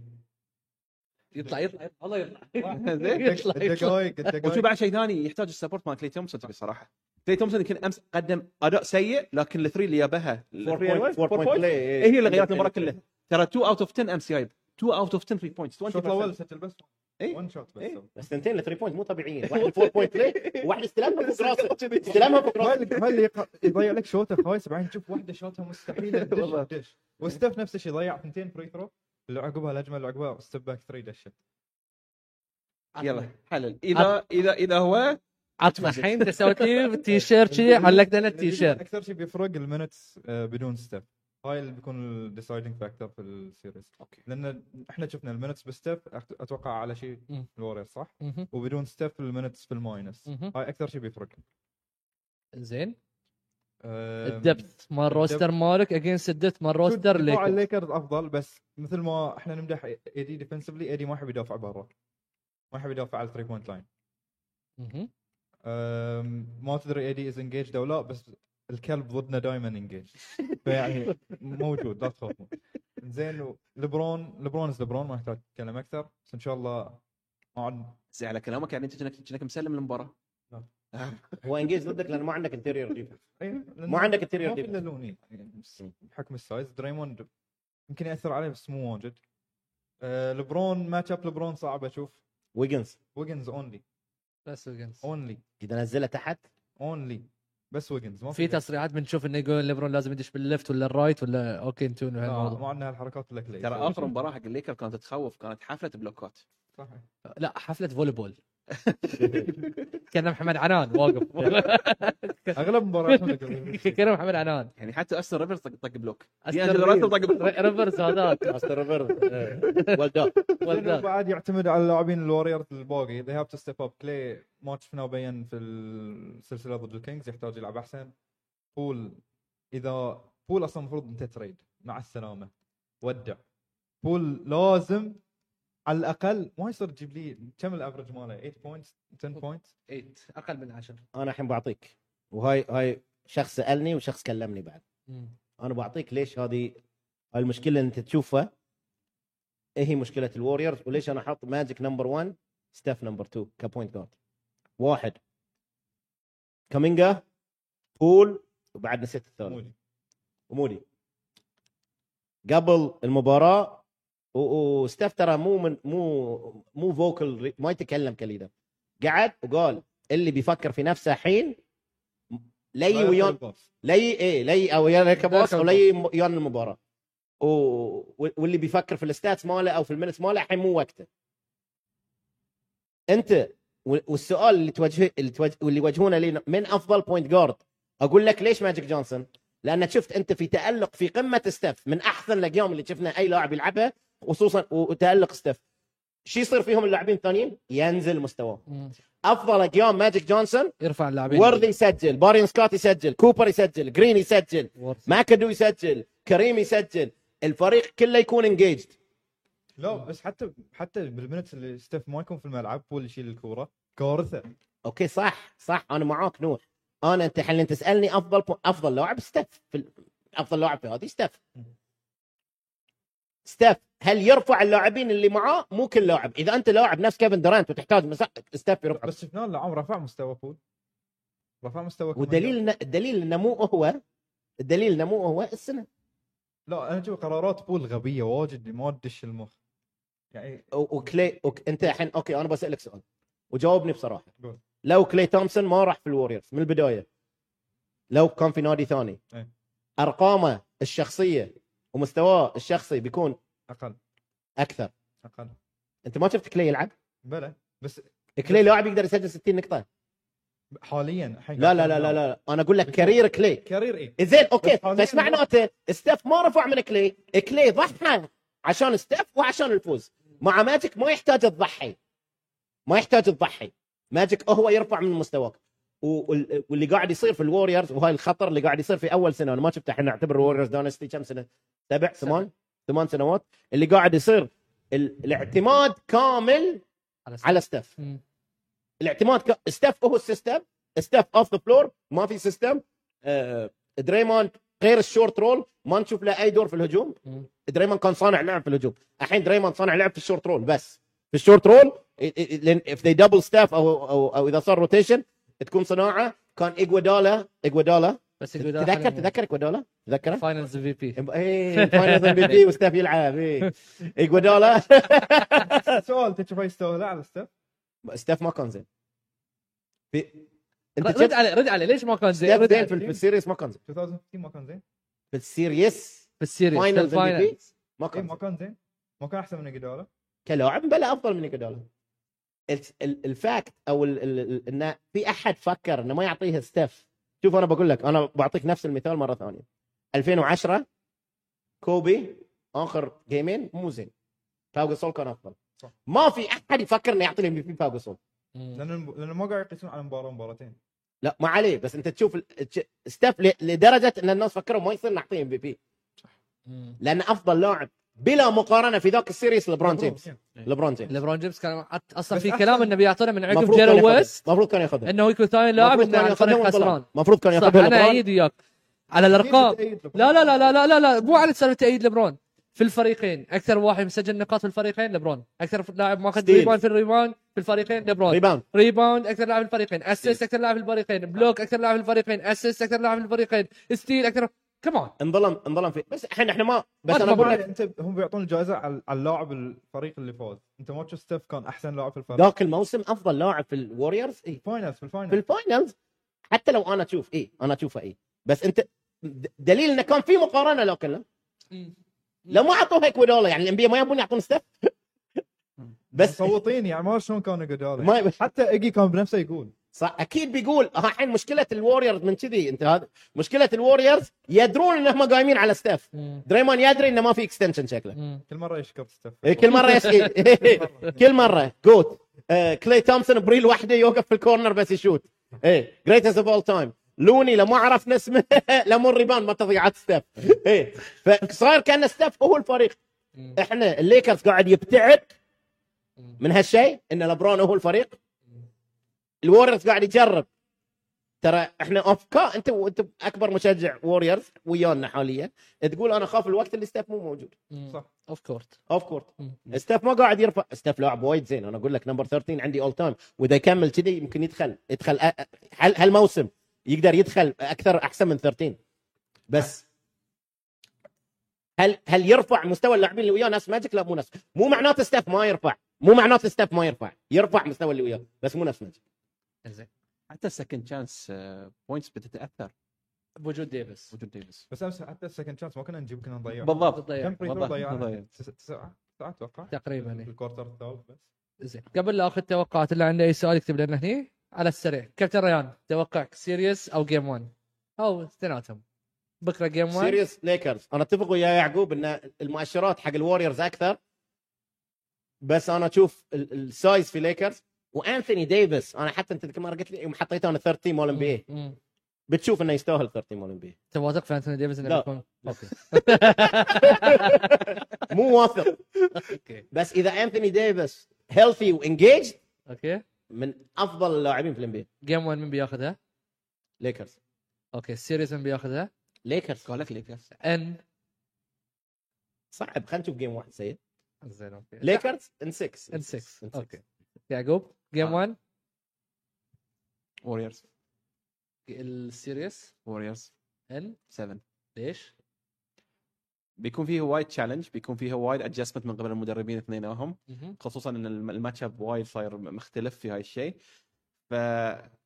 A: يطلع يطلع والله يطلع.
B: زين.
A: يطلع يطلع.
B: وشو بعد شيء ثاني يحتاج ال support مال كلي تومسون تبي صراحة كلي تومسون يمكن أمس قدم أداء سيء لكن ال three اللي جابها
C: 4 point
B: هي اللي غيرت المباراة كلها. ترى 2 out of 10 أمس جايب 2 out of 10 3 points
D: الشوط الأول سجل بس
B: إيه.
D: 1 shot بس.
B: إيه.
D: سوى.
C: بس ثنتين ل three point مو طبيعيين. واحد 4 point play وواحد استلمها فوق راسه. استلمها فوق راسه.
D: اللي هاي اللي يضيع لك شوطة خايس بعدين تشوف واحدة شوطها مستحيل
B: والله.
D: دش وستيف نفس الشيء ضيع ثنتين free throw اللي عقبها الهجمه اللي عقبها step back 3 دشت.
B: يلا حلل. اذا اذا إذا هو
A: عطنا الحين انت سويت لي تي شيرت شي علقت أنا التي شيرت
D: أكثر شيء بيفرق ال minutes آه، بدون ستيف هاي اللي بيكون ال deciding factor في ال
B: series
D: okay. لأن إحنا شفنا ال minutes بستيف أتوقع أعلى شيء
A: مم.
D: الوريورز صح؟
A: مهم.
D: وبدون ستيف ال minutes في ال minus
A: مهم.
D: هاي أكثر شيء بيفرق.
A: زين.
D: ال
A: depth مال ال roster مالك against ال depth مال ال roster
D: شوف، دفاع
A: اللي
D: الليكرز أفضل بس مثل ما إحنا نمدح AD defensively AD ما يحب يدافع برا. ما يحب يدافع على ال three point
A: line.
D: ما تدري AD is engaged أو لا بس الكلب ضدنا دائما انجيج فيعني موجود لا تخافون. زين لبرون لبرون is لبرون ما يحتاج أتكلم أكثر. بس إن شاء الله ما عاد
B: زين على كلامك يعني أنت كأنك كأنك مسلم المباراه
D: لا.
C: هو انجيز ضدك لأن ما عندك
D: interior defense
C: ما عندك
D: ما في
C: defense.
D: إلا لوني يعني بحكم ال size. دريموند يمكن يأثر عليه بس مو واجد. آه لبرون ماتش اب لبرون صعب أشوف.
C: ويجنز
D: ويجنز اونلي
A: بس ويجنز.
D: اونلي
C: إذا نزله تحت.
D: اونلي بس ويجنز ما
A: في تصريحات بنشوف إنه يقول ليبرون لازم يدش بالليفت ولا الرايت ولا أوكي انتون
D: لا ما عندنا هالحركات كلي
B: ترى آخر مباراة حق الليكر كانت تخوف كانت حفلة بلوكات.
D: صحيح.
A: لا حفلة فولي بول. كان محمد عنان واقف.
D: أغلب مبارياتهم
A: كان محمد عنان.
B: يعني حتى اوستن ريفز طق طق block.
A: ريفز-
B: block.
A: ريفز هذاك.
C: اوستن ريفز. ولدان
A: ولدان.
D: بعد يعتمد على اللاعبين الوريورز الباقي they have to step up. كلي ما شفناه بين في السلسلة ضد الكينجز يحتاج يلعب أحسن. بول إذا بول أصلا المفروض أنت trade مع السلامة. ودع. بول لازم على الأقل ما يصير تجيب لي كم ال average ماله؟ 8 points 10 points
A: 8 أقل من 10
C: أنا الحين بعطيك. وهاي هاي شخص سألني وشخص كلمني بعد. أنا بعطيك ليش هذه هاي المشكلة اللي أنت تشوفها؟ إيه هي مشكلة الوريورز وليش أنا أحط ماجيك number 1 ستيف number 2 ك point guard واحد. كامينجا بول وبعد نسيت الثالث.
D: مودي.
C: ومودي. قبل المباراة و- وستيف ترى مو من مو مو vocal ما يتكلم ك leader قعد وقال اللي بيفكر في نفسه الحين لي
D: الباص.
C: لي إيه لي أو يركب باص
A: أو
C: لي يان المباراة. و... واللي بيفكر في ال stats ماله أو في ال minutes ماله الحين مو وقته. أنت والسؤال اللي توجه اللي, توجه... واللي يوجهونه لي من أفضل point guard أقول لك ليش ماجيك جونسون؟ لأن شفت أنت في تألق في قمة ستيف من أحسن الأقيام اللي شفنا أي لاعب يلعبها. خصوصا وتألق ستيف. شو يصير فيهم اللاعبين الثانيين؟ ينزل مستواه.
A: مم.
C: أفضل اقيام ماجيك جونسون
A: يرفع اللاعبين.
C: وورذي يسجل بايرون سكوت يسجل كوبر يسجل جرين يسجل. ماكادو يسجل كريم يسجل. الفريق كله يكون engaged
D: لا بس حتى حتى بال minute اللي ستيف ما يكون في الملعب هو اللي يشيل الكورة. كارثة.
C: okay صح صح. أنا معاك نوح أنا أنت حين تسألني أفضل أفضل لاعب ستيف أفضل لاعب في هذه ستيف. ستيف هل يرفع اللاعبين اللي معاه؟ مو كل لاعب. إذا أنت لاعب نفس كيفن دورانت وتحتاج مساحه ستيف يرفع.
D: بس شفناه العام رفع مستوى بول رفع مستوى.
C: والدليل إن- الدليل انه مو هو. الدليل إنه مو هو السنة.
D: لا أنا أشوف قرارات بول غبية واجد ما تدش المخ. يعني
C: و- وكلي وك... أنت الحين أوكي أنا بسألك سؤال وجاوبني بصراحة.
D: قول.
C: لو كلي تومسون ما راح في الوريورز من البداية لو كان في نادي ثاني
D: إيه.
C: أرقامه الشخصية ومستواه الشخصي بيكون
D: أقل.
C: أكثر.
D: أقل.
C: أنت ما شفت كلي يلعب؟
D: بلى. بس
C: كلي لاعب يقدر يسجل 60 نقطة.
D: حاليا
C: لا لا لا لا لا. أنا أقول لك career كلي.
D: career اي
C: زين أوكي.
D: بس
C: معناته؟ ستيف ما رفع من كلي. كلي ضحى عشان ستيف وعشان الفوز. مع ماجيك ما يحتاج تضحي. ما يحتاج تضحي. ماجيك هو يرفع من مستواك. واللي قاعد يصير في الوريورز وهاي الخطر اللي قاعد يصير في أول سنة أنا ما شفته إحنا نعتبر الوريورز dynasty كم سنة؟ سبع ثمان ثمان سنوات. اللي قاعد يصير ال- الاعتماد كامل
A: على مم.
C: الاعتماد ك... ستيف هو ال system. ستيف off the floor ما في system. آه... دريموند غير ال short roll ما نشوف له أي دور في الهجوم.
A: مم.
C: دريموند كان صانع لعب في الهجوم. الحين دريموند صانع لعب في الشورت رول بس. في الشورت رول لأن اف ذي دبل ستاف أو أو أو إذا صار روتيشن تكون صناعة كان ايجوادالا ايجوادالا
A: بس يقول
C: تذكر تذكر ايجوادالا تذكره؟
A: فاينلز في بي
C: إيه فاينل ام بي بي وستاف يلعب إيه. ايجوادالا
D: سؤال تشوفه يستاهل على ستيف؟
C: ستاف ما كان زين. في أنت
A: رد عليه رد عليه ليش ما كان زين؟
C: زين. في في السيريس ما كان زين.
D: 2015 ما كان زين؟
C: في السيريس.
A: في السيريس في
C: فاينلز ما
D: اي
C: كان
D: ما
C: زين.
D: كان زين. ما كان أحسن من جداله
C: كلاعب بلا أفضل من ايجوادالا ال- ال- الفاكت أو ال- ال- ال- انه في أحد فكر إنه ما يعطيها ستيف شوف أنا بقول لك أنا بعطيك نفس المثال مرة ثانية. 2010 كوبي آخر جيمين مو زين. باو جاسول كان أفضل.
D: صح.
C: ما في أحد يفكر إنه يعطي الام في باو جاسول
A: مم.
D: لأن لأن ما قاعد يقيسون على مباراة مباراتين.
C: لا ما عليه. بس أنت تشوف ستيف ل- لدرجة إن الناس فكروا ما يصير نعطيه
A: MVP.
C: لأن أفضل لاعب بلا مقارنة في ذاك ال series لبرون جيمس. لبرون جيمس.
A: ليبرون جيمس كان
D: أصلا
A: في كلام انه بيعطونه من عقب
C: جيري
A: ويست
C: المفروض كان ياخذها.
A: إنه يكون ثاني لاعب
C: المفروض
A: انه
C: كان
A: الفريق
C: ياخذها
A: خسران.
C: المفروض كان
A: صح
C: ياخذها
A: أنا
C: لبرون.
A: ايد وياك. على الأرقام. لا لا لا لا لا لا, لا مو على سالفه تأييد لبرون في الفريقين أكثر واحد مسجل نقاط في الفريقين لبرون أكثر لاعب ماخذ. rebound في ال rebound في الفريقين لبرون
C: rebound
A: rebound أكثر لاعب في الفريقين. assist أكثر لاعب في الفريقين. block أكثر لاعب في الفريقين. assist أكثر لاعب في الفريقين. ستيل أكثر كمان
C: انظلم انظلم فيه بس الحين إحنا ما بس أنا
A: أقول.
C: لك
D: انت هم بيعطون الجائزه على على اللاعب الفريق اللي فاز انت ما تشوف ستيف كان أحسن لاعب في الفريق.
C: ذاك الموسم أفضل لاعب في الوريورز؟ اي
D: فاينلز في
C: في
D: الفاينل
C: الفاينلز؟ حتى لو أنا أشوف اي أنا أشوفه اي بس انت دليل إنه كان في مقارنة لو كله لو ما أعطوه ايكوادولا يعني الأنبياء ما يبون يعطون ستيف. بس
D: مصوتين يعني ما شلون كانوا
C: ما
D: حتى إيجي كان بنفسه يقول.
C: صح أكيد بيقول ها الحين مشكلة الوريورز من كذي أنت هذا؟ مشكلة الوريورز يدرون انهم قايمين على ستيف. دريمون يدري انه ما في اكستنشن شكله.
D: كل مرة يشكر ستيف.
C: إيه، كل مرة يسقي كل مرة. جوت آه، كلي تومسون بريل وحده يوقف في الكورنر بس يشوت. إيه جريتست اوف اول تايم لوني لو ما عرفنا اسمه لمو الريبان ما تضيعات ستيف. إيه فصاير كأن ستيف هو الفريق. إحنا الليكرز قاعد يبتعد من هالشيء إن لبرون هو الفريق. الوريرز قاعد يجرب. ترى إحنا اوف كا أنت أنت أكبر مشجع ووريرز ويانا حاليا. تقول أنا خاف الوقت اللي ستيف مو موجود.
D: صح.
A: اوف كورت
C: اوف كورت ستيف ما قاعد يرفع. ستيف لاعب وايد زين. أنا أقول لك نمبر 13 عندي اول تايم وإذا يكمل كذي يمكن يدخل يدخل هال- هالموسم يقدر يدخل أكثر أحسن من 13 بس. هل هل يرفع مستوى اللاعبين اللي وياه ناس ماجيك لا مو نفس مو معناته ستاف ما يرفع. مو معناته ستاف ما يرفع. يرفع مستوى اللي وياه بس مو نفس ماجيك
A: زين.
B: حتى ال second chance points بتتأثر.
A: بوجود ديفيس.
B: وجود ديفيس.
D: بس أمس حتى ال second chance ما كنا نجيب كنا نضيع.
B: بالضبط.
D: كم free
B: throw.
D: ضيعنا؟
B: ضيع.
D: تس- تسعة. تسعة أتوقع.
A: تقريبا. إيه.
D: بال quarter الثالث بس.
A: زين. قبل لا أخذ توقعات اللي عنده أي سؤال يكتب لنا هني. على السريع. كابتن ريان توقعك series أو game 1 أو اثنيناتهم. بكرة game 1
C: series ليكرز أنا أتفق ويا يعقوب إن المؤشرات حق الوريورز أكثر. بس أنا أشوف ال- ال size في ليكرز وأنثوني ديفيس أنا حتى أنت كما قلت لي يوم حطيته أنا 30 مال
A: NBA.
C: بتشوف إنه يستاهل 30 مال NBA
A: أنت واثق في انتوني ديفيس إنه
C: لا.
A: بيكون؟ أوكي.
C: مو واثق.
A: أوكي.
C: بس إذا أنثوني ديفيس healthy و
A: engaged أوكي.
C: من أفضل اللاعبين في ال NBA
A: game 1 من بياخذها؟
C: ليكرز
A: أوكي series من بياخذها؟
C: ليكرز
B: قال لك ليكرز
A: in
C: صعب خلينا نشوف game واحد سيد
A: زين أوكي.
C: ليكرز in 6
A: in 6 أوكي. يعقوب game
B: آه.
A: 1
B: ووريرز
A: ال series.
B: ووريرز
A: in
B: 7
A: ليش؟
B: بيكون فيه وايد challenge بيكون فيه وايد adjustment من قبل المدربين اثنينهم. خصوصا إن الم- ال match up وايد صاير مختلف في هاي الشيء. ف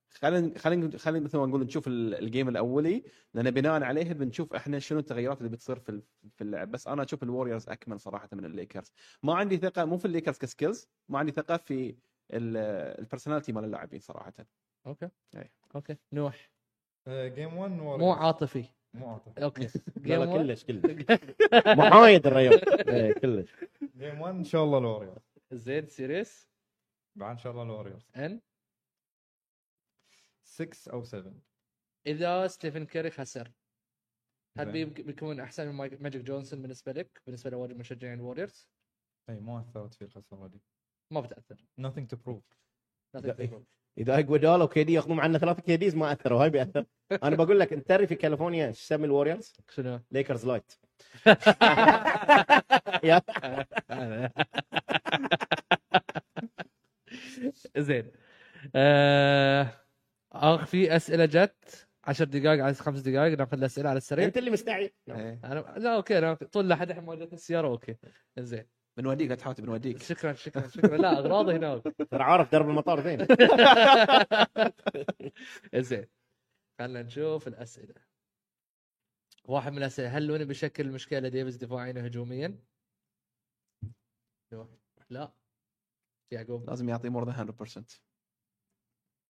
B: خلينا خلينا خلينا مثل ما نقول نشوف ال- ال game الأولي. لأن بناء عليه بنشوف إحنا شنو التغيرات اللي بتصير في في اللعب. بس أنا أشوف الوريورز أكمل صراحة من الليكرز ما عندي ثقة مو في الليكرز ك skills ما عندي ثقة في ال personality مال اللاعبين صراحة.
A: okay.
B: أي.
A: okay. نوح.
D: game 1
A: مو عاطفي.
D: مو عاطف
A: okay.
C: لا
A: game
C: لا
A: 1
C: كلش كلش. محايد الريال إيه، كلش.
D: game 1 إن شاء الله الوريورز
A: زين series.
D: بعد إن شاء الله الوريورز
A: ان
D: 6 أو 7
A: إذا ستيفن كيري خسر هل بيكون أحسن من ماجيك جونسون بالنسبة لك؟ بالنسبة لواجد مشجعين الوريورز
D: اي ما اثرت في الخساره هذه.
A: ما بتأثر.
D: Nothing to prove.
A: لا
C: لا،
A: تقول.
C: إذا اجوادالا وكيدي ياخذون معنا ثلاثة كيديز ما اثروا هاي بيأثر. أنا بقول لك أنت في كاليفورنيا إيش يسمي الوريورز؟
A: شنو؟
C: ليكرز lite
A: زين. آه... آخ في أسئلة جت. 10 دقائق على خمس دقائق ناخذ الأسئلة على السريع.
C: أنت اللي مستعجل
B: إيه.
A: أنا لا okay أنا طول لحد الحين ما السيارة okay. زين.
B: بنوديك لا تحاول بنوديك
A: شكرا شكرا شكرا. لا اغراضي هناك.
C: ترى عارف درب المطار زين
A: زين خلينا نشوف الأسئلة. واحد من الأسئلة هل لوني بشكل مشكلة ديفيس دفاعيا وهجوميا؟ لا. يعقوب.
B: لازم يعطي more than 100%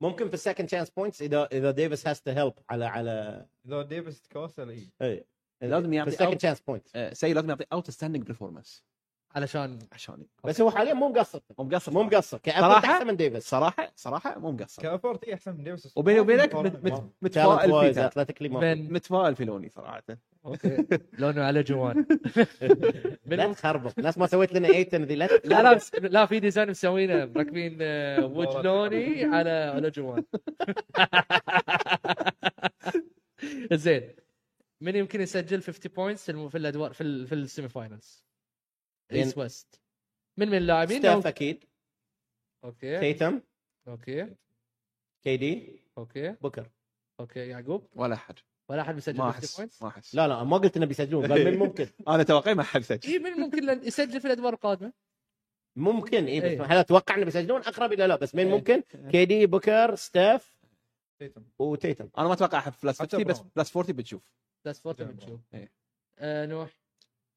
C: ممكن في ال second chance points إذا إذا ديفيس has to help على على
D: إذا ديفيس تكاسل
C: إي.
B: لازم يعطي
C: في
B: ال
C: second. chance
B: points سيء لازم يعطي outstanding performance
A: علشان
B: عشان
C: بس هو حاليا مو مقصر.
B: مو مقصر
C: مو مقصر. ك effort
B: صراحة؟
C: أحسن من ديفيس.
B: صراحة صراحة مو مقصر.
D: ك effort اي أحسن من ديفيس.
B: وبيني وبينك متفائل فيه
A: athletically
B: متفائل في لوني صراحة.
A: okay. لونه على جوان
C: لا تخربط. ناس ما سويت لنا ايتن ذي. لا
A: لا لا. في design مسوينه. مركبين آه، وجه لوني على على جوان زين. من يمكن يسجل 50 points في الادوار في ال- في ال semi finals East West. من من اللاعبين
C: ستيف أكيد.
A: okay.
C: تيتم.
A: okay.
C: كي دي.
A: okay.
C: بوكر.
A: okay يعقوب.
B: ولا أحد.
A: ولا أحد بيسجل
B: ما
A: 50 أحس
B: ما أحس.
C: لا لا ما قلت إنه بيسجلون قال من ممكن.
B: أنا توقعي ما حد سجل
A: اي من ممكن لن يسجل في الأدوار القادمة.
C: ممكن اي
A: إيه.
C: بس هل أتوقع إنه بيسجلون؟ أقرب إلى لا بس من
A: إيه.
C: ممكن. كي دي بوكر ستيف
D: تيتم.
C: وتيتم.
B: أنا ما أتوقع أحد. plus
D: حتى
B: 50 بس. plus 40 بتشوف.
A: plus 40
D: جنب
A: بنشوف
B: إيه.
A: آه نوح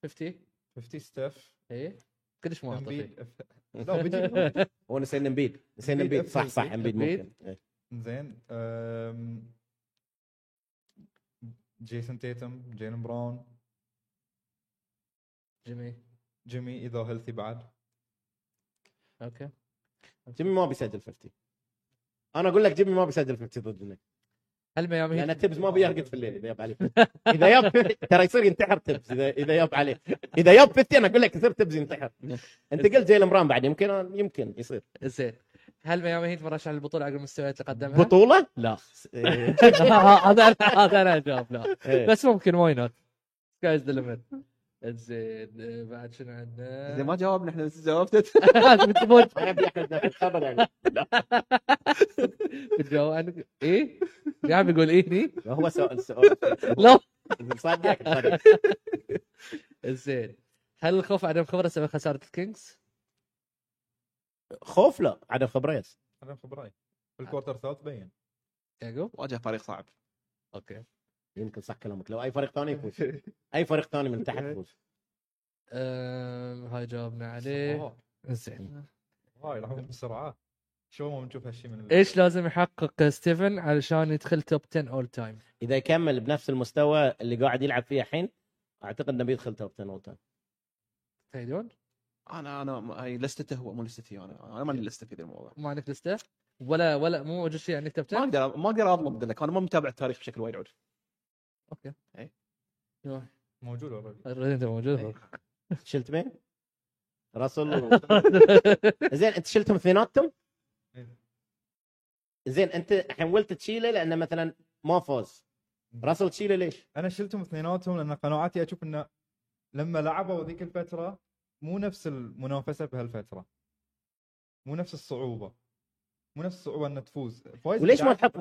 A: 50
D: 50 ستيف.
A: اي كلش مو عاطفي
D: امبيد لا بيجي.
C: هو نسينا امبيد نسينا امبيد صح صح.
A: امبيد.
C: ممكن. إيه.
D: زين. جيسون تيتم جيلن براون.
A: جيمي.
D: جيمي إذا healthy بعد.
A: okay.
C: جيمي ما بيسجل 50 أنا أقول لك جيمي ما بيسجل 50 ضدنا
A: هل ميامي لأن
C: تبز ما بيرقد في الليل إذا ياب عليه. إذا ياب 50 ترى يصير ينتحر تبز اذا إذا ياب عليه. إذا ياب 50 أنا أقول لك يصير تبز ينتحر. أنت قلت جيلن براون بعد يمكن يمكن يصير.
A: زين. هل ميامي هيت مرشح للبطوله على المستويات اللي قدمها؟
C: بطولة؟ لا.
A: هذا هذا أنا لا.
C: إيه.
A: بس ممكن why not sky's the زين بعد شنو عندنا؟
B: زين ما جاوبنا إحنا بس جاوبت.
C: يبي أحد ياخذ خبر يعني.
A: بتجاوب عنك إيه؟ قاعد بيقول إيه
C: هو سؤال سؤال.
A: لا.
C: صدق صدق
A: زين. هل الخوف عدم خبرة سبب خسارة الكينجز؟
C: خوف لا عدم خبرة
D: yes فبراير في ال quarter الثالث بين.
A: يعقوب؟
B: واجه فريق صعب.
A: أوكي.
C: يمكن صح كلامك. لو أي فريق ثاني يفوز. أي فريق ثاني من تحت يفوز.
A: أم، هاي جاوبنا عليه. زين.
D: هاي يلعبون بسرعة. شو ما بنشوف هالشيء من
A: إيش لازم يحقق ستيفن علشان يدخل top 10 all time؟
C: إذا يكمل بنفس المستوى اللي قاعد يلعب فيه الحين أعتقد إنه بيدخل top 10 all time.
A: تهيدون؟
B: أنا أنا هاي لستته هو مو لستي أنا أنا ماني لستة في ذا الموضوع.
A: ما عندك لستة؟ ولا ولا مو موجود شيء عندك top
B: ما
A: 10؟
B: أقدر ما أقدر أضمن أقول لك. أنا ما متابع التاريخ بشكل وايد عود
A: okay
B: إيه.
A: يوه،
D: موجود already.
A: already انت موجود
C: شلت مين؟ راسل و... زين انت شلتهم اثنيناتهم؟
D: إيه.
C: زين انت الحين ولت تشيله لأنه مثلا ما فاز راسل تشيله ليش؟
D: أنا شلتهم اثنيناتهم لأن قناعاتي أشوف إنه لما لعبوا ذيك الفترة مو نفس المنافسة بهالفترة مو نفس الصعوبة مو نفس الصعوبة إنه تفوز فايز
C: وليش ما تحط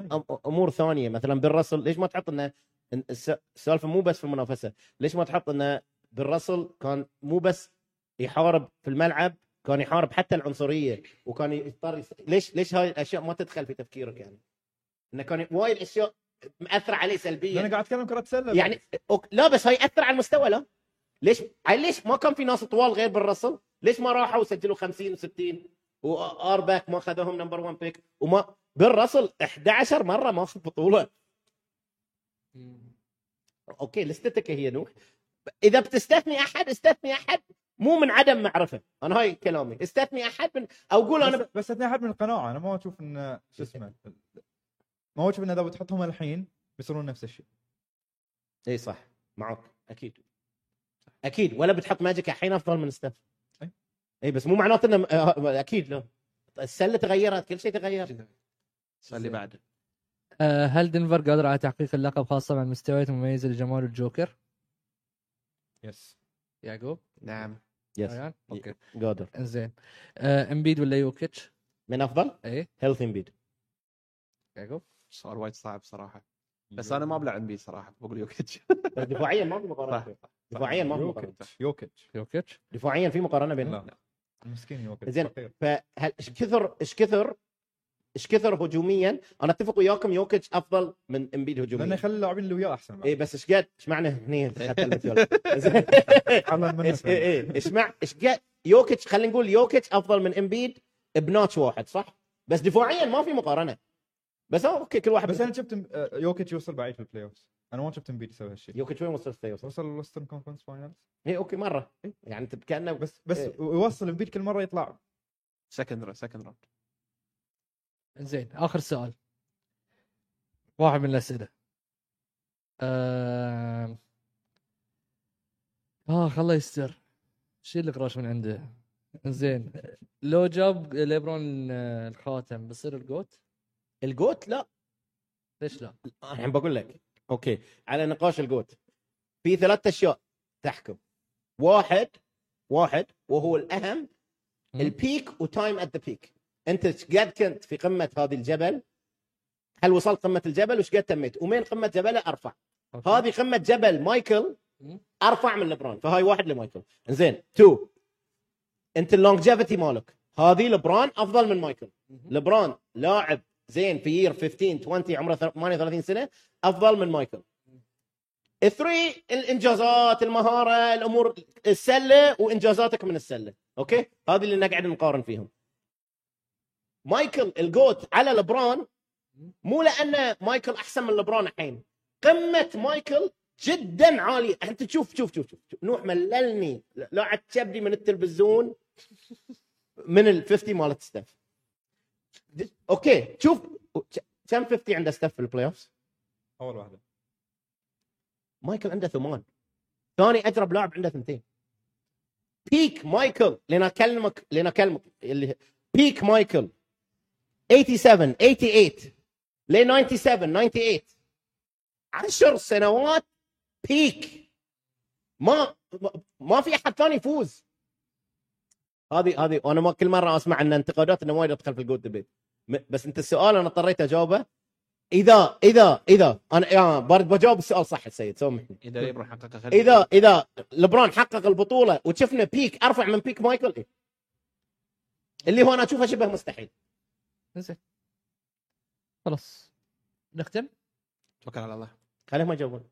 C: أمور ثانية مثلا بالرسل ليش ما تحط إنه السالفه مو بس في المنافسة. ليش ما تحط إنه بالرسل كان مو بس يحارب في الملعب كان يحارب حتى العنصرية وكان يضطر يس... ليش ليش هاي الأشياء ما تدخل في تفكيرك يعني؟ إنه كان وايد أشياء مأثرة عليه
D: أنا
C: سلبيا
D: قاعد اتكلم كرة سله
C: يعني أوك... لا بس هاي اثر على المستوى لا. ليش هاي ليش ما كان في ناس طوال غير بالرسل؟ ليش ما راحوا وسجلوا 50 و60 وار باك ما خذوهم نمبر 1 بيك وما بالرسل 11 مرة ماخذ بطولة. okay لستتك هي نوح. إذا بتستثني أحد استثني أحد مو من عدم معرفة. أنا هاي كلامي. استثني أحد من أو قول أنا
D: بس, اثنين أحد من القناعة. أنا ما أشوف انه شو اسمه ما أشوف انه إذا بتحطهم الحين بيصيرون نفس الشيء.
C: اي صح. معك. أكيد. أكيد. ولا بتحط ماجيك الحين أفضل من ستيف
D: أي.
C: اي بس مو معناته انه آه، أكيد لا. السلة تغيرت كل شيء تغير.
B: السؤال اللي بعده؟
A: آه، هل دنفر قادر على تحقيق اللقب خاصة مع المستويات المميزة لجمال الجوكر؟
D: yes
A: يعقوب؟
B: نعم.
A: yes؟ okay.
C: قادر.
A: إنزين. آه، إمبيد ولا يوكيتش؟
C: من أفضل؟
A: إيه.
C: healthy إمبيد.
A: يعقوب؟
B: سؤال وايد صعب صراحة. بس أنا ما أبلع امبيد صراحة بقول يوكيتش.
C: دفاعيا ما في
B: مقارنة
C: دفاعيا ما في مقارنة.
D: يوكيتش. يوكيتش.
A: يوكيتش؟
C: دفاعيا في مقارنة بينهم.
D: لا. مسكين يوكيتش.
C: زين. فهل إيش كثر إيش كثر إيش كثر هجوميا؟ أنا أتفق وياكم يوكيتش أفضل من إمبيد
D: لأنه
C: هجوميا
D: يخلي اللاعبين اللي وياه أحسن
C: اي بس إيش قد إيش معنى هني.
D: على منه
C: إيش إيه إيش قد يوكيتش خلينا نقول يوكيتش أفضل من إمبيد ب notch واحد صح؟ بس دفاعيا ما في مقارنة. بس okay كل واحد
D: بس أنا شفت آه، يوكيتش يوصل بعيد في ال playoff أنا ما شفت إمبيد يسوي هالشيء.
C: يوكيتش وين وصل في
D: وصل ال Western Conference Finals
C: اي okay مرة. يعني أنت كانه
D: بس بس
C: إيه.
D: يوصل إمبيد كل مرة يطلع.
B: second second round
A: زين آخر سؤال. واحد من الأسئلة. آه... آخ الله يستر. شيل القراش من عنده؟ زين. لو جاب ليبرون آه، الخاتم بصير ال
C: GOAT؟ ال GOAT؟ لا.
A: ليش لا؟
C: الحين بقول لك. okay. على نقاش ال GOAT. في ثلاث أشياء تحكم. واحد واحد وهو الأهم.
A: ال
C: peak و time at the peak أنت إيش قد كنت في قمة هذه الجبل؟ هل وصلت قمة الجبل؟ وش قد تميت؟ ومين قمة جبله أرفع.
A: okay.
C: هذه قمة جبل مايكل. أرفع من لبران فهاي واحد لمايكل. زين two. أنت ال longevity مالك. هذه لبران أفضل من مايكل. لبران لاعب زين في year 15 20 عمره 38 سنة أفضل من مايكل. ال three الإنجازات المهارة الأمور السلة وإنجازاتك من السلة. okay؟ هذه اللي نقعد نقارن فيهم. مايكل ال GOAT على لبران مو لأن مايكل أحسن من لبران الحين. قمة مايكل جدا عالية. أنت تشوف شوف شوف شوف. نوح مللني. لا عاد تشبني من التلفزيون من ال 50 مالت ستيف د- okay شوف كم 50 عنده ستيف في ال playoff
D: أول واحدة.
C: مايكل عنده ثمان. ثاني اجرب لاعب عنده ثنتين. peak مايكل لين اكلمك لين اكلمك اللي peak مايكل 87 88 لين 97 98 عشر سنوات peak ما ما- في أحد ثاني يفوز. هذه هذه وأنا ما كل مرة أسمع إن انتقادات إنه وايد أدخل في ال GOAT debate بس أنت السؤال أنا اضطريت أجاوبه. اذا اذا إذا أنا برد بجاوب السؤال صح السيد سامحني
B: إذا ليبرون خلي
C: اذا إذا لبران حقق البطولة وشفنا peak أرفع من peak مايكل إيه؟ اللي هو أنا أشوفه شبه مستحيل.
A: زين. خلاص. نختم؟
B: توكل على الله.
C: خليهم يجاوبون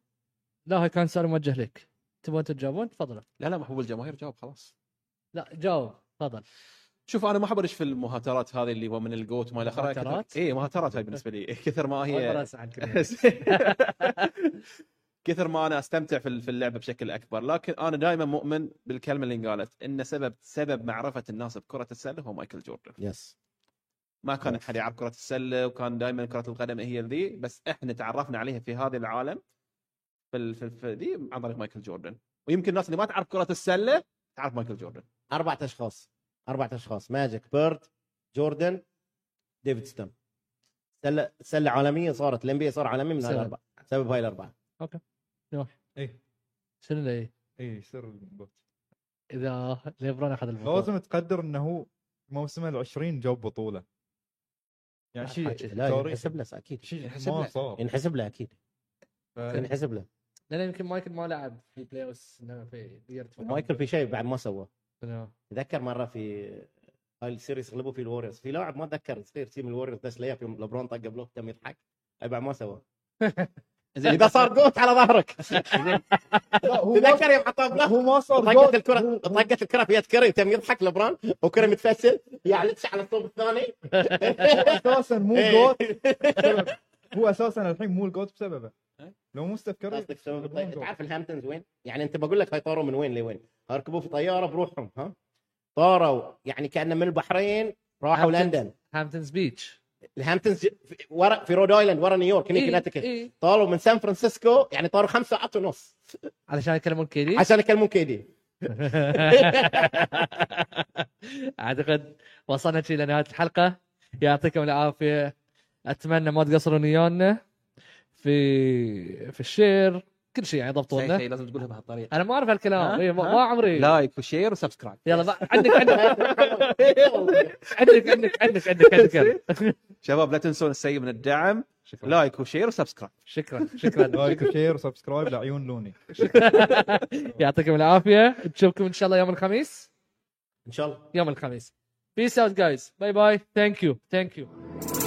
A: لا هاي كان سؤال موجه لك. تبغون تجاوبون؟ تفضلوا.
B: لا لا محبوب الجماهير جاوب خلاص.
A: لا جاوب. تفضل.
B: شوف أنا ما أحب في المهاترات هذه اللي هو من ال GOAT ما إلى آخره.
A: مهاترات؟
B: اي مهاترات هاي بالنسبة لي. كثر ما هي. كثر ما أنا أستمتع في في اللعبة بشكل أكبر. لكن أنا دائما مؤمن بالكلمة اللي انقالت إن سبب سبب معرفة الناس بكرة السله هو مايكل جوردن.
C: yes
B: ما كان أحد يعرف كرة السلة وكان دائما كرة القدم هي ذي بس إحنا تعرفنا عليها في هذا العالم في ال- في, في ذي عن طريق مايكل جوردن. ويمكن الناس اللي ما تعرف كرة السلة تعرف مايكل جوردن.
C: أربعة أشخاص أربعة أشخاص ماجيك بيرد جوردن ديفيد ستيرن. سلة سلة عالمية صارت ال NBA صار عالمي من هاي
A: سبب.
C: الأربعة سبب هاي الأربعة.
D: اي
A: شنو اللي
D: اي يصير ال
A: GOAT. إذا ليبرون أخذ البطولة.
D: لازم تقدر إنه هو موسمه ال 20 جاب بطولة. يعني شيء.
C: لا. ينحسب له أكيد
D: شيء
B: ينحسب
D: ما
B: له.
D: صار
C: ينحسب له أكيد
D: ف-
C: ينحسب له
A: لأن يمكن مايكل ما لعب في البلاي اوس إنه في يرد
C: مايكل في شيء بعد ما سوى
A: شنو؟
C: تذكر مرة في هاي السيريس غلبوا في الوريوز في لاعب ما أتذكر صغير تيم الوريوز دش ليه في لبرون طق بلوك تم يضحك هاي بعد ما سوى
B: زين
C: إذا صار جوت على ظهرك تذكر يوم بلوك
D: هو ما صار
C: طقت
D: جوت.
C: الكره طقت الكرة في يد كريم تم يضحك لبران وكريم متفشل يعلتش على الصوب الثاني
D: هو أساسا مو
C: إيه.
D: GOAT هو أساسا الحين مو ال GOAT بسببه لو مو ستيف كاري
C: قصدك سبب
D: GOAT.
C: تعرف الهامبتونز وين؟ يعني أنت بقول لك هاي طاروا من وين لوين؟ ركبوا في طيارة بروحهم ها؟ طاروا يعني كأنه من البحرين راحوا. لندن
A: هامبتونز beach
C: الهامبتونز ورا في رود آيلاند ورا نيويورك هني
A: إيه، إيه.
C: طاروا من سان فرانسيسكو يعني طاروا خمس ساعات ونص.
A: علشان يكلمون كيدي؟
C: عشان يكلمون كيدي.
A: أعتقد وصلنا شي لنهاية الحلقة. يعطيكم العافية. أتمنى ما تقصرون ويانا. في في ال share. كل شيء يعني ضبطوا
B: شيء
A: لنا
B: شيء لازم تقولها بهالطريقة.
A: أنا ما أعرف هالكلام.
B: ها؟
A: إيه، ما
B: عمري.
A: like و
B: share و subscribe.
A: يلا بقى عندك عندك. عندك عندك عندك عندك عندك
B: شباب لا تنسون السيء من الدعم. like و share و subscribe.
A: شكرا شكرا.
D: like و share وسبسكرايب لعيون لوني.
A: يعطيكم العافية. نشوفكم إن شاء الله يوم الخميس.
C: إن شاء الله.
A: يوم الخميس. Peace out guys. Bye bye. Thank you. Thank you.